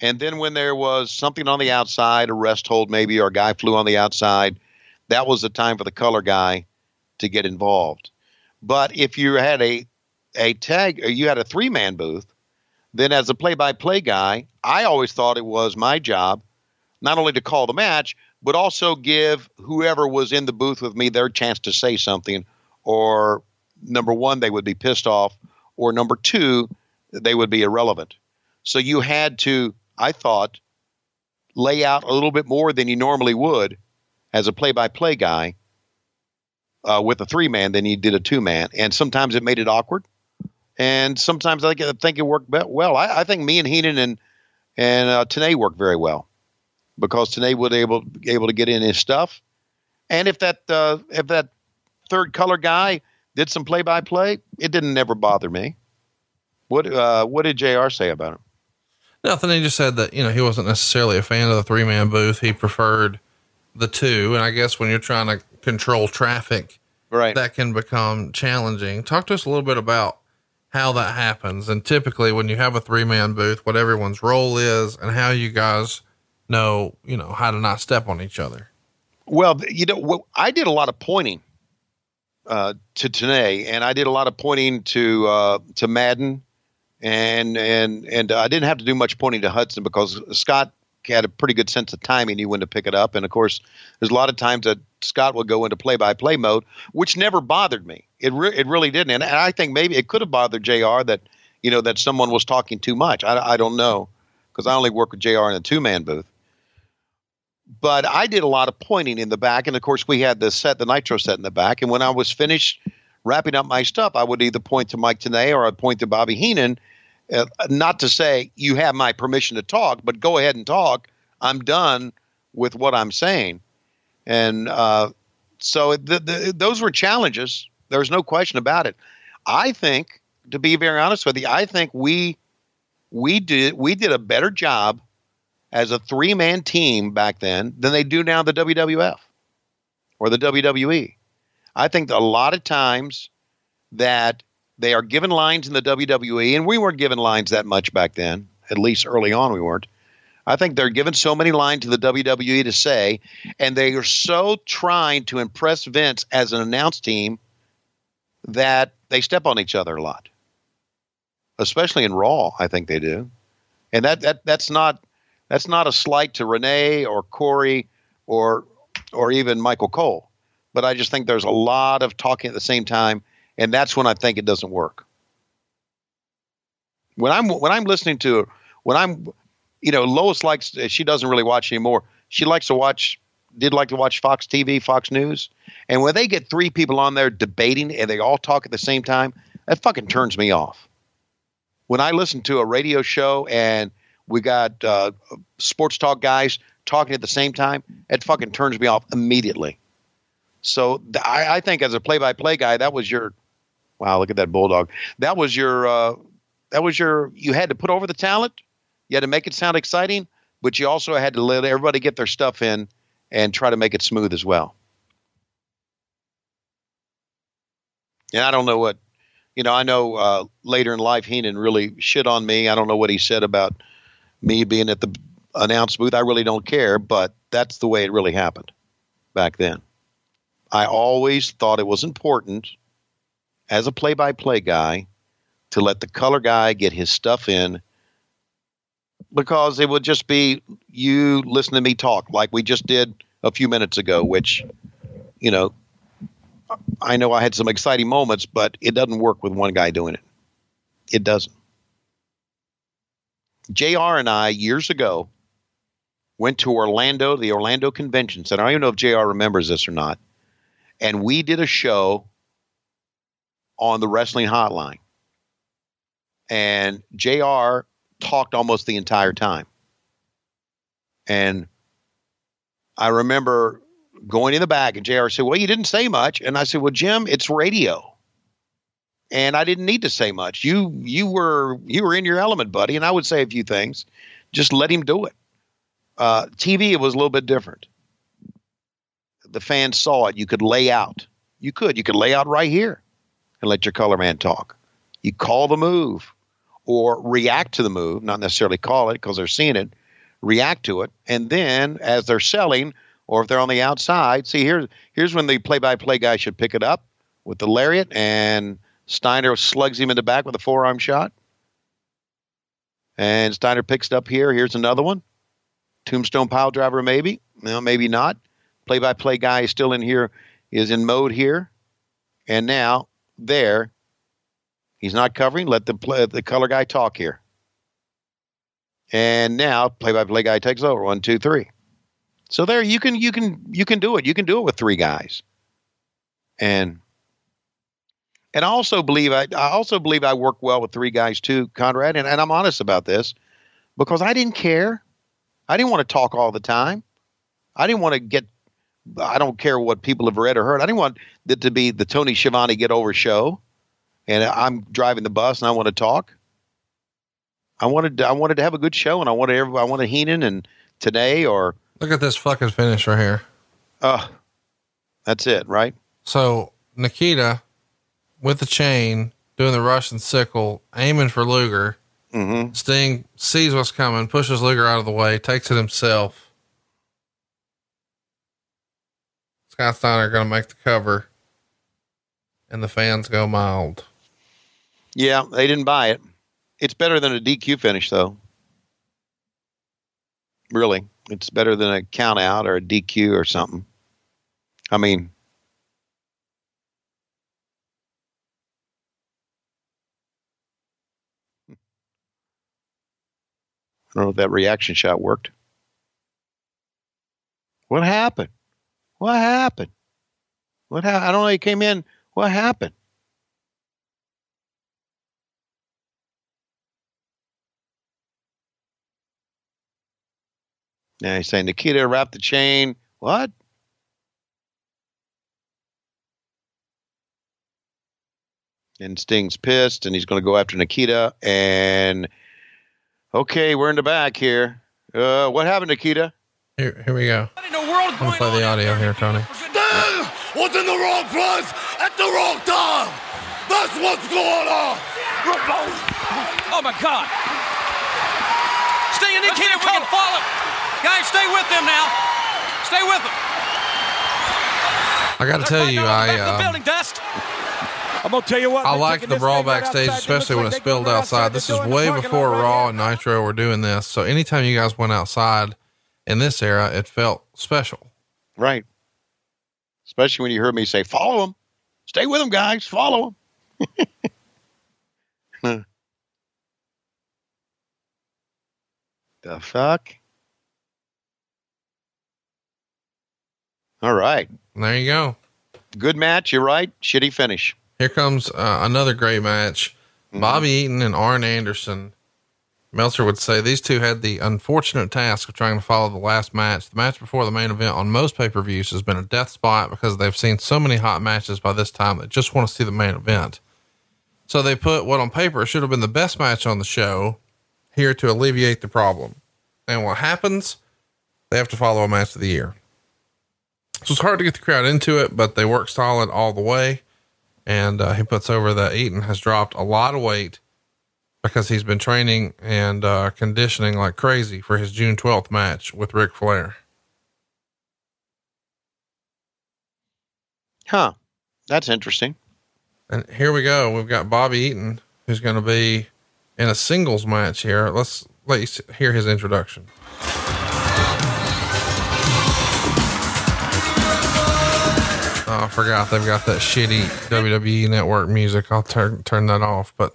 And then when there was something on the outside, a rest hold maybe, or a guy flew on the outside, that was the time for the color guy to get involved. But if you had a a tag, or you had a three man booth, then as a play by play guy, I always thought it was my job not only to call the match, but also give whoever was in the booth with me their chance to say something. Or number one, they would be pissed off, or number two, they would be irrelevant. So you had to, I thought, lay out a little bit more than you normally would as a play by play guy uh, with a three man than he did a two man. And sometimes it made it awkward. And sometimes I think, it worked well. I, I think me and Heenan and and uh, Tenay worked very well because Tenay was able able to get in his stuff. And if that uh, if that third color guy did some play by play, it didn't never bother me. What uh, what did Jr. say about him? Nothing. He just said that you know he wasn't necessarily a fan of the three man booth. He preferred the two. And I guess when you're trying to control traffic, right, that can become challenging. Talk to us a little bit about how that happens. And typically when you have a three man booth, what everyone's role is and how you guys know, you know, how to not step on each other. Well, you know, I did a lot of pointing uh, to Tenay, and I did a lot of pointing to uh, to Madden, and and and I didn't have to do much pointing to Hudson because Scott had a pretty good sense of timing. He knew when to pick it up, and of course, there's a lot of times that Scott would go into play-by-play mode, which never bothered me. It re- it really didn't, and, and I think maybe it could have bothered Jr. that you know that someone was talking too much. I, I don't know because I only work with Jr. in a two-man booth. But I did a lot of pointing in the back, and of course we had the set, the Nitro set in the back. And when I was finished wrapping up my stuff, I would either point to Mike Tenay or I'd point to Bobby Heenan. Uh, not to say you have my permission to talk, but go ahead and talk. I'm done with what I'm saying. And uh, so the, the, those were challenges. There's no question about it. I think, to be very honest with you, I think we we did we did a better job as a three man team back then than they do now the WWF or the WWE. I think a lot of times that they are given lines in the WWE, and we weren't given lines that much back then. At least early on, we weren't. I think they're given so many lines to the WWE to say, and they are so trying to impress Vince as an announce team that they step on each other a lot. Especially in Raw, I think they do. And that, that that's not that's not a slight to Renee or Corey or or even Michael Cole. But I just think there's a lot of talking at the same time, and that's when I think it doesn't work. When I'm when I'm listening to when I'm you know, Lois likes, she doesn't really watch anymore. She likes to watch, did like to watch Fox TV, Fox News. And when they get three people on there debating and they all talk at the same time, that fucking turns me off. When I listen to a radio show and we got uh, sports talk guys talking at the same time, it fucking turns me off immediately. So I, I think as a play-by-play guy, that was your, wow, look at that bulldog. That was your, uh, that was your, you had to put over the talent you had to make it sound exciting, but you also had to let everybody get their stuff in and try to make it smooth as well. And I don't know what, you know, I know uh, later in life Heenan really shit on me. I don't know what he said about me being at the announce booth. I really don't care, but that's the way it really happened back then. I always thought it was important as a play by play guy to let the color guy get his stuff in because it would just be you listen to me talk like we just did a few minutes ago, which, you know, I know I had some exciting moments, but it doesn't work with one guy doing it. It doesn't. JR and I, years ago, went to Orlando, the Orlando Convention Center. I don't even know if JR remembers this or not. And we did a show on the Wrestling Hotline. And JR talked almost the entire time. And I remember going in the back, and JR said, Well, you didn't say much. And I said, Well, Jim, it's radio and I didn't need to say much. You you were you were in your element, buddy, and I would say a few things. Just let him do it. Uh, TV it was a little bit different. The fans saw it. You could lay out. You could you could lay out right here and let your color man talk. You call the move or react to the move, not necessarily call it because they're seeing it. React to it, and then as they're selling, or if they're on the outside, see here's here's when the play-by-play guy should pick it up with the lariat and Steiner slugs him in the back with a forearm shot. And Steiner picks it up here. Here's another one. Tombstone pile driver, maybe. No, maybe not. Play by play guy is still in here, is in mode here. And now, there, he's not covering. Let the, play, the color guy talk here. And now, play by play guy takes over. One, two, three. So there, you can you can you can do it. You can do it with three guys. And and I also believe I, I also believe I work well with three guys too, Conrad, and, and I'm honest about this because I didn't care. I didn't want to talk all the time. I didn't want to get I don't care what people have read or heard. I didn't want it to be the Tony Schiavone get over show and I'm driving the bus and I want to talk. I wanted to, I wanted to have a good show and I wanted everybody, I wanted Heenan and Tenay or look at this fucking finish right here. Uh that's it, right? So Nikita with the chain, doing the Russian sickle, aiming for Luger. Mm-hmm. Sting sees what's coming, pushes Luger out of the way, takes it himself. Scott Steiner going to make the cover, and the fans go mild. Yeah, they didn't buy it. It's better than a DQ finish, though. Really, it's better than a count out or a DQ or something. I mean, I don't know if that reaction shot worked. What happened? What happened? What happened? I don't know. He came in. What happened? Now he's saying Nikita wrapped the chain. What? And Sting's pissed, and he's going to go after Nikita. And Okay, we're in the back here. Uh, what happened, Nikita? Here, here we go. What in the world I'm gonna play the audio here, Tony. Sting was in the wrong place at the wrong time. That's what's going on. Oh my God! Sting and Nikita can't follow. Guys, stay with them now. Stay with them. I got to tell you, I The uh, building dust. I'm gonna tell you what. I like the this brawl backstage, outside. Especially when it like they spilled go outside. This is way before Raw and Nitro were doing this. So anytime you guys went outside in this era, it felt special. Right. Especially when you heard me say, follow them. Stay with them, guys. Follow them. the fuck? All right. There you go. Good match. You're right. Shitty finish. Here comes uh, another great match. Bobby Eaton and Arn Anderson. Meltzer would say these two had the unfortunate task of trying to follow the last match. The match before the main event on most pay per views has been a death spot because they've seen so many hot matches by this time that just want to see the main event. So they put what on paper should have been the best match on the show here to alleviate the problem. And what happens? They have to follow a match of the year. So it's hard to get the crowd into it, but they work solid all the way. And uh, he puts over that Eaton has dropped a lot of weight because he's been training and uh, conditioning like crazy for his June 12th match with Ric Flair. Huh. That's interesting. And here we go. We've got Bobby Eaton, who's going to be in a singles match here. Let's let you hear his introduction. Oh, I forgot they've got that shitty WWE network music. I'll turn turn that off. But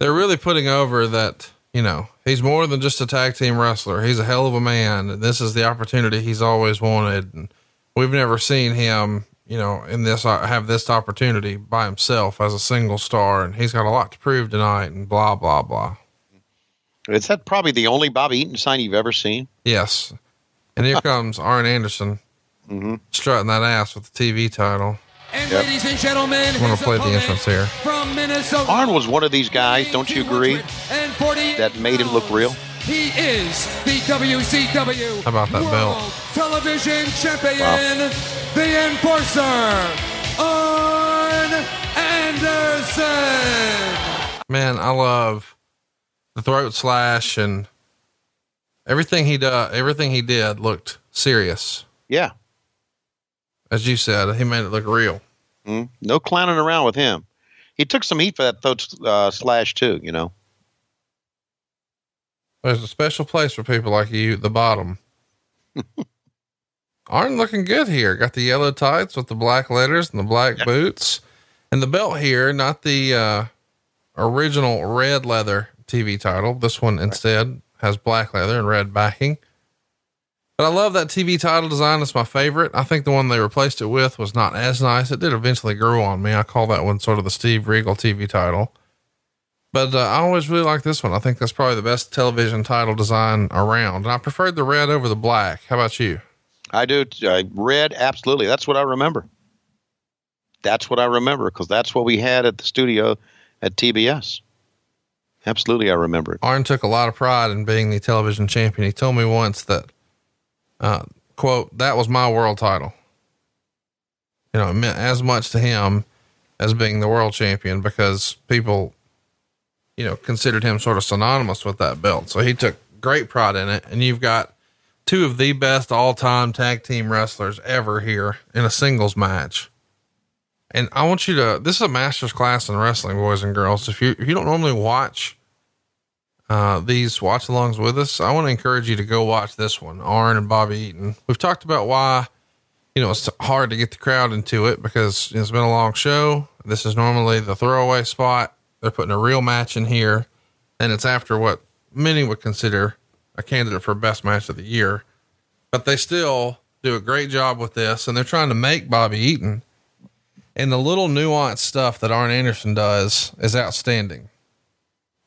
they're really putting over that you know, he's more than just a tag team wrestler. He's a hell of a man. And This is the opportunity he's always wanted. And we've never seen him, you know, in this, uh, have this opportunity by himself as a single star. And he's got a lot to prove tonight and blah, blah, blah. Is that probably the only Bobby Eaton sign you've ever seen? Yes. And here comes Arn Anderson strutting that ass with the TV title. And ladies and gentlemen, I'm going to play the opponent entrance here. from Minnesota. Arn was one of these guys, don't you agree, and that made him look real? He is the WCW How about that World belt? Television Champion, the Enforcer, Arn Anderson. Man, I love the throat slash and everything he did. Everything he did looked serious. Yeah. As you said, he made it look real. Mm, no clowning around with him. He took some heat for that throat uh, slash too. You know. There's a special place for people like you at the bottom. Arn looking good here. Got the yellow tights with the black letters and the black boots and the belt here, not the, uh, original red leather TV title. This one instead has black leather and red backing. But I love that TV title design. It's my favorite. I think the one they replaced it with was not as nice. It did eventually grow on me. I call that one sort of the Steve Regal TV title. But uh, I always really like this one. I think that's probably the best television title design around. And I preferred the red over the black. How about you? I do. Uh, red, absolutely. That's what I remember. That's what I remember because that's what we had at the studio at TBS. Absolutely, I remember it. Arn took a lot of pride in being the television champion. He told me once that, uh, quote, that was my world title. You know, it meant as much to him as being the world champion because people, you know, considered him sort of synonymous with that belt. So he took great pride in it. And you've got two of the best all time tag team wrestlers ever here in a singles match. And I want you to, this is a master's class in wrestling, boys and girls. If you, if you don't normally watch, uh, these watch alongs with us, I want to encourage you to go watch this one, Arn and Bobby Eaton. We've talked about why, you know, it's hard to get the crowd into it because it's been a long show. This is normally the throwaway spot. They're putting a real match in here and it's after what many would consider a candidate for best match of the year, but they still do a great job with this and they're trying to make Bobby Eaton and the little nuanced stuff that Arn Anderson does is outstanding.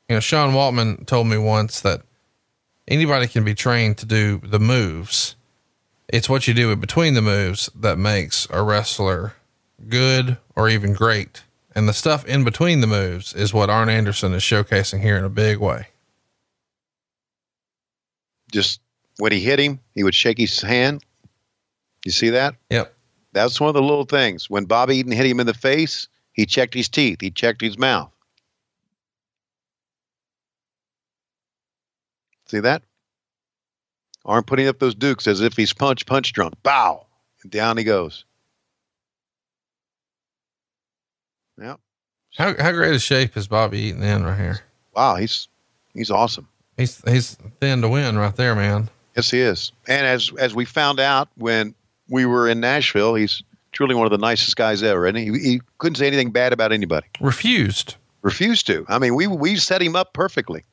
You know, Sean Waltman told me once that anybody can be trained to do the moves. It's what you do in between the moves that makes a wrestler good or even great. And the stuff in between the moves is what Arn Anderson is showcasing here in a big way. Just when he hit him, he would shake his hand. You see that? Yep. That's one of the little things. When Bobby Eaton hit him in the face, he checked his teeth, he checked his mouth. See that? Arn putting up those dukes as if he's punch, punch drunk. Bow. And down he goes. Yep. How, how great a shape is Bobby Eaton in right here? Wow, he's he's awesome. He's, he's thin to win right there, man. Yes, he is. And as as we found out when we were in Nashville, he's truly one of the nicest guys ever. And he, he couldn't say anything bad about anybody. Refused. Refused to. I mean, we we set him up perfectly.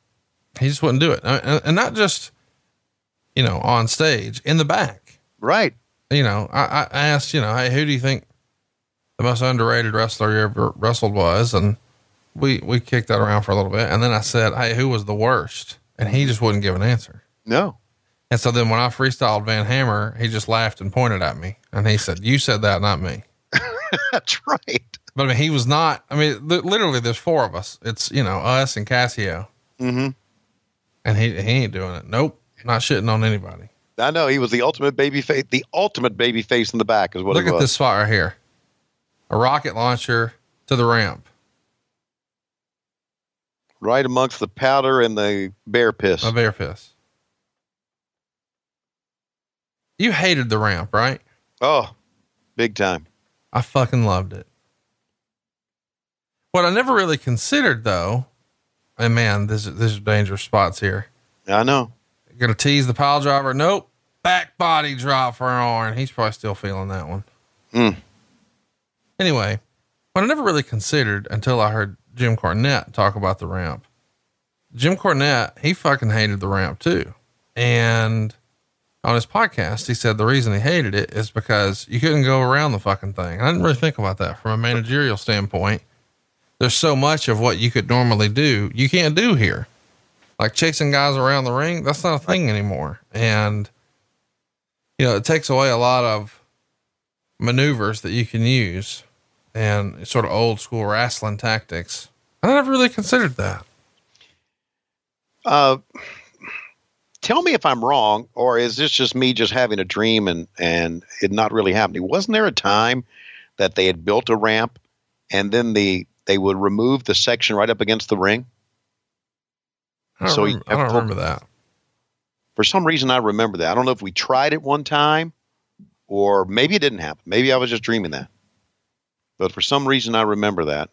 He just wouldn't do it. And, and not just, you know, on stage, in the back. Right. You know, I, I asked, you know, hey, who do you think the most underrated wrestler you ever wrestled was? And we, we kicked that around for a little bit. And then I said, hey, who was the worst? And he just wouldn't give an answer. No. And so then when I freestyled Van Hammer, he just laughed and pointed at me. And he said, you said that, not me. That's right. But I mean, he was not, I mean, li- literally there's four of us. It's, you know, us and Cassio. Mm-hmm. And he, he ain't doing it. Nope. Not shitting on anybody. I know he was the ultimate baby face. The ultimate baby face in the back is what Look at this spot right here. A rocket launcher to the ramp. Right amongst the powder and the bear piss. A bear piss. You hated the ramp, right? Oh, big time. I fucking loved it. What I never really considered though, and man, this is, this is dangerous spots here. Yeah, I know. Gonna tease the pile driver. Nope. Back body drop for Arn. He's probably still feeling that one. Mm. Anyway, what I never really considered until I heard Jim Cornette talk about the ramp. Jim Cornette, he fucking hated the ramp too. And on his podcast, he said the reason he hated it is because you couldn't go around the fucking thing. I didn't really think about that from a managerial standpoint. There's so much of what you could normally do, you can't do here. Like chasing guys around the ring, that's not a thing anymore. And, you know, it takes away a lot of maneuvers that you can use and sort of old school wrestling tactics. I never really considered that. Uh, tell me if I'm wrong, or is this just me just having a dream and and it not really happening? Wasn't there a time that they had built a ramp, and then the they would remove the section right up against the ring? I So you remember, I don't remember that. For some reason, I remember that. I don't know if we tried it one time, or maybe it didn't happen. Maybe I was just dreaming that. But for some reason, I remember that.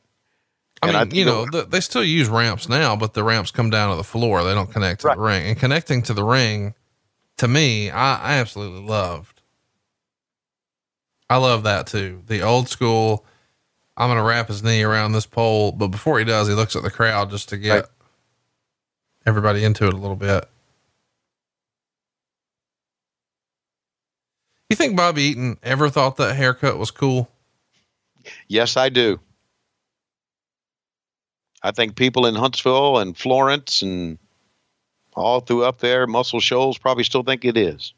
I And mean, I you know, the, they still use ramps now, but the ramps come down to the floor. They don't connect to the ring. And connecting to the ring, to me, I, I absolutely loved. I love that too. The old school. I'm going to wrap his knee around this pole, but before he does, he looks at the crowd just to get Right. everybody into it a little bit. You think Bobby Eaton ever thought that haircut was cool? Yes, I do. I think people in Huntsville and Florence and all through up there, Muscle Shoals, probably still think it is.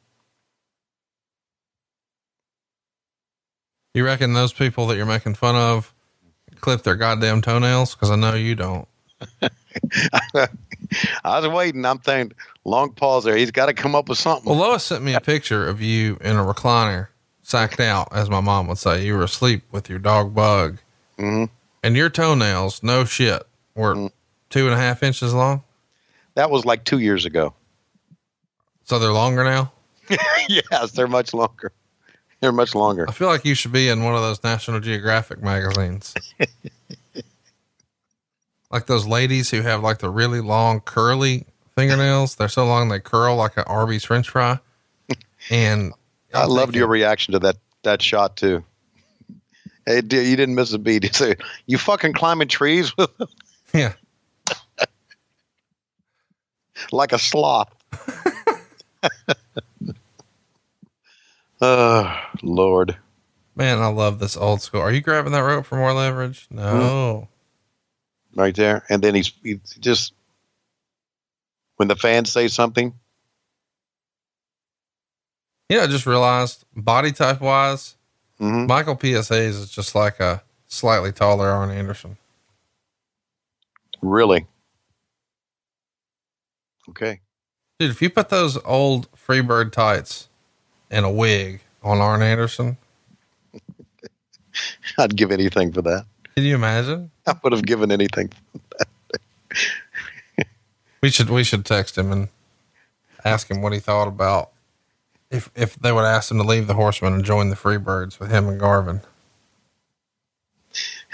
You reckon those people that you're making fun of clip their goddamn toenails? Because I know you don't. I was waiting. I'm thinking, long pause there. He's got to come up with something. Well, Lois sent me a picture of you in a recliner, sacked out, as my mom would say. You were asleep with your dog bug, Mhm. and your toenails, no shit, were Mm. two and a half inches long. That was like two years ago. So they're longer now. yes, they're much longer. They're much longer. I feel like you should be in one of those National Geographic magazines. like those ladies who have like the really long curly fingernails. They're so long they curl like an Arby's French fry. And I loved your reaction to that that shot too. Hey, dude, you didn't miss a beat. You say, "You fucking climbing trees with them yeah, like a sloth." Oh Lord, man, I love this old school. Are you grabbing that rope for more leverage? No. right there, and then he's, he's just when the fans say something. Yeah, I just realized body type wise, Mhm. Michael P.S. Hayes is just like a slightly taller Arn Anderson. Really? Okay. Dude, if you put those old Freebird tights and a wig on Arn Anderson, I'd give anything for that. can you imagine? I would have given anything. We should we should text him and ask him what he thought about if if they would ask him to leave the Horsemen and join the Freebirds with him and Garvin.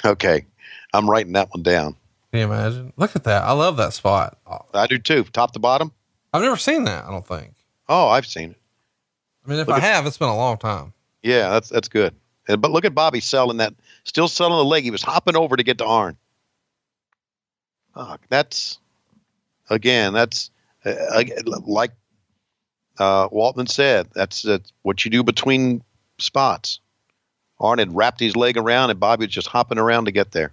Okay, I'm writing that one down. Can you imagine? Look at that! I love that spot. I do too. Top to bottom. I've never seen that. I don't think. Oh, I've seen it. I mean, if Look I at- have, it's been a long time. Yeah, that's that's good. But look at Bobby selling that, still selling the leg. He was hopping over to get to Arn. Fuck, that's again, that's uh, like uh, Waltman said. That's, that's what you do between spots. Arn had wrapped his leg around, and Bobby was just hopping around to get there.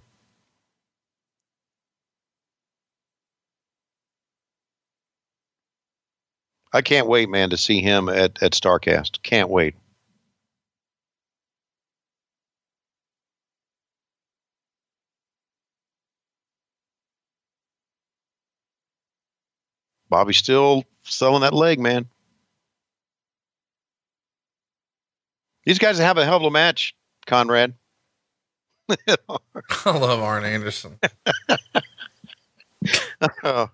I can't wait, man, to see him at, at Starrcast. Can't wait. Bobby's still selling that leg, man. These guys have a hell of a match, Conrad. I love Arn Anderson. Oh.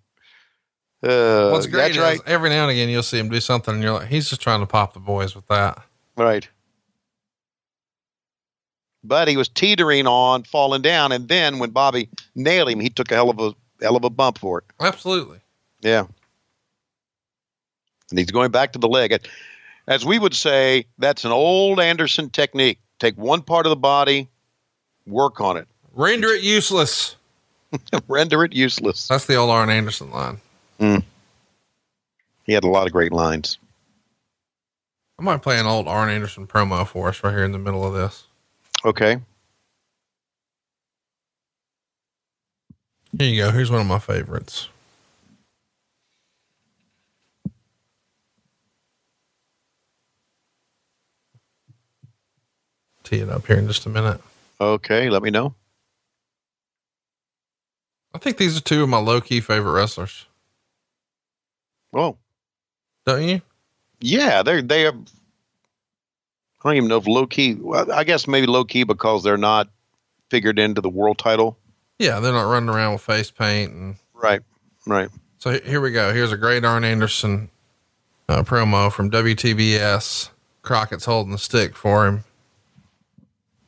Uh, What's great is right. every now and again you'll see him do something and you're like, he's just trying to pop the boys with that. Right. But he was teetering on falling down, and then when Bobby nailed him, he took a hell of a hell of a bump for it. Absolutely. Yeah. And he's going back to the leg. As we would say, that's an old Anderson technique. Take one part of the body, work on it. Render it useless. Render it useless. That's the old Arn Anderson line. Mm. He had a lot of great lines. I might play an old Arn Anderson promo for us right here in the middle of this. Okay. Here you go. Here's one of my favorites. Tee it up here in just a minute. Okay, let me know. I think these are two of my low key favorite wrestlers. Oh, don't you? Yeah, they're they are. I don't even know if low key. I guess maybe low key because they're not figured into the world title. Yeah, they're not running around with face paint and right, right. So here we go. Here's a great Arn Anderson uh, promo from WTBS. Crockett's holding the stick for him.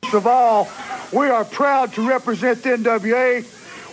First of all, we are proud to represent the NWA.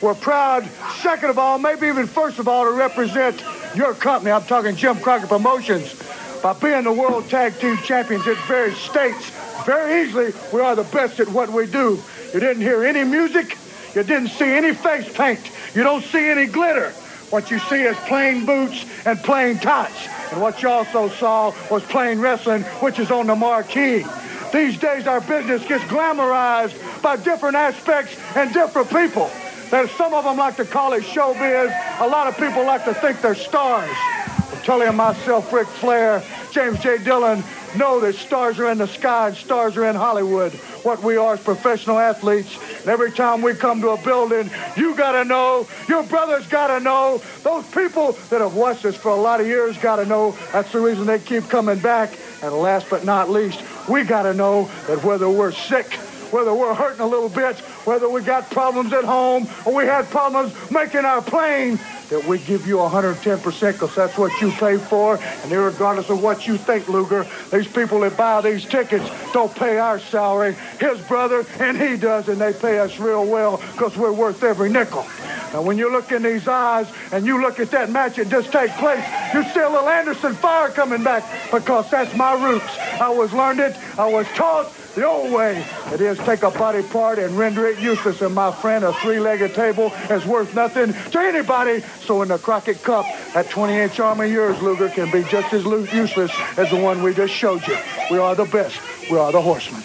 We're proud, second of all, maybe even first of all, to represent your company. I'm talking Jim Crockett Promotions. By being the World Tag Team Champions in various states, very easily, we are the best at what we do. You didn't hear any music. You didn't see any face paint. You don't see any glitter. What you see is plain boots and plain tights. And what you also saw was plain wrestling, which is on the marquee. These days, our business gets glamorized by different aspects and different people. There's some of them like to call it showbiz. A lot of people like to think they're stars. I'm telling you myself, Ric Flair, James J. Dillon, know that stars are in the sky and stars are in Hollywood. What we are is professional athletes. And every time we come to a building, you gotta know, your brothers gotta know, those people that have watched us for a lot of years gotta know. That's the reason they keep coming back. And last but not least, we gotta know that whether we're sick, whether we're hurting a little bit, whether we got problems at home or we had problems making our plane, that we give you 110% because that's what you pay for. And regardless of what you think, Luger, these people that buy these tickets don't pay our salary. His brother and he does, and they pay us real well because we're worth every nickel. Now, when you look in these eyes and you look at that match that just take place, you see a little Anderson fire coming back because that's my roots. I was learned it. I was taught the old way. It is take a body part and render it useless. And my friend, a three-legged table is worth nothing to anybody. So in the Crockett Cup, that 20-inch arm of yours, Luger, can be just as useless as the one we just showed you. We are the best. We are the horsemen.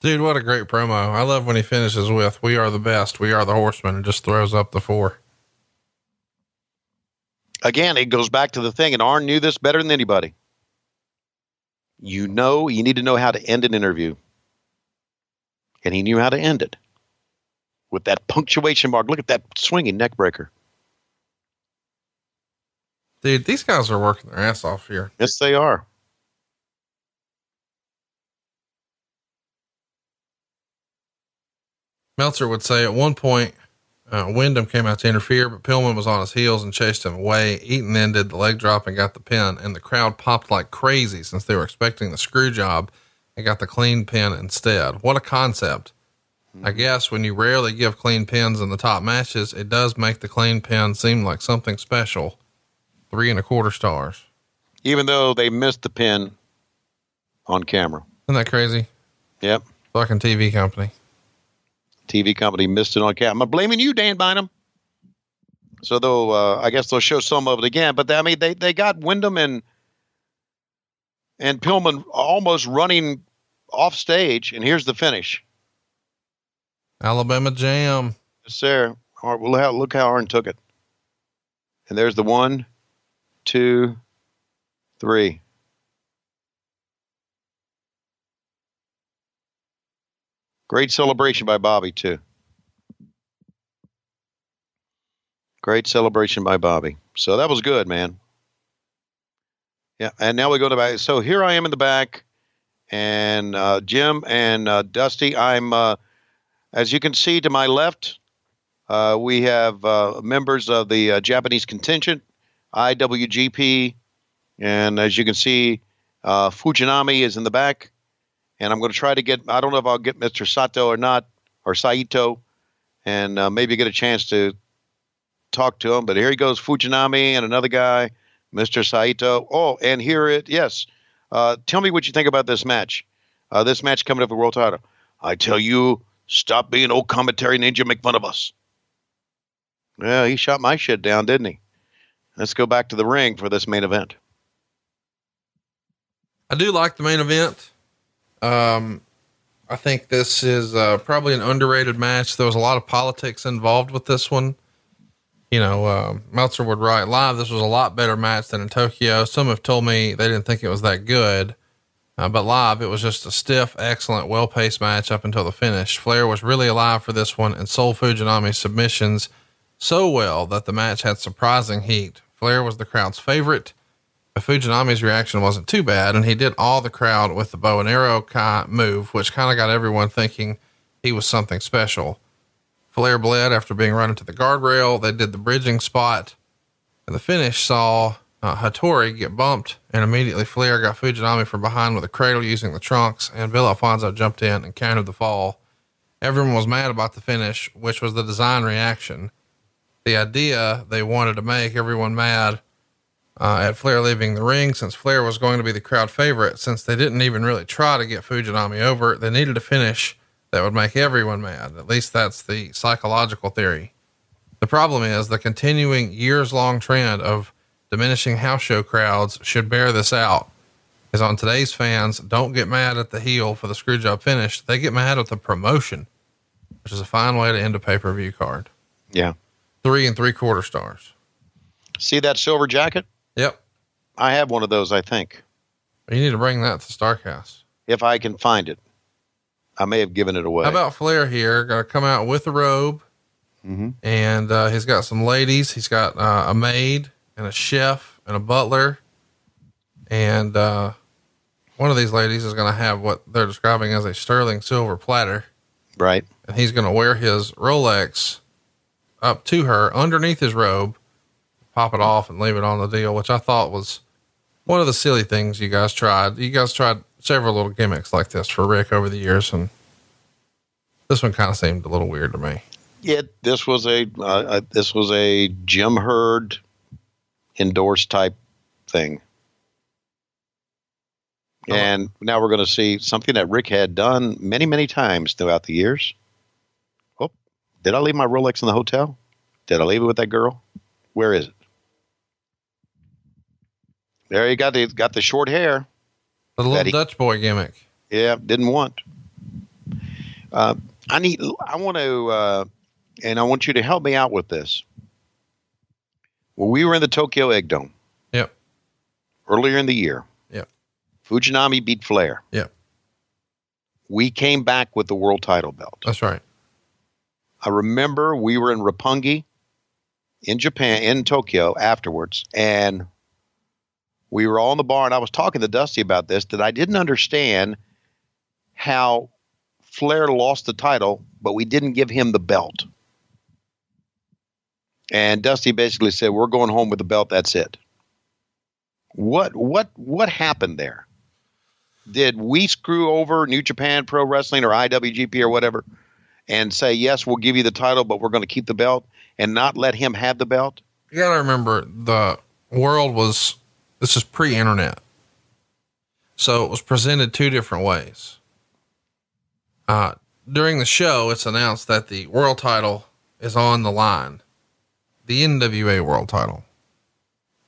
Dude, what a great promo. I love when he finishes with, We are the best. We are the horsemen and just throws up the four. Again, it goes back to the thing, and Arn knew this better than anybody. You know, you need to know how to end an interview. And he knew how to end it with that punctuation mark. Look at that swinging neck breaker. Dude, these guys are working their ass off here. Yes, they are. Meltzer would say at one point, uh, Windham came out to interfere, but Pillman was on his heels and chased him away. Eaton then did the leg drop and got the pin, and the crowd popped like crazy since they were expecting the screw job and got the clean pin instead. What a concept. I guess when you rarely give clean pins in the top matches, it does make the clean pin seem like something special. Three and a quarter stars. Even though they missed the pin on camera. Isn't that crazy? Yep. Fucking TV company. TV company missed it on camera. I'm blaming you, Dan Bynum. So though uh, I guess they'll show some of it again, but they, I mean they they got Windham and and Pillman almost running off stage, and here's the finish. Alabama Jam. Yes, sir. Right, well, look how, look how Arn took it. And there's the one, two, three. Great celebration by Bobby, too. Great celebration by Bobby. So that was good, man. Yeah, and now we go to back. So here I am in the back, and uh, Jim and uh, Dusty. I'm, uh, as you can see to my left, uh, we have uh, members of the uh, Japanese contingent, IWGP, and as you can see, Fujinami is in the back. And I'm going to try to get, I don't know if I'll get Mr. Sato or not, or Saito, and uh, maybe get a chance to talk to him. But here he goes, Fujinami and another guy, Mr. Saito. Oh, and here it, yes. Uh, tell me what you think about this match. Uh, this match coming up for world title. I tell you, stop being old commentary ninja, make fun of us. Yeah, he shot my shit down, didn't he? Let's go back to the ring for this main event. I do like the main event. Um, I think this is uh, probably an underrated match. There was a lot of politics involved with this one. You know, uh, Meltzer would write live. This was a lot better match than in Tokyo. Some have told me they didn't think it was that good, uh, but live it was just a stiff, excellent, well paced match up until the finish. Flair was really alive for this one and sold Fujinami's submissions so well that the match had surprising heat. Flair was the crowd's favorite. Fujinami's reaction wasn't too bad, and he did all the crowd with the bow and arrow kind move, which kind of got everyone thinking he was something special. Flair bled after being run into the guardrail. They did the bridging spot, and the finish saw uh, Hattori get bumped, and immediately Flair got Fujinami from behind with a cradle using the trunks, and Bill Alfonso jumped in and countered the fall. Everyone was mad about the finish, which was the design reaction. The idea they wanted to make everyone mad uh, at Flair leaving the ring since Flair was going to be the crowd favorite. Since they didn't even really try to get Fujinami over, they needed a finish that would make everyone mad. At least that's the psychological theory. The problem is the continuing years long trend of diminishing house show crowds should bear this out. Is on today's fans don't get mad at the heel for the screw job finish. They get mad at the promotion, which is a fine way to end a pay per view card. Yeah. Three and three quarter stars. See that silver jacket? Yep. I have one of those, I think. You need to bring that to Starrcast. If I can find it. I may have given it away. How about Flair here? To come out with a robe. Mm-hmm. And uh, he's got some ladies. He's got uh, a maid and a chef and a butler. And uh, one of these ladies is going to have what they're describing as a sterling silver platter. Right. And he's going to wear his Rolex up to her underneath his robe, pop it off and leave it on the deal, which I thought was one of the silly things you guys tried. You guys tried several little gimmicks like this for Ric over the years. And this one kind of seemed a little weird to me. It, this was a, uh, uh, this was a Jim Herd endorsed type thing. And now we're going to see something that Ric had done many, many times throughout the years. Oh, did I leave my Rolex in the hotel? Did I leave it with that girl? Where is it? There you got the got the short hair. The little he- Dutch boy gimmick. Yeah, didn't want. Uh, I need. I want to, uh, and I want you to help me out with this. When we were in the Tokyo Egg Dome Yep. earlier in the year, Yep. Fujinami beat Flair. Yep. We came back with the world title belt. That's right. I remember we were in Roppongi in Japan, in Tokyo afterwards, and we were all in the bar, and I was talking to Dusty about this that I didn't understand how Flair lost the title, but we didn't give him the belt. And Dusty basically said, "We're going home with the belt. That's it." What what what happened there? Did we screw over New Japan Pro Wrestling or IWGP or whatever, and say yes, we'll give you the title, but we're going to keep the belt and not let him have the belt? You got to remember the world was, this is pre internet. So it was presented two different ways. Uh, during the show, it's announced that the world title is on the line, the NWA world title,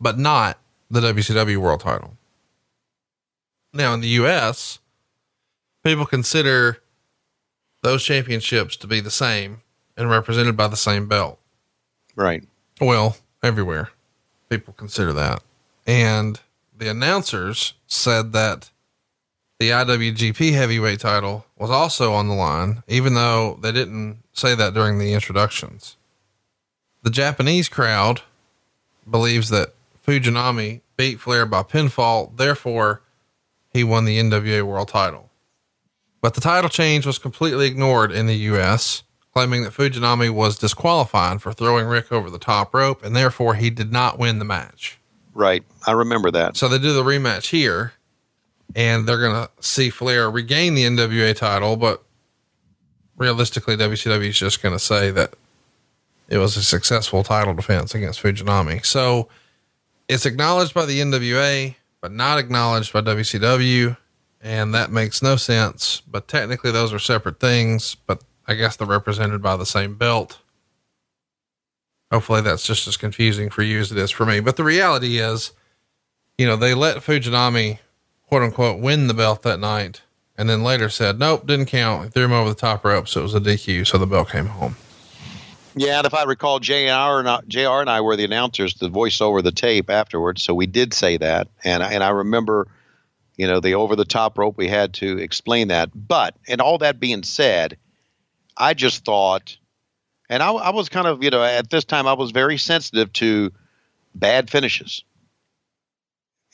but not the WCW world title. Now in the US, people consider those championships to be the same and represented by the same belt. Right. Well, everywhere people consider that. And the announcers said that the IWGP heavyweight title was also on the line, even though they didn't say that during the introductions. The Japanese crowd believes that Fujinami beat Flair by pinfall, therefore, he won the NWA world title. But the title change was completely ignored in the US, claiming that Fujinami was disqualified for throwing Ric over the top rope and therefore he did not win the match. Right. I remember that. So they do the rematch here and they're going to see Flair regain the NWA title, but realistically, WCW is just going to say that it was a successful title defense against Fujinami. So it's acknowledged by the NWA, but not acknowledged by WCW. And that makes no sense. But technically, those are separate things, but I guess they're represented by the same belt. Hopefully that's just as confusing for you as it is for me. But the reality is, you know, they let Fujinami quote unquote win the belt that night and then later said, nope, didn't count. Threw him over the top rope. So it was a DQ. So the belt came home. Yeah, and if I recall, JR and I, JR and I were the announcers to voice over the tape afterwards, so we did say that, and and I remember, you know, the over the top rope. We had to explain that, but and all that being said, I just thought, and I, I was kind of, you know, at this time I was very sensitive to bad finishes,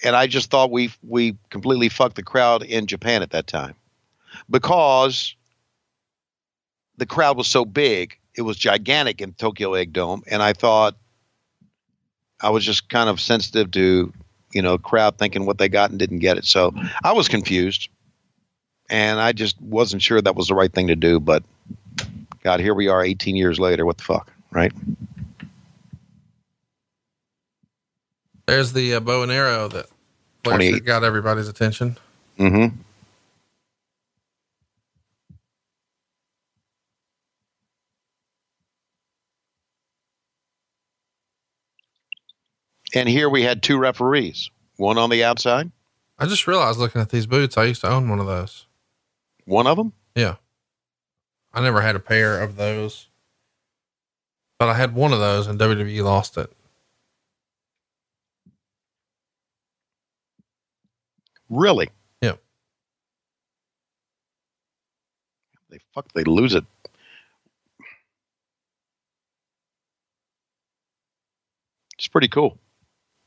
and I just thought we we completely fucked the crowd in Japan at that time because the crowd was so big. It was gigantic in Tokyo Egg Dome, and I thought I was just kind of sensitive to, you know, crowd thinking what they got and didn't get it. So I was confused, and I just wasn't sure that was the right thing to do. But God, here we are, 18 years later. What the fuck, right? There's the uh, bow and arrow that Flair 28. said got everybody's attention. Mm-hmm. And here we had two referees, one on the outside, I just realized looking at these boots, I used to own one of those. one of them. Yeah. I never had a pair of those, but I had one of those and WWE lost it. Really? Yeah. They fuck. They lose it. It's pretty cool.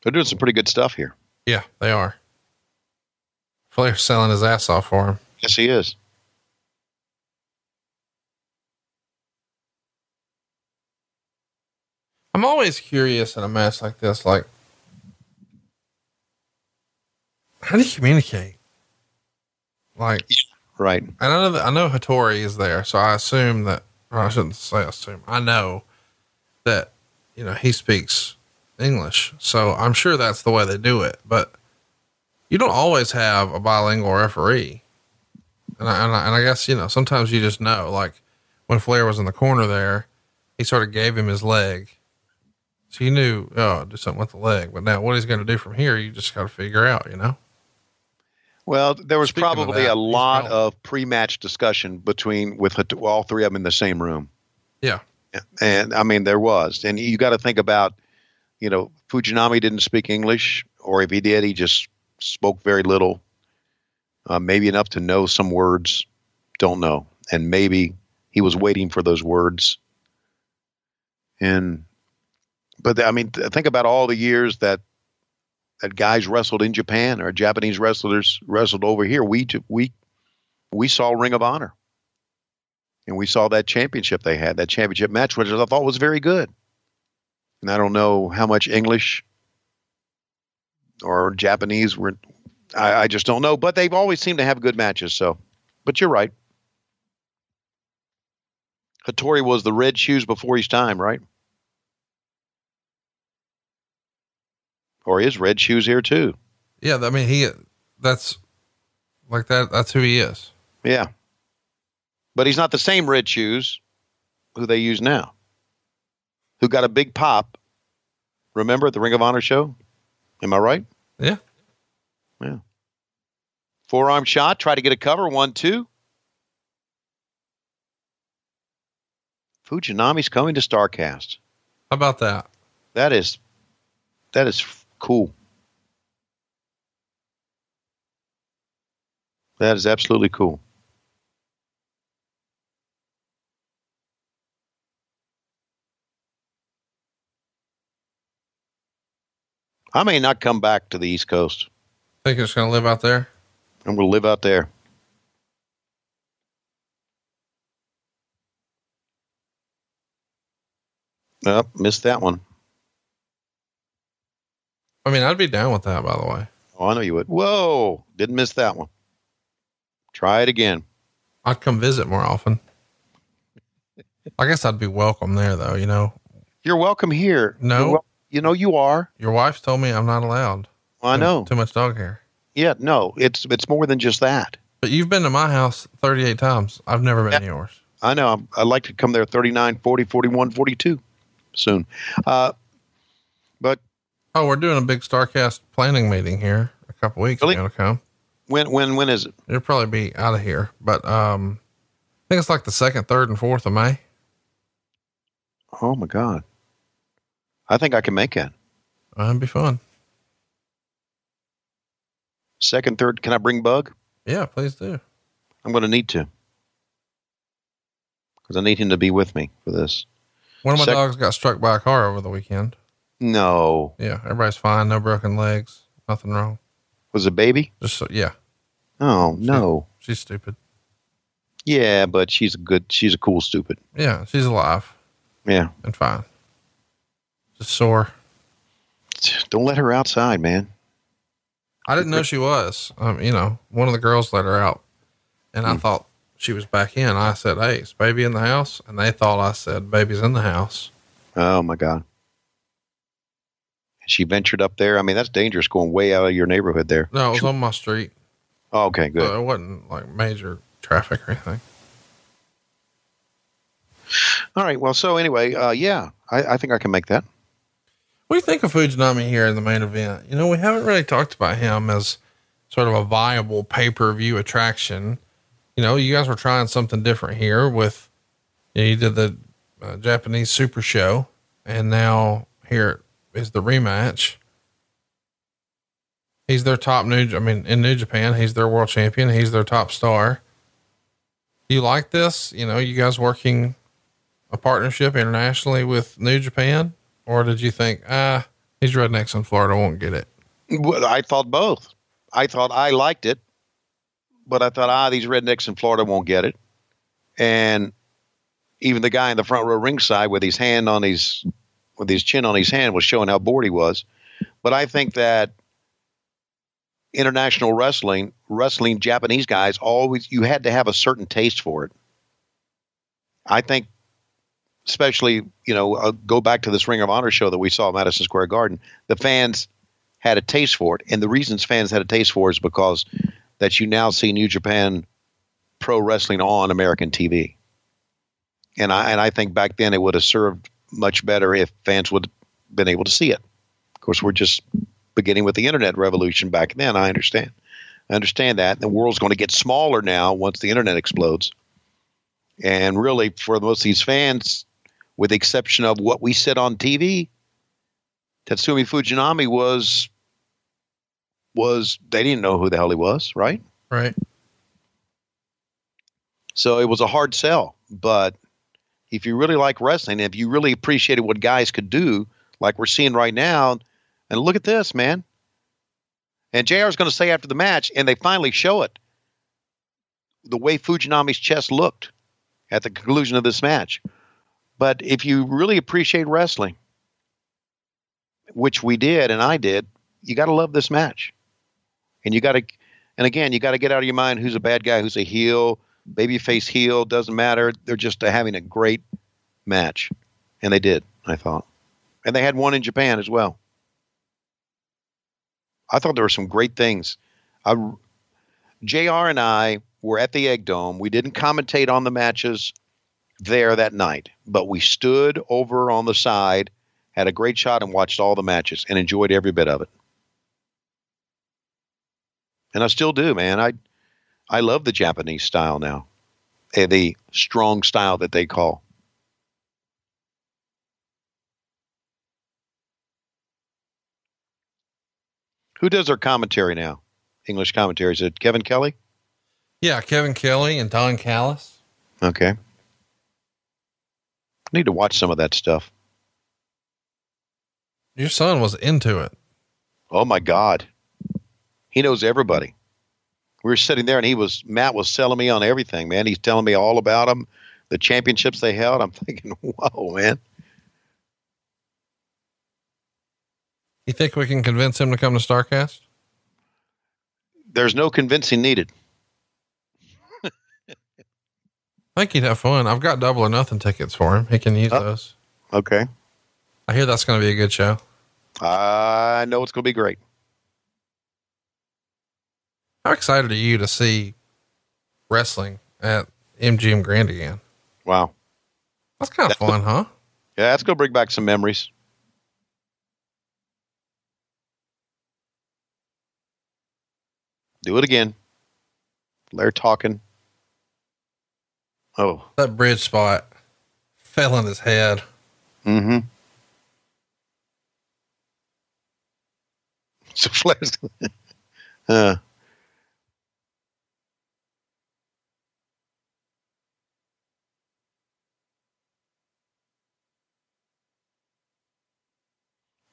They're doing some pretty good stuff here. Yeah, they are. Flair's selling his ass off for him. Yes, he is. I'm always curious in a match like this, like, how do you communicate? Like, right. And I know that I know Hattori is there, so I assume that, or I shouldn't say assume, I know that, you know, he speaks English. So I'm sure that's the way they do it, but you don't always have a bilingual referee. And I, and I, and I guess, you know, sometimes you just know, like when Flair was in the corner there, he sort of gave him his leg. So you knew, oh, do something with the leg. But now what he's going to do from here, you just got to figure out, you know? Well, there was Speaking probably that, a lot of pre-match discussion between with all three of them in the same room. Yeah. And I mean, there was, and you got to think about, you know, Fujinami didn't speak English, or if he did, he just spoke very little, uh, maybe enough to know some words. Don't know, and maybe he was waiting for those words. And, but I mean, think about all the years that that guys wrestled in Japan or Japanese wrestlers wrestled over here. We we we saw Ring of Honor, and we saw that championship they had, that championship match, which I thought was very good. And I don't know how much English or Japanese were. I, I just don't know, but they've always seemed to have good matches. So, but you're right. Hattori was the red shoes before his time, right? Or is red shoes here too? Yeah. I mean, he, that's like that. That's who he is. Yeah. But he's not the same red shoes who they use now. Who got a big pop. Remember at the Ring of Honor show? Am I right? Yeah. Yeah. Forearm shot, try to get a cover, one, two. Fujinami's coming to Starrcast. How about that? That is that is cool. That is absolutely cool. I may not come back to the East Coast. Think it's going to live out there? I'm going to live out there. Nope, missed that one. I mean, I'd be down with that, by the way. Oh, I know you would. Whoa, didn't miss that one. Try it again. I'd come visit more often. I guess I'd be welcome there, though. You know, You're welcome here. No. Wel- you know you are. your wife told me I'm not allowed. I know. Too much dog hair. Yeah, no, it's it's more than just that. But you've been to my house 38 times. I've never been to yours. I know. I'm, I like to come there 39, 40, 41, 42. soon. Uh, but oh, we're doing a big Starrcast planning meeting here a couple weeks. Really? Gonna come. When when when is it? It'll probably be out of here, but um, I think it's like the second, third, and fourth of May. Oh my god! I think I can make it. That'd be fun. Second, third. Can I bring Bug? Yeah, please do. I'm going to need to because I need him to be with me for this. One of my Sec- dogs got struck by a car over the weekend. No. Yeah, everybody's fine. No broken legs. Nothing wrong. Was a baby? Just yeah. Oh no. She, she's stupid. Yeah, but she's a good. She's a cool stupid. Yeah, she's alive. Yeah, and fine. Just sore. Don't let her outside, man. I didn't know she was. Um, you know, one of the girls let her out, and I hmm. thought she was back in. I said, "Hey, is baby in the house?" And they thought I said, "Baby's in the house." Oh my god! She ventured up there. I mean, that's dangerous going way out of your neighborhood there. No, it was on my street. Oh, okay, good. So it wasn't like major traffic or anything. All right. Well, so anyway, uh, yeah, I, I think I can make that. What do you think of Fujinami here in the main event? You know, we haven't really talked about him as sort of a viable pay per view attraction. You know, you guys were trying something different here with, you, know, you did the uh, Japanese Super Show, and now here is the rematch. He's their top new, I mean, in New Japan, he's their world champion. He's their top star. Do you like this? You know, you guys working a partnership internationally with New Japan? Or did you think, ah, these rednecks in Florida won't get it? Well, I thought both. I thought I liked it, but I thought, ah, these rednecks in Florida won't get it. And even the guy in the front row ringside with his hand on his with his chin on his hand was showing how bored he was. But I think that international wrestling, wrestling Japanese guys always you had to have a certain taste for it. I think especially, you know, uh, go back to this Ring of Honor show that we saw at Madison Square Garden. The fans had a taste for it, and the reasons fans had a taste for it is because that you now see New Japan Pro Wrestling on American TV, and I and I think back then it would have served much better if fans would have been able to see it. Of course, we're just beginning with the internet revolution back then. I understand. I understand that the world's going to get smaller now once the internet explodes. And really, for most of these fans, with the exception of what we said on TV, Tatsumi Fujinami was was they didn't know who the hell he was, right? Right. So it was a hard sell, but if you really like wrestling, if you really appreciated what guys could do, like we're seeing right now, and look at this, man. And JR is going to say after the match, and they finally show it, the way Fujinami's chest looked at the conclusion of this match. But if you really appreciate wrestling, which we did and I did, you got to love this match. And you got to, and again, you got to get out of your mind who's a bad guy, who's a heel, babyface heel, doesn't matter. They're just uh, having a great match. And they did, I thought. And they had one in Japan as well. I thought there were some great things. I, JR and I were at the Egg Dome. We didn't commentate on the matches there that night, but we stood over on the side, had a great shot, and watched all the matches and enjoyed every bit of it. And I still do, man. I I love the Japanese style now, eh, the strong style that they call. Who does our commentary now? English commentary. Is it Kevin Kelly? Yeah, Kevin Kelly and Don Callis. Okay. I need to watch some of that stuff. Your son was into it. Oh my God. He knows everybody. We were sitting there and he was, Matt was selling me on everything, man. He's telling me all about them, the championships they held. I'm thinking, whoa, man. You think we can convince him to come to Starrcast? There's no convincing needed. I think he'd have fun. I've got double or nothing tickets for him. He can use oh, those. Okay. I hear that's going to be a good show. I know it's going to be great. How excited are you to see wrestling at MGM Grand again? Wow. That's kind of fun, huh? Yeah, that's gonna bring back some memories. Do it again. They're talking. Oh, That bridge spot fell on his head. mm-hmm. So Flair's. uh,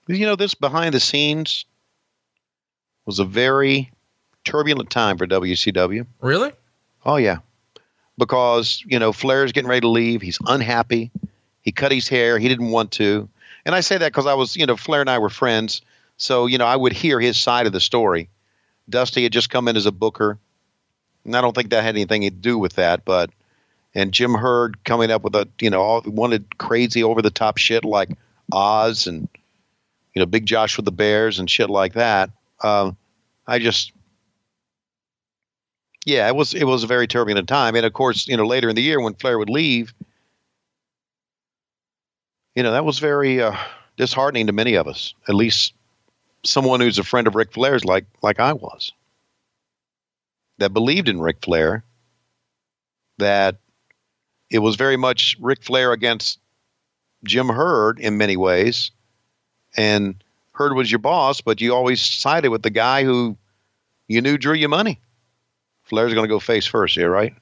you know, this behind the scenes was a very turbulent time for WCW. Really? Oh yeah, because you know Flair's getting ready to leave. He's unhappy. He cut his hair. He didn't want to, and I say that because I was, you know, Flair and I were friends, so you know I would hear his side of the story. Dusty had just come in as a booker, and I don't think that had anything to do with that. But and Jim Herd coming up with a, you know, all wanted crazy over the top shit like Oz and you know Big Josh with the Bears and shit like that. Um, I just yeah, it was it was a very turbulent time, and of course, you know, later in the year when Flair would leave, you know, that was very uh, disheartening to many of us. At least someone who's a friend of Ric Flair's, like like I was, that believed in Ric Flair. That it was very much Ric Flair against Jim Herd in many ways, and Herd was your boss, but you always sided with the guy who you knew drew you money. Flair's going to go face first here, right?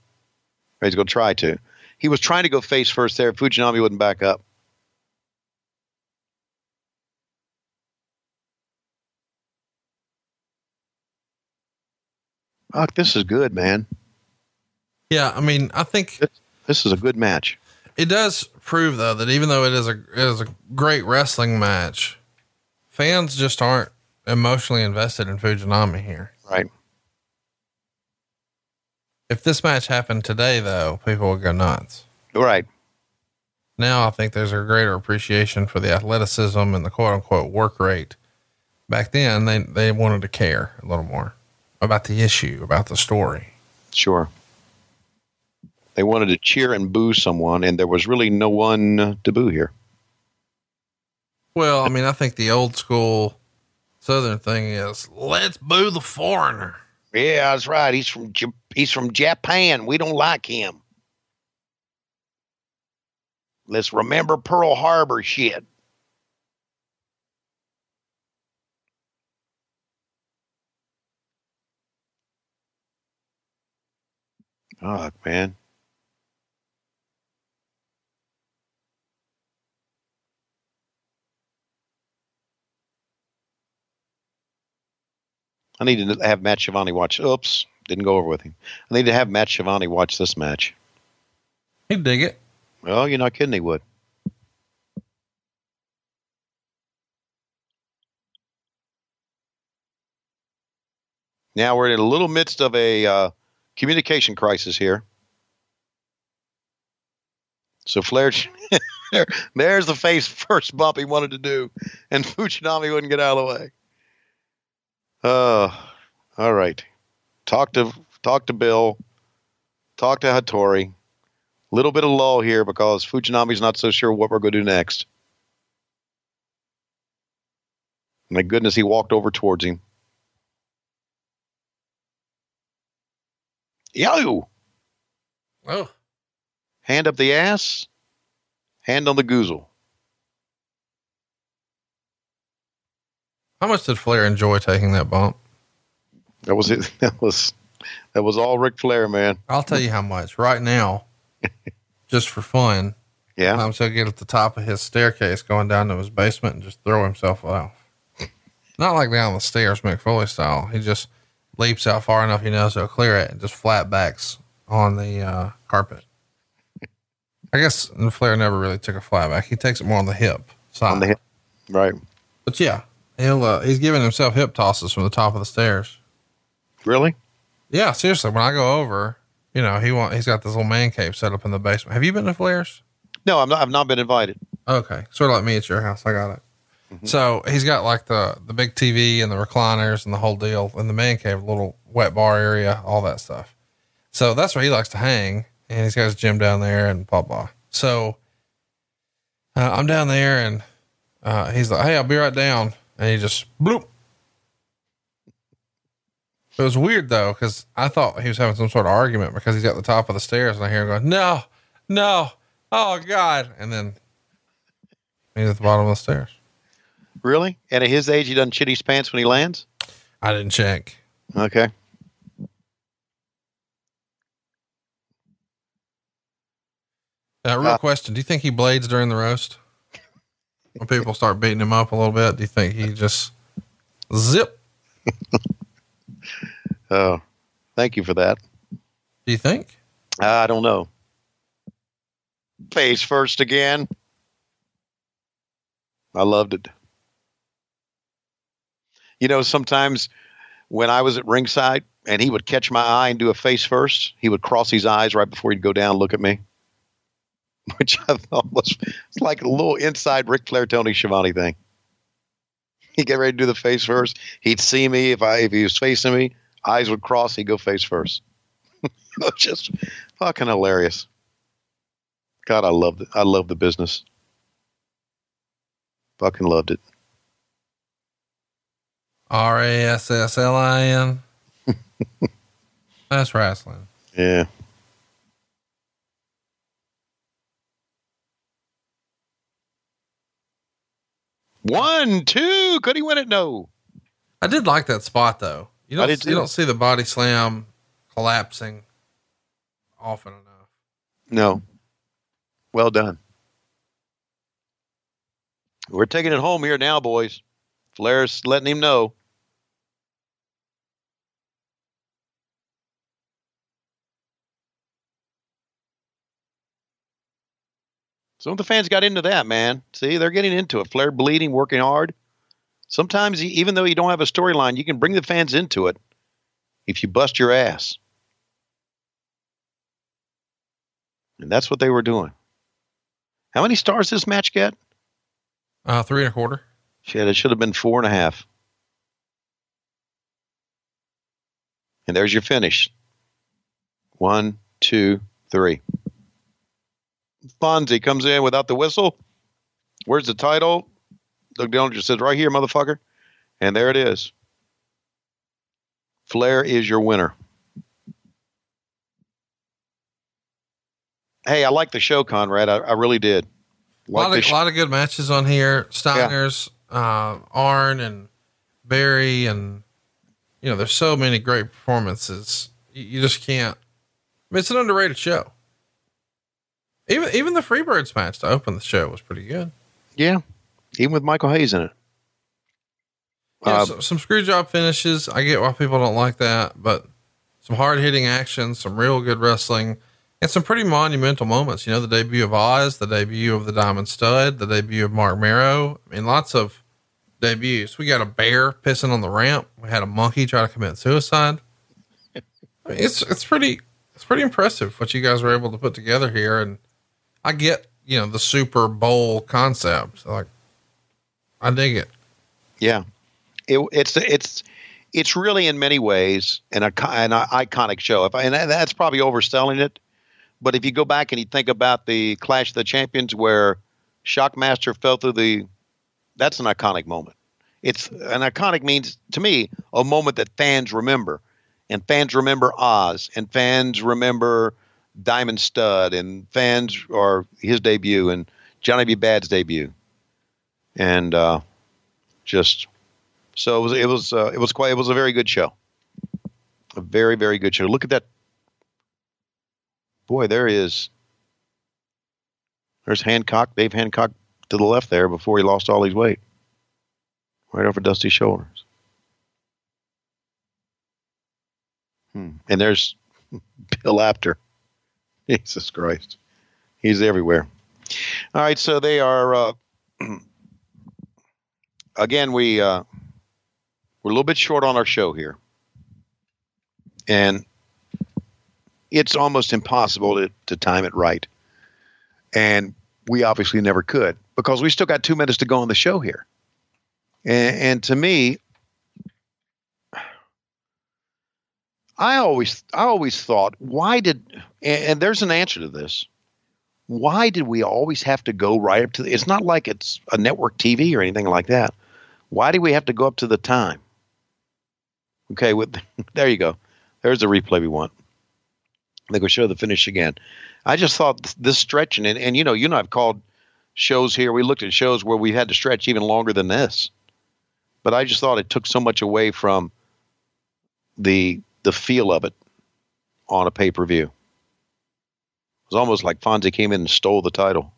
Or he's going to try to. He was trying to go face first there. Fujinami wouldn't back up. Fuck, this is good, man. Yeah, I mean, I think this, this is a good match. It does prove though that even though it is a it is a great wrestling match, fans just aren't emotionally invested in Fujinami here. Right. If this match happened today, though, people would go nuts. Right. Now I think there's a greater appreciation for the athleticism and the quote unquote work rate. Back then, they, they wanted to care a little more about the issue, about the story. Sure. They wanted to cheer and boo someone, and there was really no one to boo here. Well, I mean, I think the old school Southern thing is let's boo the foreigner. Yeah, that's right. He's from he's from Japan. We don't like him. Let's remember Pearl Harbor shit. Oh man. I need to have Matt Schiavone watch. Oops, didn't go over with him. I need to have Matt Schiavone watch this match. He'd dig it. Well, you're not kidding. He would. Now we're in a little midst of a uh, communication crisis here. So Flair, there, there's the face first bump he wanted to do, and Fujinami wouldn't get out of the way. Uh, all right. Talk to talk to Bill. Talk to Hattori. Little bit of lull here because Fujinami's not so sure what we're going to do next. My goodness, he walked over towards him. Yo! Oh. Hand up the ass, hand on the goozle. How much did Flair enjoy taking that bump? That was it. That was that was all Ric Flair, man. I'll tell you how much right now, just for fun. Yeah. I'm so get at the top of his staircase going down to his basement and just throw himself off. Not like down the stairs, Mick Foley style. He just leaps out far enough he knows he'll clear it and just flat backs on the uh, carpet. I guess Flair never really took a flat back. He takes it more on the hip side. On the hip. Right. But yeah, he'll uh, he's giving himself hip tosses from the top of the stairs. Really? Yeah, seriously. When I go over, you know, he want he's got this little man cave set up in the basement. Have you been to Flair's? No, I'm not, I've not been invited. Okay, sort of like me at your house. I got it. So he's got like the the big TV and the recliners and the whole deal, and the man cave, little wet bar area, all that stuff. So that's where he likes to hang, and he's got his gym down there and blah blah. So uh, I'm down there and uh, he's like, Hey, I'll be right down. And he just bloop. It was weird though, because I thought he was having some sort of argument because he's at the top of the stairs and I hear him going, No, no, oh God. And then he's at the bottom of the stairs. Really? And at his age, he doesn't shit his pants when he lands? I didn't check. Okay. Uh, real Uh, question: Do you think he blades during the roast? When people start beating him up a little bit, do you think he just zip? Oh, thank you for that. Do you think? I don't know. Face first again. I loved it. You know, sometimes when I was at ringside and he would catch my eye and do a face first, he would cross his eyes right before he'd go down and look at me, which I thought was it's like a little inside Ric Flair, Tony Schiavone thing. He'd get ready to do the face first. He'd see me if I if he was facing me, eyes would cross. He'd go face first. Just fucking hilarious. God, I loved it. I love the business. Fucking loved it. R A S S L I N. That's wrestling. Yeah. One, two. Could he win it? No. I did like that spot though. You don't you don't see the body slam collapsing often enough. No. Well done. We're taking it home here now, boys. Flair's letting him know. Some of the fans got into that, man. See, they're getting into it. Flair bleeding, working hard. Sometimes, even though you don't have a storyline, you can bring the fans into it if you bust your ass. And that's what they were doing. How many stars this match get? Uh, three and a quarter. Shit, it should have been four and a half. And there's your finish. One, two, three. Fonzie comes in without the whistle. Where's the title? Doug Dillinger says, right here, motherfucker. And there it is. Flair is your winner. Hey, I like the show, Conrad. I, I really did. A lot, of, sh- lot of good matches on here. Steiner's, uh, Arn and Barry, and you know, there's so many great performances. You, you just can't. I mean, it's an underrated show. Even even the Freebirds match to open the show was pretty good. yeah, even with Michael Hayes in it. Yeah, Uh, so- some screw job finishes. I get why people don't like that, but some hard hitting action, some real good wrestling, and some pretty monumental moments. You know, the debut of Oz, the debut of the Diamond Stud, the debut of Marc Mero. I mean, lots of debuts. We got a bear pissing on the ramp. We had a monkey try to commit suicide. I mean, it's it's pretty it's pretty impressive what you guys were able to put together here. And I get you know the Super Bowl concept. Like, I dig it. Yeah, it, it's it's it's really in many ways an, an iconic show. If I, and that's probably overselling it, but if you go back and you think about the Clash of the Champions where Shockmaster fell through the, that's an iconic moment. It's an iconic means to me a moment that fans remember, and fans remember Oz, and fans remember Diamond Stud, and fans or his debut and Johnny B. Badd's debut, and. uh just so it was it was uh, it was quite it was a very good show. A very very good show. Look at that. Boy there is. There's hancock. Dave hancock to the left there before he lost all his weight. Right over dusty's shoulders. Hmm. and there's bill apter jesus christ he's everywhere all right so they are uh, again, we uh, we're a little bit short on our show here, and it's almost impossible to, to time it right. And we obviously never could because we still got two minutes to go on the show here. And, and to me, I always I always thought, why did and, and there's an answer to this. why did we always have to go right up to the, it's not like it's a network TV or anything like that. Why do we have to go up to the time? Okay, with there you go. There's the replay we want. They go show the finish again. I just thought this stretching and, and you know, you know I've called shows here. We looked at shows where we had to stretch even longer than this. But I just thought it took so much away from the the feel of it on a pay-per-view. It was almost like Fonzie came in and stole the title.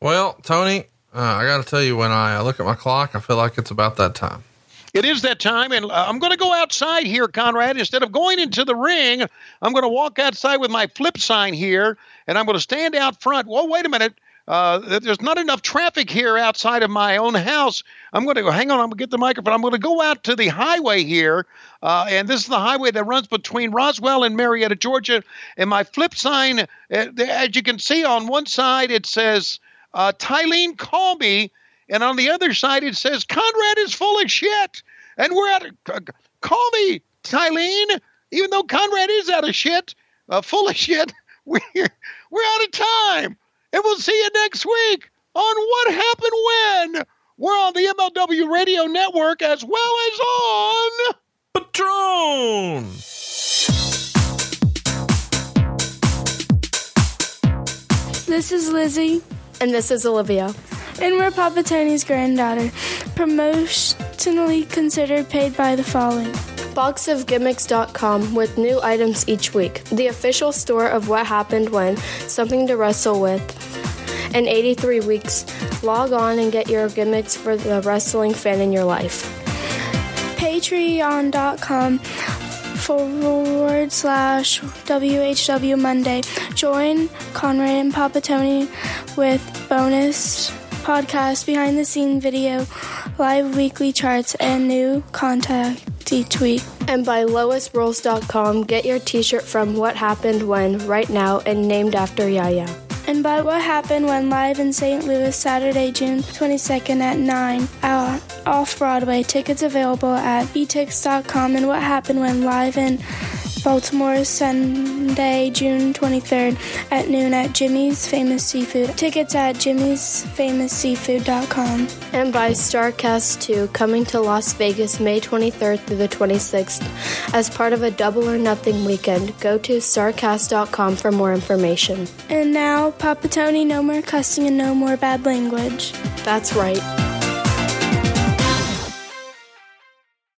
Well, Tony, uh, I got to tell you, when I look at my clock, I feel like it's about that time. It is that time, and uh, I'm going to go outside here, Conrad. Instead of going into the ring, I'm going to walk outside with my flip sign here, and I'm going to stand out front. Well, wait a minute. Uh, there's not enough traffic here outside of my own house. I'm going to go, hang on, I'm going to get the microphone. I'm going to go out to the highway here. Uh, and this is the highway that runs between Roswell and Marietta, Georgia. And my flip sign, uh, as you can see on one side, it says, uh, Tylene, call me. And on the other side, it says, Conrad is full of shit. And we're out of, call me, Tylene. Even though Conrad is out of shit, uh, full of shit, we're, we're out of time. And we'll see you next week on What Happened When. We're on the MLW Radio Network as well as on Patreon. This is Lizzie. And this is Olivia. And we're Papa Tony's granddaughter. Promotionally considered paid by the following. Boxofgimmicks.com with new items each week. The official store of what happened when, something to wrestle with. In 83 weeks, log on and get your gimmicks for the wrestling fan in your life. Patreon.com forward slash WHW Monday. Join Conrad and Papa Tony with bonus podcast, behind the scene video, live weekly charts, and new content each week. And by lowestrules.com, get your t shirt from What Happened When right now and named after Yaya. And by What Happened When live in St. Louis Saturday, June 22nd at 9 uh, off Broadway. Tickets available at etix.com and What Happened When live in Baltimore Sunday, June 23rd at noon at Jimmy's Famous Seafood. Tickets at jimmy'sfamousseafood.com. And by Starrcast 2 coming to Las Vegas May 23rd through the 26th as part of a double or nothing weekend. Go to starrcast.com for more information. And now, Papa Tony, no more cussing and no more bad language. That's right.